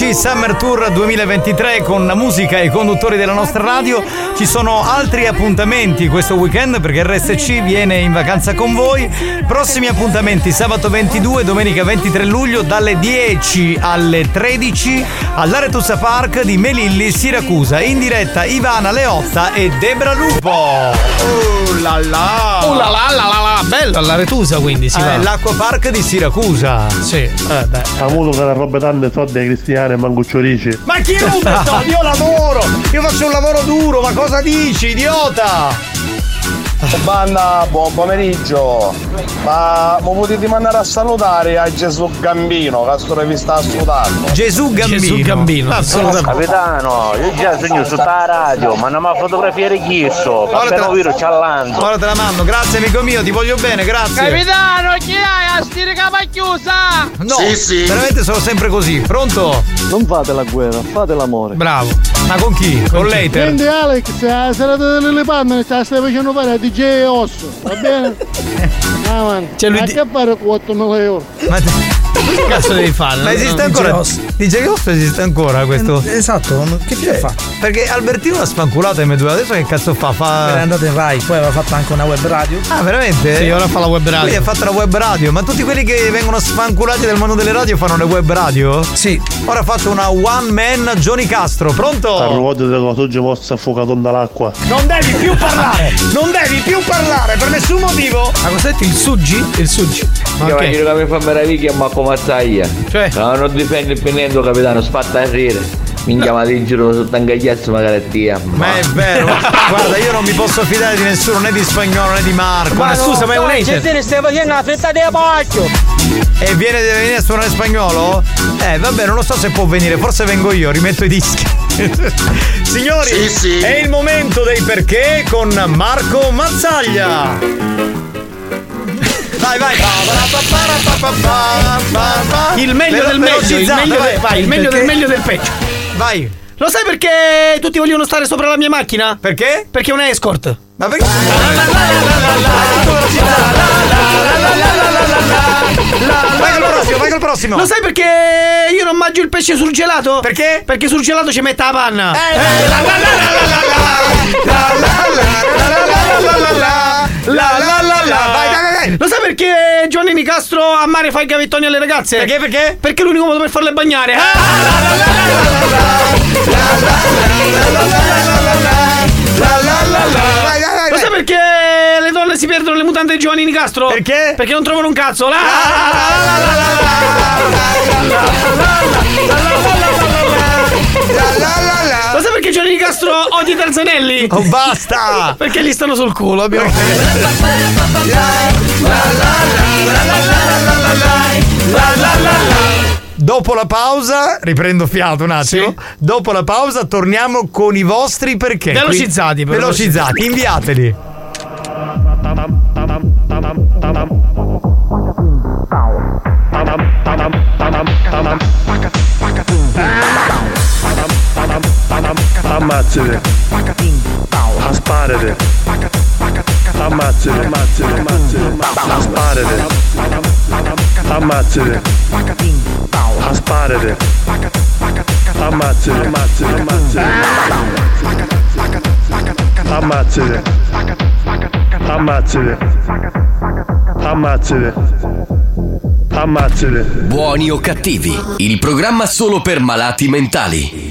l'RSC Summer Tour 2023 con la musica e i conduttori della nostra radio. Ci sono altri appuntamenti questo weekend perché RSC viene in vacanza con voi. Prossimi appuntamenti sabato 22, domenica 23 luglio dalle 10 alle 13 all'Aretusa Park di Melilli, Siracusa. In diretta Ivana Leotta e Debra Lupo. Oh la la! Oh la la la la la! Bello all'Aretusa quindi si Eh, va. l'acqua park di Siracusa. Sì, eh beh. Avuto che la roba tante soldi ai cristiani e manco ciorici. Ma chi ruba i soldi? Io lavoro! Io faccio un lavoro duro, ma cosa dici, idiota? Banda, buon pomeriggio. Ma mi potete mandare a salutare a Gesù Gambino, che sto vi sta salutando. Gesù Gambino. Gesù Gambino. Assolutamente. Capitano, io già segno su sta radio, ma non mi fotografia chiesto. Ora te la- Appena viro ciallando. Ora te la mando, grazie amico mio, ti voglio bene, grazie. Capitano, chi hai a stire capa chiusa? No, veramente sono sempre così. Pronto? Non fate la guerra, fate l'amore. Bravo. Ma con chi? Con l'hater. Senti Alex, la serata delle panne sta stai facendo fare a DJ Osso, va bene? Ah, man. Cioè, lui Ma che fare con 8.000 euro? Ma che cazzo devi fare? Ma esiste ancora? DJ Osso esiste ancora questo? Esatto, che fine fa? Perché Albertino l'ha spanculato M2, adesso che cazzo fa? Era Fa. andato in Rai, poi aveva fatto anche una web radio. Ah, veramente? Sì, ora fa la web radio. Lui ha fatto la web radio, ma tutti quelli che vengono sfanculati dal mondo delle radio fanno le web radio? Sì. Ora faccio una one man Johnny Castro, A pronto? ruote delle cose oggi posso affogato dall'acqua. Non devi più parlare! Non devi più parlare per nessun motivo! Ma cos'è il suggi? Il suggi. Ma Io ok. voglio che mi fa meraviglia ma come mazzaia. Cioè? No, non difende il penendo capitano, spatta a rire. Minchia ma di giro sotto un gagliazzo magari a tia. Ma è vero, guarda, io non mi posso fidare di nessuno, né di spagnolo né di Marco. Ma scusa, ma è un. Gentile, stai facendo una fetta di pacchio. E viene, deve venire a suonare spagnolo? Eh, vabbè, non lo so se può venire, forse vengo io, rimetto i dischi. Signori, Sì, sì. è il momento dei perché con Marco Mazzaglia. Vai, vai. Il meglio del meglio, il meglio, vai, del, vai, il meglio del meglio del peggio. Vai. Lo sai perché tutti vogliono stare sopra la mia macchina? Perché? Perché è un escort. Ma perché? Vai col prossimo, vai col prossimo. Lo sai perché io non mangio il pesce surgelato? Perché? Perché sul gelato ci mette la panna. Vai, Lo sai perché Giovanni Nicastro a mare fa i gavettoni alle ragazze? Perché, perché? Perché è l'unico modo per farle bagnare. Lo sai perché le donne si perdono le mutande di Giovanni Nicastro? Perché? Perché non trovano un cazzo. La- Lo sai perché Giovanni Nicastro odia i Tarzanelli? Oh, basta! Perché gli stanno sul culo. Abbiamo Dopo la pausa, riprendo fiato un attimo. Sì. Dopo la pausa torniamo con i vostri perché. Velocizzati, però. Velocizzati, inviateli. Ammazzate. Asparate. Ammazzate. Ammazzate. Ammazzate. Asparate. Ammazzate. Asparate. Ammazzate. Ammazzate. Ammazzate. Ammazzate. Ammazzate. Ammazzate. Buoni o cattivi, il programma solo per malati mentali.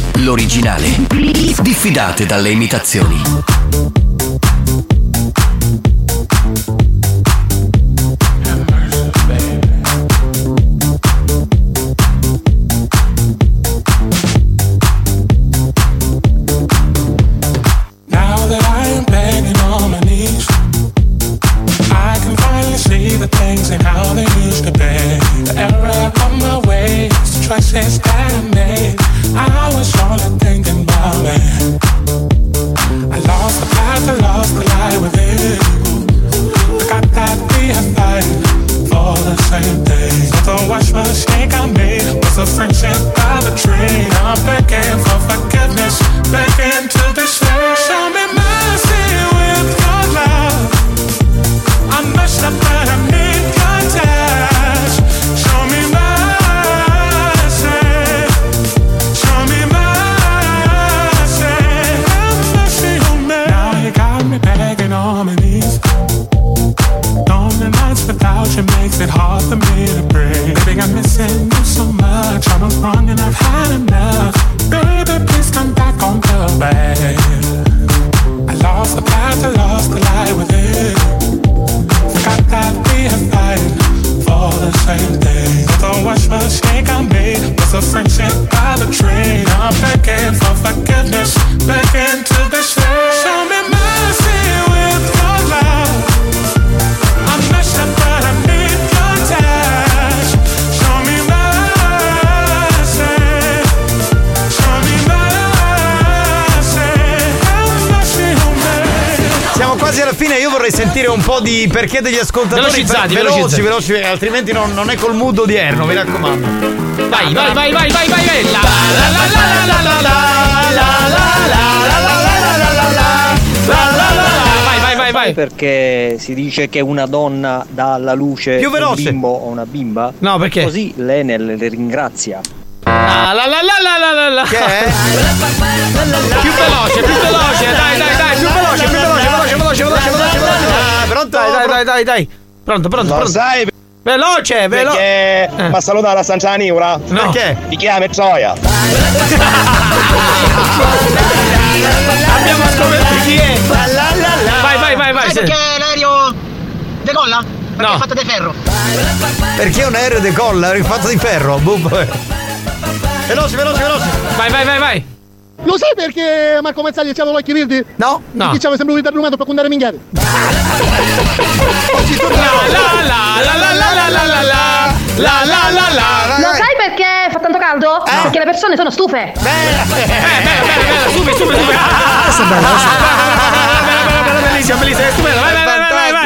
l'originale. Diffidate dalle imitazioni. Things and how they used to be. The error of my ways, the choices that begging for forgiveness, begging un po' di perché degli ascoltatori Velocizzati, veloci, velocizzati. veloci, altrimenti non, non è col mood odierno, mi raccomando. Vai, vai, vai, vai, vai, vai, vai. La, la, la, la, la, la, la, la, la, Vai, vai, vai, vai. Perché si dice che una donna dà alla luce Più un veloce. bimbo o una bimba? No, perché? Così l'Enel le ringrazia. La, la, la, la, la, la, la, la. Che è? Più veloce, più veloce, dai, dai, dai, più veloce, veloce, veloce, veloce, veloce, veloce. Pronto? Dai, dai, dai, dai, dai. Pronto, pronto, Lo pronto. sai Veloce, veloce. perché ma salutare la Sanciani ora? No. Perché? Ti chiami Troia. Abbiamo scoperto chi è. Vai, vai, vai, vai. Sai perché l'aereo decolla? Perché No. è fatto di ferro. Perché un aereo decolla rifatto di ferro? Veloce, veloce, veloce. Vai, vai, vai, vai. Lo sai perché Marco Mazzagli c'aveva l'occhio verdi? No, no. Perché c'aveva sempre un interrumato per condare minchiate. La, la, la, la, la, la, la, la, la, la, la, la, la. Lo sai perché fa tanto caldo? Perché le persone sono stufe. Eh, bella, bella, bella, subito, subito, subito. Questa è bella, Bellissima, bellissima, è stupenda. Vai, vai,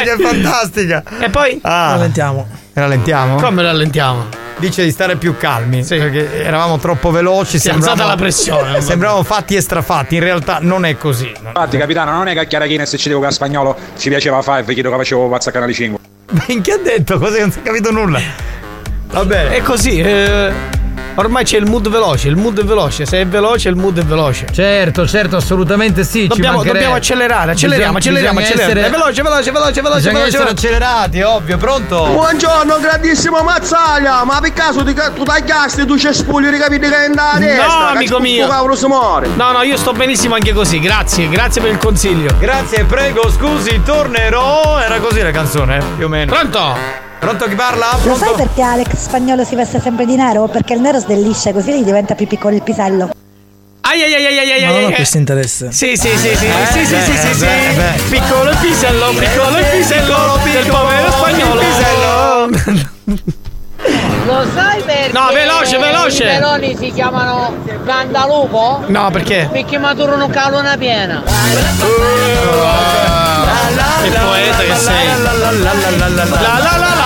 Fantastica, è fantastica. E poi? Ah, Rallentiamo. rallentiamo? Come rallentiamo? Dice di stare più calmi perché eravamo troppo veloci. Si è alzata la pressione. Sembravamo fatti e strafatti. In realtà non è così. Infatti, capitano, non è che a Chiarachina se ci devo che a spagnolo ci piaceva fare, vi chiedo che facevo pazza a canale 5. In che ha detto? Così non si è capito nulla. Va bene. È così. eh, ormai c'è il mood veloce. Il mood è veloce. Se è veloce, il mood è veloce. Certo, certo, assolutamente sì. Dobbiamo, dobbiamo accelerare, acceleriamo, Bisogna- acceleriamo, bisogna acceleriamo. essere- Veloce, veloce, veloce, veloce, Bisogna veloce. essere accelerati, ovvio, pronto? Buongiorno grandissimo Mazzaglia, ma per caso ti, tu tagliasti tu cespugli ricapiti che è destra? No, che amico mio. cavolo si muore. No, no, io sto benissimo anche così. Grazie, grazie per il consiglio. Grazie, prego, scusi, tornerò. Era così la canzone, eh, più o meno. Pronto? Pronto chi parla? Lo Pronto? sai perché Alex Spagnolo si veste sempre di nero? Perché il nero sdellisce così gli diventa più piccolo il pisello. Ai ai ai ai ai ai Ma non ho questo interesse. Sì, sì, sì, sì, Eh, sì, sì, sì, sì, eh, sì. beh, beh. Piccolo il pisello, piccolo il pisello del povero spagnolo. Lo sai perché No, veloce, veloce. i meloni si chiamano Candalupo? No, perché? Perché maturano con la luna piena. Che poeta che sei. La la la la la la.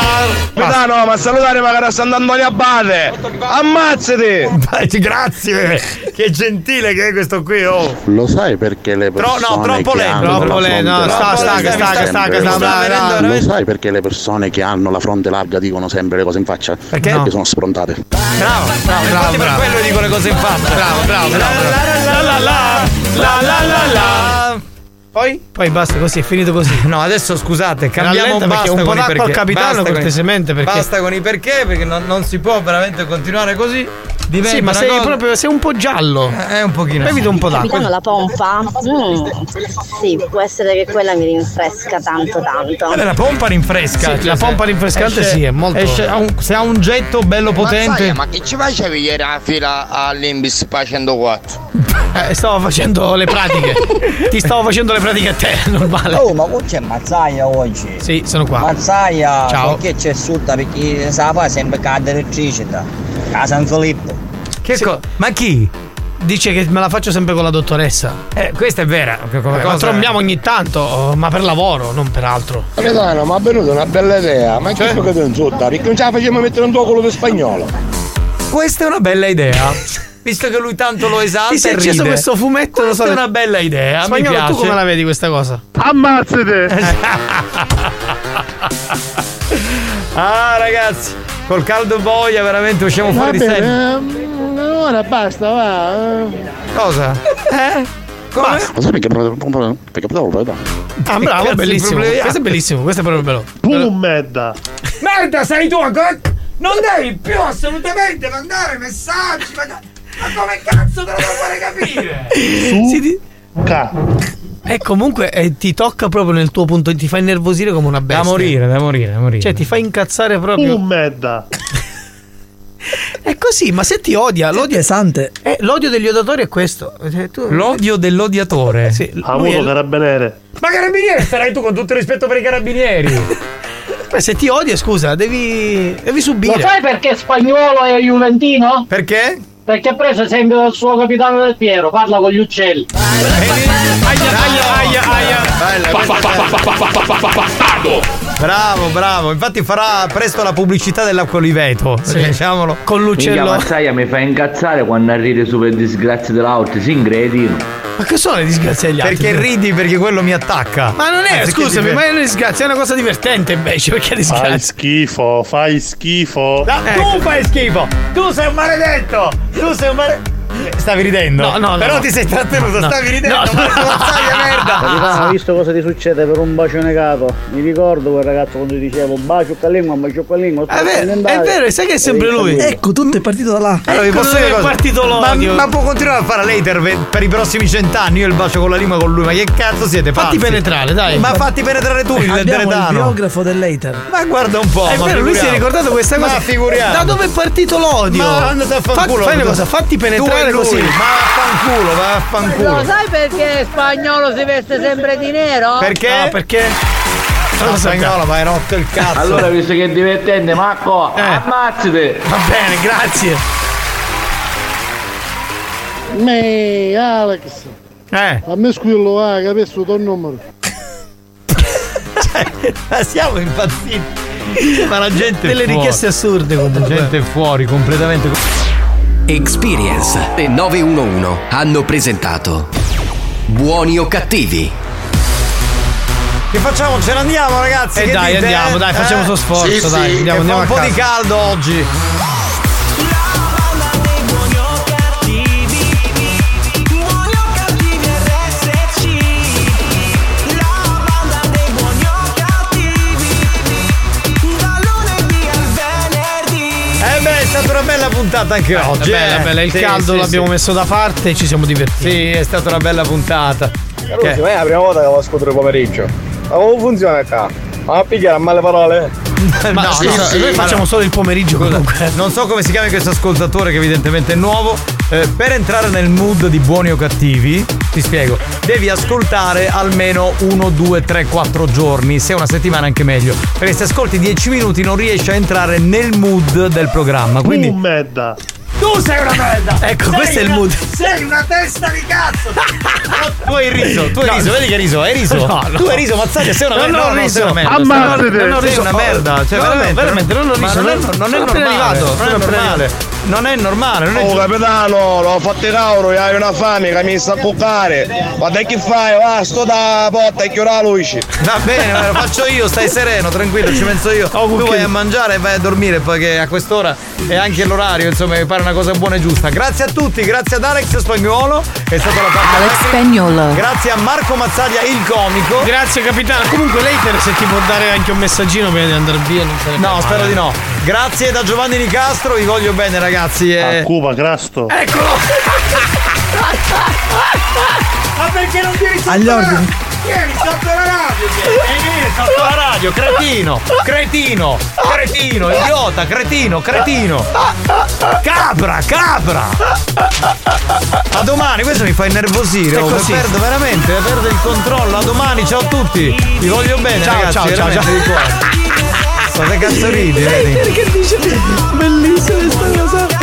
Capitano, ma salutare magari sta andando a Abate. Ammazzati! Dai, grazie, che gentile che è questo qui, oh. Lo sai perché le Tro- persone no, troppo che lento, troppo la lento, no, sta- stacca, stacca, stacca, stacca, Lo sai perché le persone che hanno la fronte larga dicono sempre le cose in faccia? Perché? Perché sono sprontate. Bravo, bravo, infatti per bravo. quello dico le cose in faccia. Bravo, bravo, bravo. La la la la la la la. Poi? Poi basta così, è finito così. No, adesso scusate, cambiamo Rallenta basta perché un po' con i d'acqua al perché. capitano, cortesemente, perché- Basta con i perché, perché non, non si può veramente continuare così. Diventa Sì, ma sei cosa- proprio sei un po' giallo. È un pochino. Beviti un po' d'acqua. Capitano la pompa? Mm, Sì, può essere che quella mi rinfresca tanto tanto. Eh, la pompa rinfresca. Sì, la se- pompa rinfrescante sì, è molto- esce- ha un- se ha un getto bello potente. Ma che ci facevi ieri a fila all'Imbis pa 104? Eh, stavo facendo le pratiche. Ti stavo facendo le pratiche a te, normale. Oh, ma qua c'è Mazzaia oggi. Sì, sono qua. Mazzaia, Ciao. perché c'è sutta? Perché sa fa sempre cadere elettricità. A San Filippo. Che co- Ma chi? Dice che me la faccio sempre con la dottoressa. Eh, questa è vera. Come Eh, ma cosa- trombiamo ogni tanto, ma per lavoro, non per altro. Capitano, ma è venuta una bella idea. Ma che che ti insulta? Perché non ce la facciamo mettere un tuo culo di spagnolo? Questa è una bella idea. Visto che lui tanto lo esalta Ti sei acceso ride. questo fumetto? Questa lo so è una bella idea. Spagnolo, mi piace. tu come la vedi questa cosa? Ammazzate! ah, ragazzi, col caldo boia veramente usciamo fuori di sé. bene, ehm, ora basta, va. eh. Cosa? Eh? Come? Lo sai perché perché proprio Ah, bravo, bellissimo. Questo è bellissimo, questo è proprio bello. Boom, merda! Merda, sei tu ancora? Non devi più assolutamente mandare messaggi. Ma, ma come cazzo te lo devo fare capire? Sì, ti- E comunque eh, ti tocca proprio nel tuo punto, ti fa innervosire come una bestia. Da morire, da morire, da morire. Cioè, ti fa incazzare proprio. Boom, merda! È così, ma se ti odia, l'odio pesante. Eh, l'odio degli odatori è questo. Eh, tu- L'odio dell'odiatore. Sì, Ha lui avuto è- carabiniere. Ma carabinieri sarai tu con tutto il rispetto per i carabinieri. Beh, se ti odia, scusa, devi, devi subire. Lo sai perché spagnolo è juventino? Perché? Perché ha preso esempio dal suo capitano del Piero, parla con gli uccelli. Aia, aia, aia, aia. Bella, Bravo, bravo. Infatti farà presto la pubblicità dell'acquoliveto. Diciamolo. Con Minchia Mazzaia mi fa incazzare quando ride su per disgrazie dell'auto, si ingredino. Ma che sono le disgrazie agli altri? Perché ridi perché quello mi attacca. Ma non è, Anziché scusami, ma è una disgrazia, è una cosa divertente invece, perché Fai disgrazia? schifo, fai schifo. No, tu fai schifo! Tu sei un maledetto! Tu sei un maledetto! Stavi ridendo? No, no, no. Però ti sei trattenuto, No. stavi ridendo, No, no. Marco Mazzaglia, merda! Capitano, hai visto cosa ti succede per un bacio negato? Mi ricordo quel ragazzo quando ti dicevo bacio con la lingua, bacio con la lingua. È vero, è vero, sai che è sempre lui. Ecco, tutto è partito da là. Allora, Ecco dire è partito l'odio. Ma, ma può continuare a fare l'hater per, i prossimi cent'anni? Io il bacio con la lingua con lui, ma che cazzo siete? Fatti pazzi? penetrare, dai. Ma fatti penetrare tu, il Abbiamo il biografo dell'hater. Ma guarda un po'. È ma vero, lui si è ricordato questa cosa. Ma figuriamo. Da dove è partito l'odio? Ma andate a fanculo. Fai una cosa, fatti Tu e penetrare lui, così. Ma vaffanculo, va a fanculo. Lo sai perché spagnolo si veste sempre di nero? Perché? No, perché? No, spagnolo, ma hai rotto il cazzo. Allora, visto che è divertente, Marco, Eh. ammazzate! Va bene, grazie. Me, Alex. Eh. A me squillo, ah, capisco il tuo numero. Ma siamo impazziti. Ma la gente è Delle fuori. richieste assurde La comunque. gente è fuori, completamente. Experience e 911 hanno presentato Buoni o cattivi? Che facciamo? Ce ne andiamo, ragazzi. Eh che dai, dite? andiamo, dai, facciamo sto sforzo, Sì, sì, dai, andiamo, che fa andiamo un a po' casa. di caldo oggi. Puntata anche oggi. bella, eh. bella, il Sì, caldo sì, l'abbiamo sì. messo da parte e ci siamo divertiti. Sì, è stata una bella puntata. Carusi, ma è la prima volta che lo ascolto il pomeriggio. Ma come funziona qua? Ma a pigliare a male parole? Ma No, sì, noi sì, facciamo ma- solo il pomeriggio comunque. Non so come si chiama questo ascoltatore che evidentemente è nuovo. Eh, per entrare nel mood di buoni o cattivi, ti spiego, devi ascoltare almeno 1, 2, 3, 4 giorni, se una settimana anche meglio. Perché se ascolti 10 minuti non riesci a entrare nel mood del programma. Quindi. Un merda. Tu sei una merda! Ecco, Sei questo è il una- mood. Sei una testa di cazzo! tu hai riso, tu hai No. riso, vedi che hai riso, hai riso. No, no. Tu hai riso, Mazzaglia, sei una merda. No, no, riso. sei una merda. Ammazzate. Sei una- Non ho Sei riso. una merda, cioè No, no, veramente. veramente, non ho riso, Non è, non- non è normale. arrivato, Non è normale. Non è normale, non è Oh capitano, l'ho fatto cauro, hai una fame che mi sta a cuccare. Ma te che fai? Va, sto da porta e chiudo la luce. Va bene, lo faccio io, stai sereno, tranquillo, ci penso io. tu vai a mangiare e vai a dormire, poi che a quest'ora è anche l'orario, insomma, mi pare una cosa buona e giusta. Grazie a tutti, grazie ad Alex Spagnuolo, è stata la parte Alex tecnica. Spagnuolo. Grazie a Marco Mazzaglia, il comico. Grazie capitano. Comunque l'hater se ti può dare anche un messaggino prima di andare via non sarebbe No, male. spero di no. Grazie da Giovanni Nicastro, vi voglio bene ragazzi. A E... Cuba, Crasto. Eccolo! Ma perché non la ordini. radio? Vieni sotto la radio, vieni, vieni sotto la radio, cretino, cretino, cretino, idiota, cretino, cretino. Capra, capra. A domani, questo mi fa innervosire, oh, così. perdo veramente, perdo il controllo. A domani, ciao a tutti. Vi voglio bene, Ciao, ragazzi, ciao, ciao, ciao. di cuore. State cazzo ridi, vedi? Perché dice bellissimo.